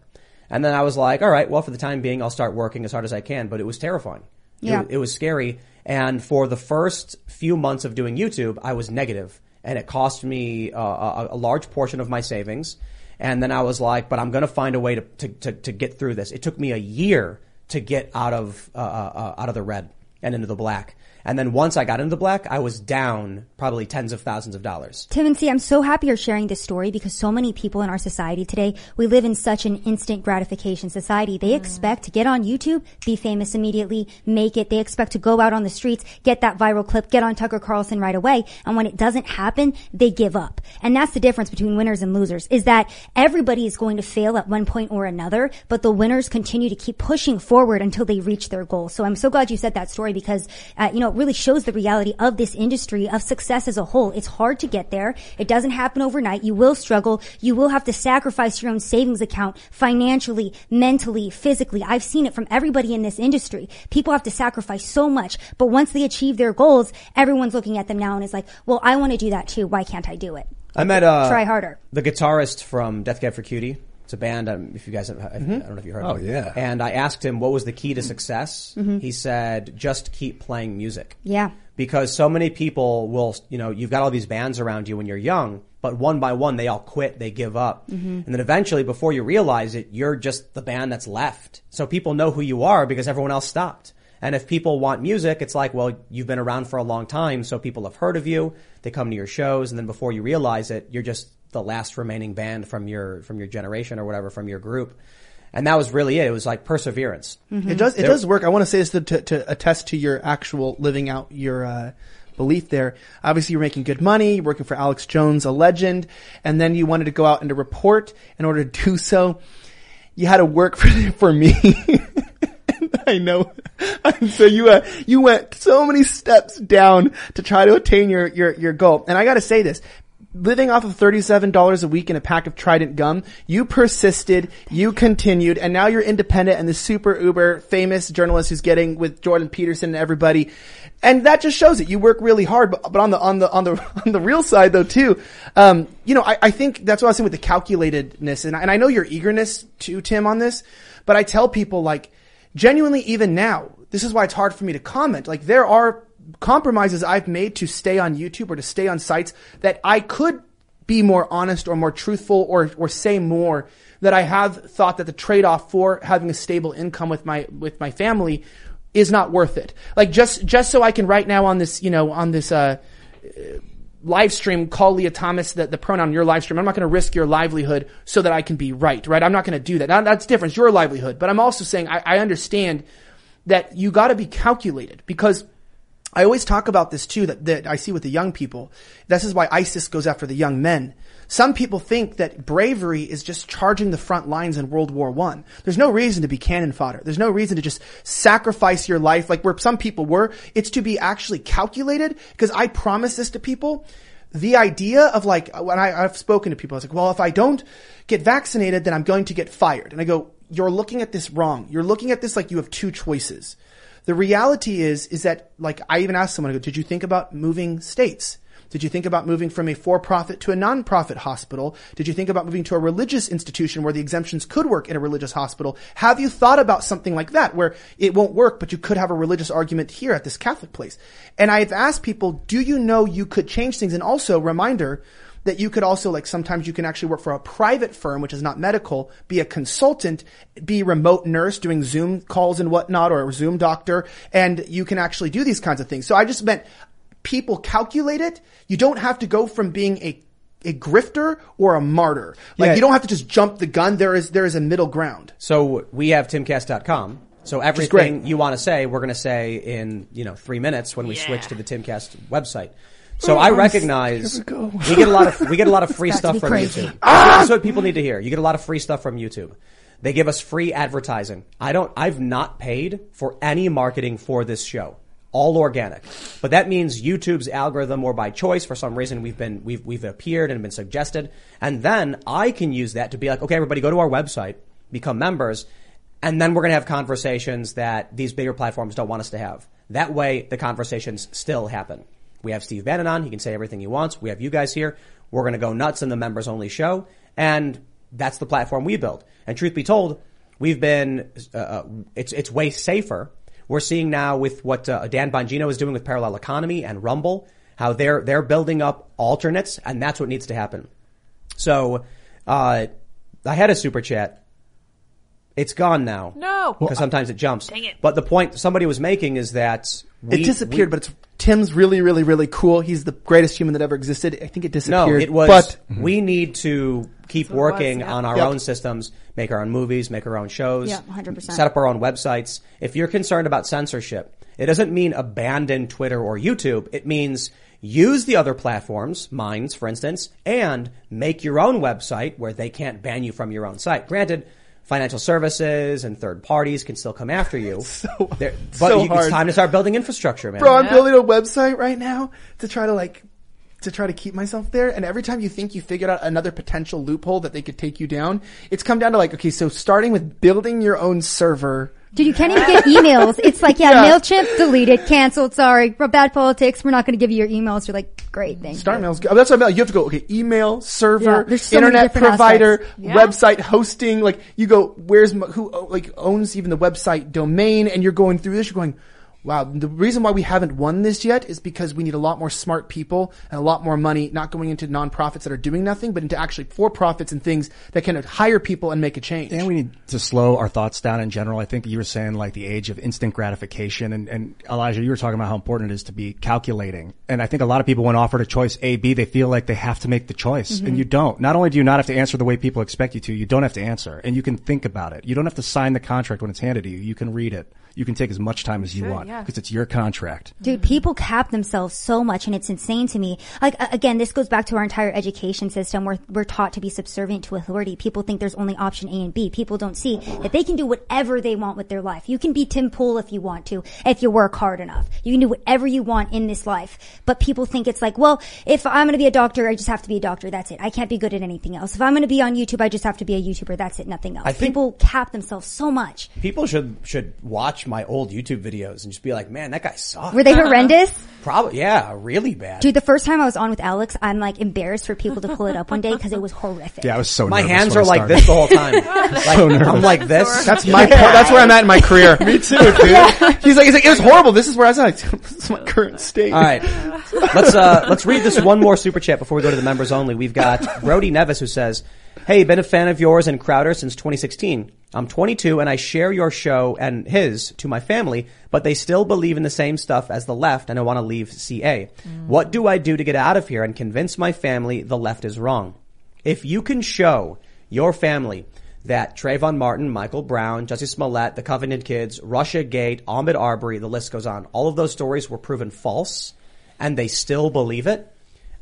And then I was like, all right, well, for the time being, I'll start working as hard as I can. But it was terrifying. It- Yeah. It, was scary. And for the first few months of doing YouTube, I was negative and it cost me uh, a, a large portion of my savings. And then I was like, but I'm going to find a way to, to, to, to get through this. It took me a year to get out of, uh, uh, out of the red and into the black. And then once I got into the black, I was down probably tens of thousands of dollars. Tim and C, I'm so happy you're sharing this story because so many people in our society today, we live in such an instant gratification society. They expect to get on YouTube, be famous immediately, make it. They expect to go out on the streets, get that viral clip, get on Tucker Carlson right away. And when it doesn't happen, they give up. And that's the difference between winners and losers is that everybody is going to fail at one point or another, but the winners continue to keep pushing forward until they reach their goal. So I'm so glad you said that story because, uh, you know, it really shows the reality of this industry of success as a whole. It's hard to get there. It doesn't happen overnight. You will struggle. You will have to sacrifice your own savings account financially, mentally, physically. I've seen it from everybody in this industry. People have to sacrifice so much, but once they achieve their goals, everyone's looking at them now and is like, well, I want to do that too. Why can't I do it? I met uh, Try harder. The guitarist from Death Cab for Cutie. It's a band. Um, if you guys, have, I, I don't know if you heard. Oh, of it. yeah. And I asked him what was the key to mm-hmm. success. Mm-hmm. He said, "Just keep playing music." Yeah. Because so many people will, you know, you've got all these bands around you when you're young, but one by one they all quit, they give up, and then eventually, before you realize it, you're just the band that's left. So people know who you are because everyone else stopped. And if people want music, it's like, well, you've been around for a long time, so people have heard of you. They come to your shows, and then before you realize it, you're just the last remaining band from your from your generation or whatever from your group. And that was really it. It was like perseverance. It does. It does work. I want to say this to, to, to attest to your actual living out your uh, belief there. Obviously, you're making good money. You're working for Alex Jones, a legend, and then you wanted to go out and to report. In order to do so, you had to work for for me. I know. And so you uh, you went so many steps down to try to attain your your your goal. And I got to say this. Living off of $37 a week in a pack of Trident gum, you persisted, you continued, and now you're independent and the super uber famous journalist who's getting with Jordan Peterson and everybody. And that just shows it. You work really hard, but, but on the, on the, on the, on the real side though too, um, you know, I, I think that's what I was saying with the calculatedness. And and I know your eagerness to Tim on this, but I tell people like, genuinely even now, this is why it's hard for me to comment. Like there are compromises I've made to stay on YouTube or to stay on sites that I could be more honest or more truthful or, or say more that I have thought that the trade-off for having a stable income with my, with my family is not worth it. Like just, just so I can right now on this, you know, on this, uh, live stream, call Lia Thomas the, the pronoun your live stream. I'm not going to risk your livelihood so that I can be right, right? I'm not going to do that. Now, that's different. It's your livelihood. But I'm also saying I, I understand that you got to be calculated because I always talk about this too that, that I see with the young people. This is why ISIS goes after the young men. Some people think that bravery is just charging the front lines in World War One. There's no reason to be cannon fodder. There's no reason to just sacrifice your life like where some people were. It's to be actually calculated because I promise this to people. The idea of like, when I, I've spoken to people, I was like, well, if I don't get vaccinated, then I'm going to get fired. And I go, you're looking at this wrong. You're looking at this like you have two choices. The reality is, is that like I even asked someone, go, did you think about moving states? Did you think about moving from a for-profit to a non-profit hospital? Did you think about moving to a religious institution where the exemptions could work in a religious hospital? Have you thought about something like that where it won't work, but you could have a religious argument here at this Catholic place? And I've asked people, do you know you could change things? And also reminder, that you could also like sometimes you can actually work for a private firm which is not medical be a consultant be a remote nurse doing zoom calls and whatnot or a zoom doctor and you can actually do these kinds of things so i just meant people calculate it you don't have to go from being a a grifter or a martyr like Yeah. you don't have to just jump the gun there is there is a middle ground So we have timcast.com. So great. everything you want to say, we're going to say in, you know, three minutes when we switch to the Timcast website. So I recognize we, get a lot of we get a lot of free stuff from crazy. YouTube. That's what people need to hear. You get a lot of free stuff from YouTube. They give us free advertising. I don't. I've not paid for any marketing for this show. all organic. But that means YouTube's algorithm or by choice, for some reason, we've been, we've, we've appeared and been suggested. And then I can use that to be like, okay, everybody go to our website, become members, and then we're going to have conversations that these bigger platforms don't want us to have. That way, the conversations still happen. We have Steve Bannon on. He can say everything he wants. We have you guys here. We're going to go nuts in the members only show. And that's the platform we built. And truth be told, we've been, uh, uh, it's, it's way safer. We're seeing now with what uh, Dan Bongino is doing with Parallel Economy and Rumble, how they're, they're building up alternates and that's what needs to happen. So, uh, I had a super chat. It's gone now. No. Because sometimes it jumps. Dang it. But the point somebody was making is that we, it disappeared, we- but it's Tim's really, really, really cool. He's the greatest human that ever existed. I think it disappeared. no, disappeared. it was. But we need to keep That's what it was, working yeah. on our Yep. own systems, make our own movies, make our own shows, Yeah, 100%. set up our own websites. If you're concerned about censorship, it doesn't mean abandon Twitter or YouTube. It means use the other platforms, Minds, for instance, and make your own website where they can't ban you from your own site. Granted. Financial services and third parties can still come after you. They're- but so you, it's time to start building infrastructure, man. bro, I'm Yeah. building a website right now to try to like to try to keep myself there. And every time you think you figured out another potential loophole that they could take you down, it's come down to like, okay, so starting with building your own server. Dude, you can't even get emails. It's like, yeah, Yeah. MailChimp, deleted, canceled, sorry. Bad politics, we're not going to give you your emails. You're like, great, thank Start you. mails. Oh, that's what You have to go, okay, email, server, there's so internet provider. Yeah. website hosting. Like you go, where's, my, who, oh, like owns even the website domain? And you're going through this, you're going, wow, the reason why we haven't won this yet is because we need a lot more smart people and a lot more money, not going into nonprofits that are doing nothing, but into actually for profits and things that can hire people and make a change. And we need to slow our thoughts down in general. I think you were saying like the age of instant gratification and, and Elijah, you were talking about how important it is to be calculating. And I think a lot of people when offered a choice A, B, they feel like they have to make the choice mm-hmm. and you don't. Not only do you not have to answer the way people expect you to, you don't have to answer and you can think about it. You don't have to sign the contract when it's handed to you. You can read it. You can take as much time as you should, want yeah. because it's your contract. Dude, people cap themselves so much and it's insane to me. Like, again, this goes back to our entire education system where we're taught to be subservient to authority. People think there's only option A and B. People don't see that they can do whatever they want with their life. You can be Tim Pool if you want to, if you work hard enough. You can do whatever you want in this life. But people think it's like, well, if I'm gonna be a doctor, I just have to be a doctor. That's it. I can't be good at anything else. If I'm gonna be on YouTube, I just have to be a YouTuber. That's it. Nothing else. I think- people cap themselves so much. People should should watch my old YouTube videos and just be like, man, that guy sucks. Were they horrendous? Probably, yeah, really bad. Dude, the first time I was on with Alex, I'm like embarrassed for people to pull it up one day because it was horrific. Yeah, I was so my nervous hands when are I like started. this the whole time. like, I'm like this. That's my, that's where I'm at in my career. Me too, dude. He's like, he's like, it was horrible. This is where I was at. this is my current state. All right, let's uh let's read this one more super chat before we go to the members only. We've got Brody Nevis who says, "Hey, been a fan of yours and Crowder since 2016. I'm 22 and I share your show and his to my family, but they still believe in the same stuff as the left and I want to leave CA. Mm. What do I do to get out of here and convince my family the left is wrong? If you can show your family." That Trayvon Martin, Michael Brown, Jussie Smollett, the Covington Kids, Russia Gate, Ahmaud Arbery, the list goes on. All of those stories were proven false and they still believe it.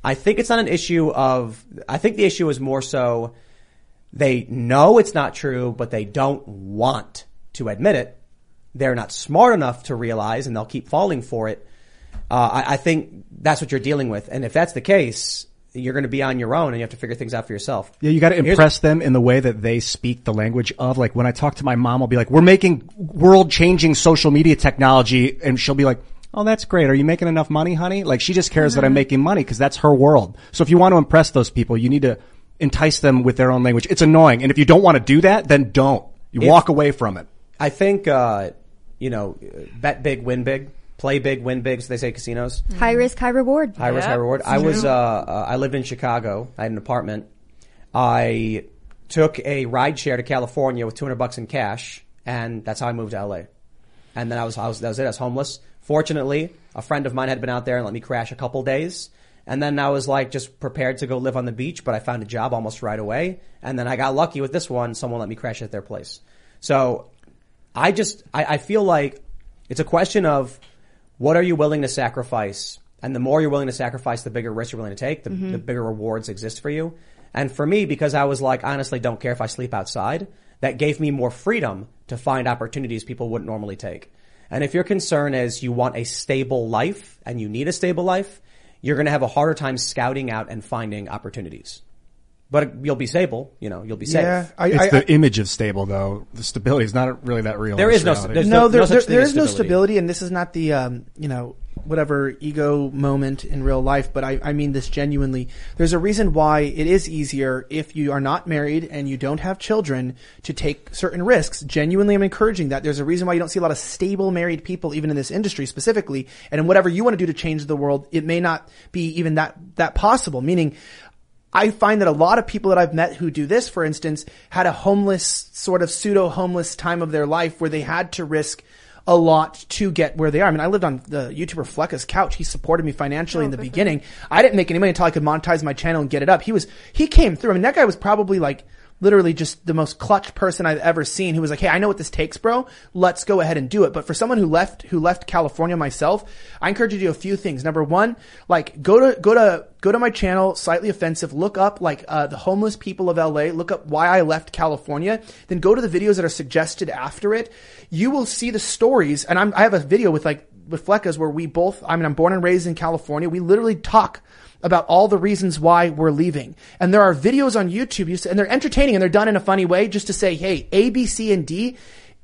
I think it's not an issue of, I think the issue is more so they know it's not true, but they don't want to admit it. They're not smart enough to realize and they'll keep falling for it. Uh, I, I think that's what you're dealing with. And if that's the case, you're going to be on your own and you have to figure things out for yourself. Yeah, you got to Here's- impress them in the way that they speak the language of. Like when I talk to my mom, I'll be like, "We're making world-changing social media technology," and she'll be like, "Oh, that's great. Are you making enough money, honey?" Like she just cares that I'm making money because that's her world. So if you want to impress those people, you need to entice them with their own language. It's annoying, and if you don't want to do that, then don't. You If- walk away from it. I think, uh, you know, bet big, win big, play big, win big, so they say casinos. High risk, high reward. High risk, high reward. I was, uh, uh, I lived in Chicago. I had an apartment. I took a ride share to California with 200 bucks in cash, and that's how I moved to LA. And then I was, I was, that was it. I was homeless. Fortunately, a friend of mine had been out there and let me crash a couple days. And then I was like just prepared to go live on the beach, but I found a job almost right away. And then I got lucky with this one. Someone let me crash at their place. So I just, I, I feel like it's a question of what are you willing to sacrifice? And the more you're willing to sacrifice, the bigger risk you're willing to take, the, mm-hmm. the bigger rewards exist for you. And for me, because I was like, honestly, don't care if I sleep outside, that gave me more freedom to find opportunities people wouldn't normally take. And if your concern is you want a stable life and you need a stable life, you're going to have a harder time scouting out and finding opportunities. But you'll be stable, you know, you'll be safe. Yeah, I, It's I, the image of stable though. The stability is not really that real. There in no- there's no, no- there, no such there, thing there as is no stability. stability, and this is not the um, you know whatever ego moment in real life. But I, I mean this genuinely. There's a reason why it is easier if you are not married and you don't have children to take certain risks. Genuinely, I'm encouraging that. There's a reason why you don't see a lot of stable married people, even in this industry specifically. And in whatever you want to do to change the world, it may not be even that that possible. Meaning. I find that a lot of people that I've met who do this, for instance, had a homeless, sort of pseudo homeless time of their life where they had to risk a lot to get where they are. I mean, I lived on the YouTuber Fleccas' couch. He supported me financially in the beginning. I didn't make any money until I could monetize my channel and get it up. He was, he came through. I mean, that guy was probably like, literally just the most clutch person I've ever seen who was like, Hey, I know what this takes, bro. Let's go ahead and do it. But for someone who left, who left California myself, I encourage you to do a few things. Number one, like go to, go to, go to my channel, slightly offensive, look up like, uh, the homeless people of LA, look up why I left California, then go to the videos that are suggested after it. You will see the stories. And I'm, I have a video with like, with Fleccas where we both, I mean, I'm born and raised in California. We literally talk about all the reasons why we're leaving. And there are videos on YouTube, and they're entertaining and they're done in a funny way just to say, hey, A, B, C, and D,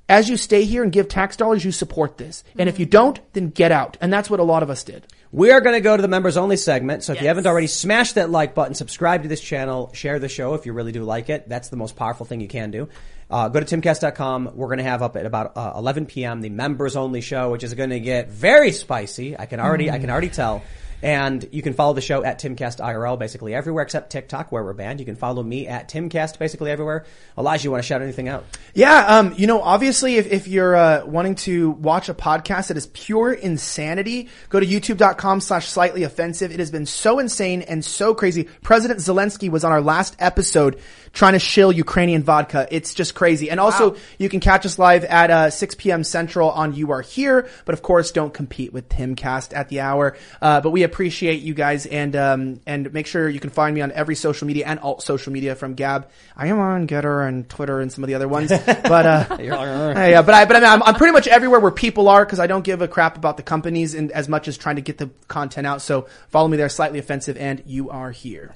as you stay here and give tax dollars, you support this. And if you don't, then get out. And that's what a lot of us did. We are going to go to the members only segment. So if you haven't already, smash that like button, subscribe to this channel, share the show if you really do like it. That's the most powerful thing you can do. Uh, go to timcast.com. We're going to have up at about uh, 11 p.m. the members only show, which is going to get very spicy. I can already, I can already tell. And you can follow the show at Timcast IRL basically everywhere except TikTok where we're banned. You can follow me at Timcast basically everywhere. Elijah, you want to shout anything out? Yeah, um, you know, obviously, if, if you're uh, wanting to watch a podcast that is pure insanity, go to youtube.com slash slightly offensive. It has been so insane and so crazy. President Zelensky was on our last episode trying to shill Ukrainian vodka. It's just crazy. And also, you can catch us live at uh, 6 p.m. Central on You Are Here, but of course, don't compete with Timcast at the hour. Uh, but we appreciate you guys, and um, and make sure you can find me on every social media and alt social media from Gab. I am on Gettr and Twitter and some of the other ones, but uh, yeah, but I but I mean, I'm, I'm pretty much everywhere where people are because I don't give a crap about the companies and as much as trying to get the content out. So follow me there, slightly offensive, and you are here.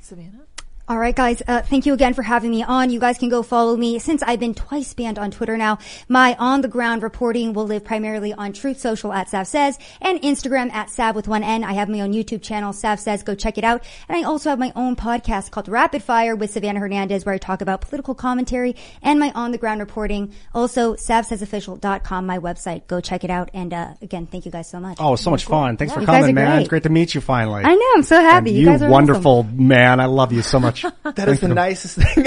Savannah? All right, guys. Uh, thank you again for having me on. You guys can go follow me since I've been twice banned on Twitter now. My on the ground reporting will live primarily on Truth Social at Sav Says and Instagram at Sav with one N. I have my own YouTube channel, Sav Says. Go check it out. And I also have my own podcast called Rapid Fire with Savannah Hernandez where I talk about political commentary and my on the ground reporting. Also, savsaysofficial.com, my website. Go check it out. And, uh, again, thank you guys so much. Oh, it was so much fun. Thanks for coming, man. great. It's great to meet you finally. I know. I'm so happy. And You you, guys are awesome. wonderful man. I love you so much. That is the nicest thing.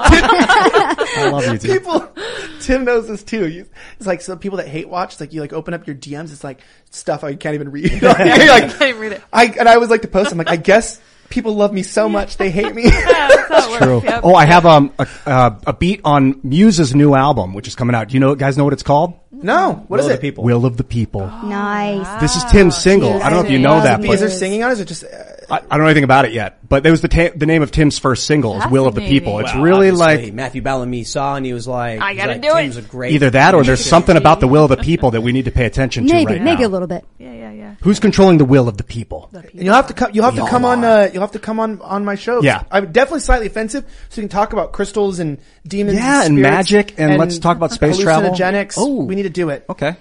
I love you, dude. people, Tim knows this too. You- It's like some people that hate watch. It's like you like open up your DMs. It's like stuff I can't even read. You're like, can't even read it. I and I always like to post. I'm like, I guess people love me so much they hate me. Yeah, that's how it. True. Yep. Oh, I have um a, uh, a beat on Muse's new album, which is coming out. Do you know guys know what it's called? No, what is Will it? the people? Will of the People. Nice. This is Tim's single. I don't know if you know that, Is there but singing on it? It just? Uh, I, I don't know anything about it yet. But it was the ta- the name of Tim's first single is Will of the People. Fascinating. It's really like Matthew Bellamy saw and he was like, I gotta like, do it. Tim's a great either that or there's something about the will of the people that we need to pay attention to Maybe, right maybe now. a little bit. Yeah, yeah, yeah. Who's controlling the will of the people? and you'll have to come. You'll have to come on. Uh, you'll have to come on on my show. Yeah. I'm definitely slightly offensive, so we can talk about crystals and demons. Yeah, and spirits magic, and let's talk about space travel. hallucinogenics. Oh. we need to do it. Okay.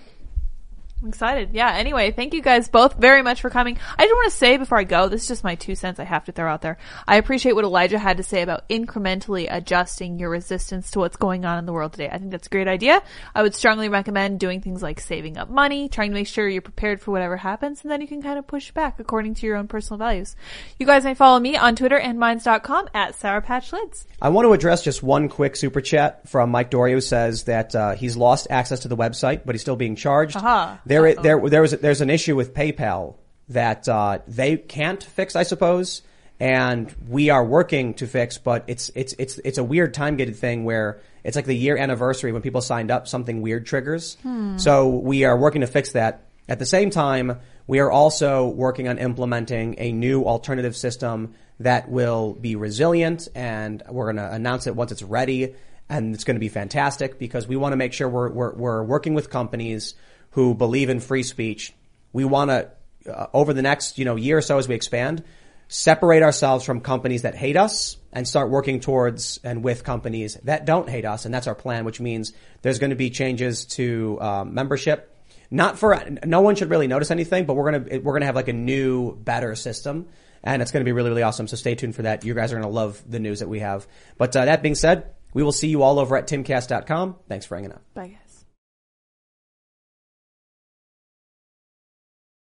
I'm excited. Yeah. Anyway, thank you guys both very much for coming. I just want to say before I go, this is just my two cents I have to throw out there. I appreciate what Elijah had to say about incrementally adjusting your resistance to what's going on in the world today. I think that's a great idea. I would strongly recommend doing things like saving up money, trying to make sure you're prepared for whatever happens, and then you can kind of push back according to your own personal values. You guys may follow me on Twitter and minds.com at Sour Patch Lyds. I want to address just one quick super chat from Mike Doria who says that uh, he's lost access to the website, but he's still being charged. Aha. There, there, there was there's an issue with PayPal that uh, they can't fix, I suppose, and we are working to fix. But it's it's it's it's a weird time gated thing where it's like the year anniversary when people signed up, something weird triggers. So we are working to fix that. At the same time, we are also working on implementing a new alternative system that will be resilient and we're going to announce it once it's ready. and it's going to be fantastic because we want to make sure we're, we're, we're working with companies who believe in free speech. We want to, uh, over the next, you know, year or so as we expand, separate ourselves from companies that hate us and start working towards and with companies that don't hate us. And that's our plan, which means there's going to be changes to um, membership. Not for no one should really notice anything, but we're gonna we're gonna have like a new, better system, and it's gonna be really really awesome. So stay tuned for that. You guys are gonna love the news that we have. But uh, that being said, we will see you all over at timcast.com. Thanks for hanging out. Bye.